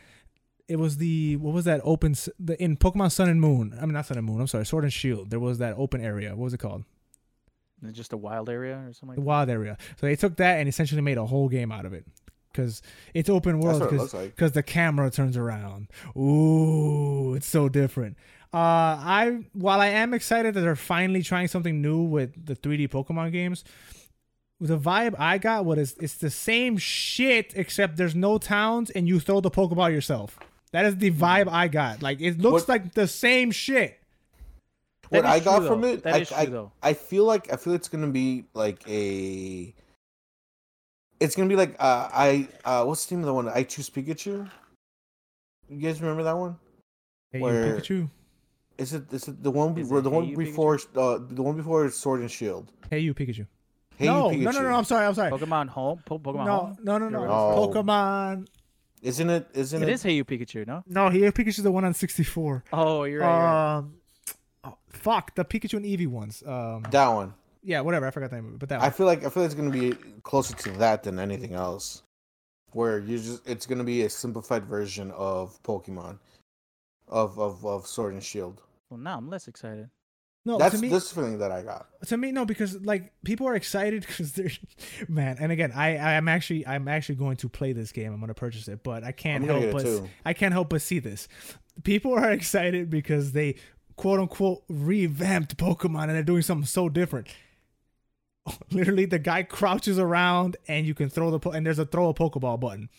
it was the what was that open the in Pokemon Sun and Moon. I mean not Sun and Moon. I'm sorry, Sword and Shield. There was that open area. What was it called? Is it Just a wild area or something The like wild area. So they took that and essentially made a whole game out of it because it's open That's world what it because looks like. the camera turns around. Ooh, it's so different. Uh, I while I am excited that they're finally trying something new with the 3D Pokemon games, the vibe I got what is it's the same shit except there's no towns and you throw the Pokeball yourself. That is the vibe I got. Like it looks What- like the same shit. That what I got true, from though. it, That I, is true, I, though. I feel like I feel it's gonna be like a. It's gonna be like uh, I uh, what's the name of the one? I choose Pikachu. You guys remember that one? Hey, Where- Pikachu. Is it is it the one Is be- the Hey one You before uh, the one before Sword and Shield? Hey, you Pikachu. Hey no, you no, Pikachu. no, no. I'm sorry. I'm sorry. Pokemon Home. Po- Pokemon no, Home. no, no, no, No. Pokemon. Isn't it? Isn't It it? is Hey You Pikachu, no? No, he Pikachu's the one on 64. Oh, you're right. you're right. Um, oh, fuck the Pikachu and Eevee ones. Um, that one? yeah, whatever. I forgot the name of it, but that I feel like I feel like it's gonna be closer to that than anything else. where you just it's gonna be a simplified version of Pokemon, of of of Sword and Shield. Well, now I'm less excited. No, That's me, this feeling that I got. to me no because like people are excited because they're man and again i i'm actually i'm actually going to play this game i'm going to purchase it but i can't help but i can't help but see this people are excited because they quote unquote revamped pokemon and they're doing something so different literally the guy crouches around and you can throw the po- and there's a throw a pokeball button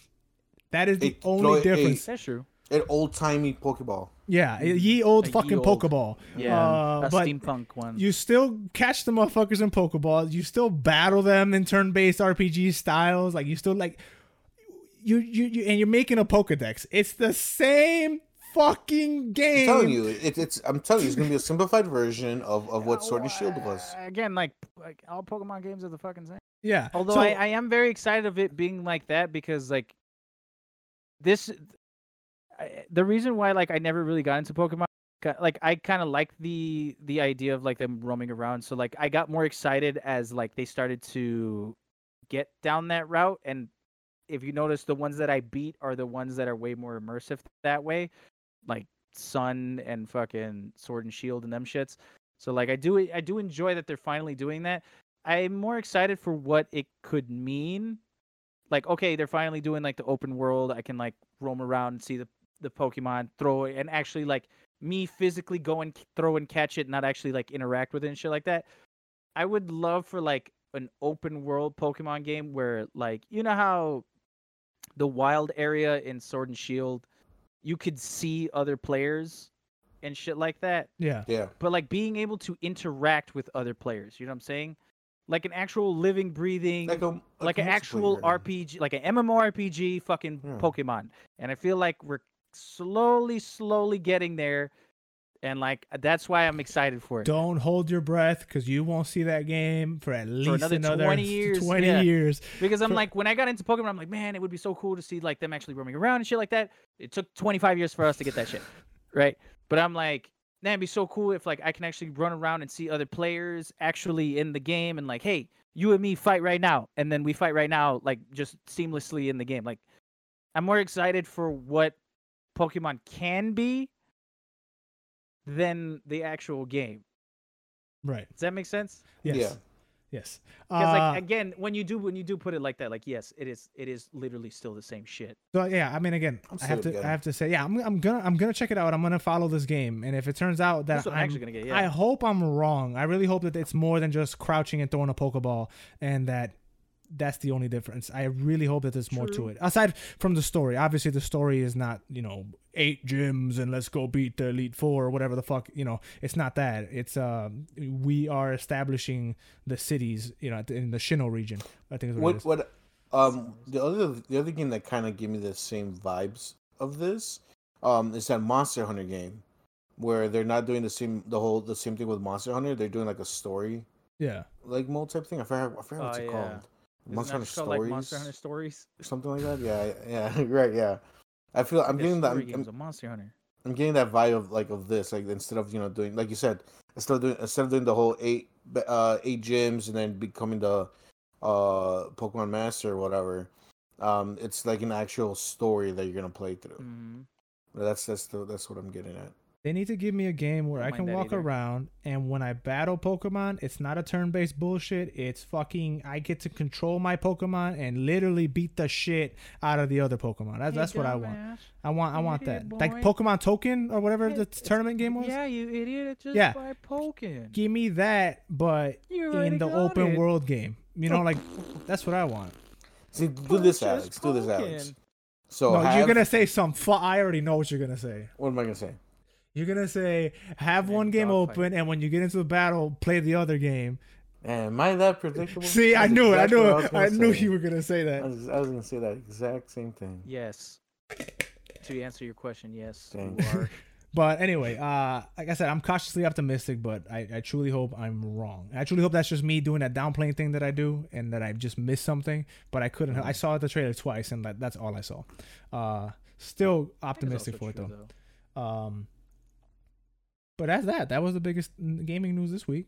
that is the Hey, only throw a- difference That's true. An old timey Pokeball. yeah ye old A ye fucking old- pokeball Yeah, Uh, a but steampunk one. you still catch the motherfuckers in Pokeballs. You still battle them in turn-based RPG styles. Like you still like you you, you and you're making a Pokedex. It's the same fucking game. I'm telling you, it, it's. I'm telling you, it's gonna be a simplified version of, of what Sword and Shield was. Uh, Again, like like all Pokemon games are the fucking same. Yeah. Although So- I, I am very excited of it being like that because like this, I, the reason why like I never really got into Pokemon, like I kind of like the the idea of like them roaming around. So like I got more excited as like they started to get down that route. And if you notice, the ones that I beat are the ones that are way more immersive that way, like Sun and fucking Sword and Shield and them shits. So like I do I do enjoy that they're finally doing that. I'm more excited for what it could mean. Like, okay, they're finally doing like the open world. I can like roam around and see the the Pokemon, throw it, and actually like me physically go and throw and catch it, not actually like interact with it and shit like that. I would love for like an open world Pokemon game where like you know how the wild area in Sword and Shield, you could see other players and shit like that yeah. Yeah, but like being able to interact with other players. You know what I'm saying? Like an actual living, breathing, like like, a like, an actual multiplayer. RPG, like an MMORPG, fucking Yeah. Pokemon. And I feel like we're slowly, slowly getting there, and like that's why I'm excited for it. Don't hold your breath because you won't see that game for at least another another 20 years, 20 yeah. years. Because I'm for- like, when I got into Pokemon, I'm like, man, it would be so cool to see like them actually roaming around and shit like that. It took 25 years for us to get that shit, right? But I'm like, man, it'd be so cool if like I can actually run around and see other players actually in the game and like, hey, you and me fight right now, and then we fight right now, like just seamlessly in the game. Like, I'm more excited for what Pokemon can be than the actual game. Right. Does that make sense? Yes. Yeah. Yes. Because Uh, like again, when you do when you do put it like that, like yes, it is it is literally still the same shit. So yeah, I mean, again, I'm I have to, good. I have to say, yeah, I'm, I'm gonna, I'm gonna check it out. I'm gonna follow this game, and if it turns out that I'm I'm, actually gonna get, yeah. I hope I'm wrong. I really hope that it's more than just crouching and throwing a pokeball, and that that's the only difference. I really hope that there's more to it aside from the story. Obviously, the story is not, you know, eight gyms and let's go beat the elite four or whatever the fuck. You know, it's not that. It's uh we are establishing the cities, you know, in the Sinnoh region. I think is what, it What is. what um the other the other game that kind of gave me the same vibes of this um is that Monster Hunter game where they're not doing the same the whole the same thing with Monster Hunter. They're doing like a story Yeah. like mode type thing. I forgot I forgot what's Oh, it yeah. called. Isn't Monster Hunter Stories, like Monster Hunter Stories. something like that. Yeah, yeah, right, yeah. I feel I'm getting that. I'm, games I'm, Monster Hunter. I'm getting that vibe of like of this like instead of you know doing like you said instead of doing instead of doing the whole eight uh eight gyms and then becoming the uh Pokemon Master or whatever. Um, it's like an actual story that you're gonna play through. hmm That's that's the that's what I'm getting at. They need to give me a game where I can walk either. around and when I battle Pokemon, it's not a turn-based bullshit. It's fucking I get to control my Pokemon and literally beat the shit out of the other Pokemon. That's that's what I want. I want I want that. Idiot Like. Pokemon Token or whatever Yeah, the tournament game was. Yeah, you idiot! Just Yeah. by poking. Give me that, but You in the open it. world game. You know, like that's what I want. See, do this, Alex. Do this, Alex. So no, you're gonna say some. Fu- I already know what you're gonna say. What am I gonna say? You're gonna say have And one game dogfight. open, and when you get into the battle, play the other game. Man, am I that predictable? See, I That's knew it. I knew it. was I, gonna knew you were gonna say I that. was, I was gonna say that exact same thing. Yes. To answer your question, yes. You are. But anyway, uh, like I said, I'm cautiously optimistic, but I, I truly hope I'm wrong. I truly hope that's just me doing that downplaying thing that I do, and that I just missed something. But I couldn't. I saw the trailer twice, and that, that's all I saw. Uh, still optimistic also for it true, though. Um, but that's that. That was the biggest gaming news this week.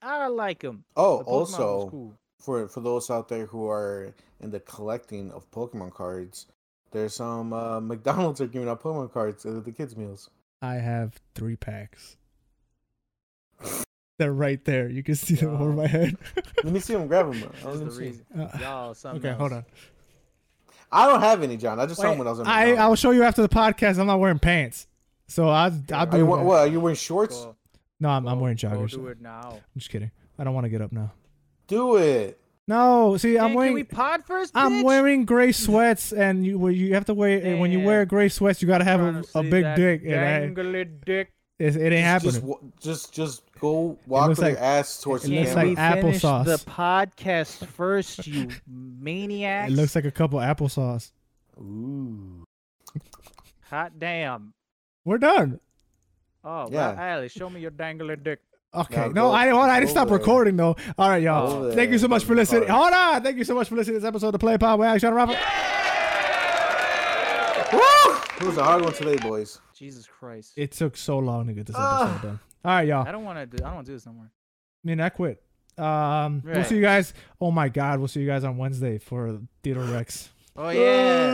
I like them. Oh, also, cool. for for those out there who are in the collecting of Pokemon cards, there's some uh, McDonald's are giving out Pokemon cards at the kids' meals. I have three packs. They're right there. You can see them over my head. Let me see them. Grab them. This is the reason. Uh, Y'all, something okay, hold on. I don't have any, John. I just saw them when I was in I I'll show you after the podcast. I'm not wearing pants, so I'll I'll Are do you, what, what, are you wearing shorts? Go- No, I'm, I'm wearing joggers. do it now. I'm it now. just kidding. I don't want to get up now. Do it. No, see, I'm wearing Can we pod first? I'm wearing gray sweats, and you well, you have to wear eh, when you wear gray sweats, you gotta have a, to a big that dick, and I, dick. it, it ain't happening. Just, just, just go walk with like- your ass towards it the looks camera. like we finish applesauce. The podcast first, you maniacs. it looks like a couple applesauce. Ooh. hot damn. We're done. Oh, Yeah. yeah. Ali, show me your dangly dick. Okay. Now no, go- I hold on, I didn't stop recording though. All right, y'all. Go Thank you so much for listening. Hold on. Thank you so much for listening to this episode of Play Pod with Action Robert. It was a hard one today, boys. Jesus Christ. It took so long to get this episode done. All right, y'all. I don't want to do. I don't want to do this no more. I mean, I quit. Um, we'll see you guys. Oh my God, we'll see you guys on Wednesday for Theater Rex. Oh yeah.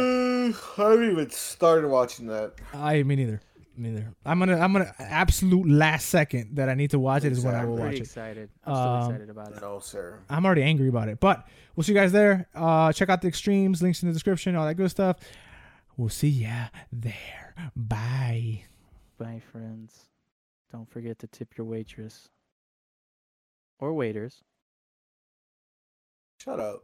Uh, I haven't even started watching that. I me neither. Me neither. I'm gonna I'm gonna absolute last second that I need to watch it is when I will Exactly. watch Pretty it. excited. I'm Um, still excited about it. No, sir. I'm already angry about it, but we'll see you guys there. Uh, check out the extremes, links in the description, all that good stuff. We'll see ya there. Bye. Bye, friends. Don't forget to tip your waitress or waiters. Shut up.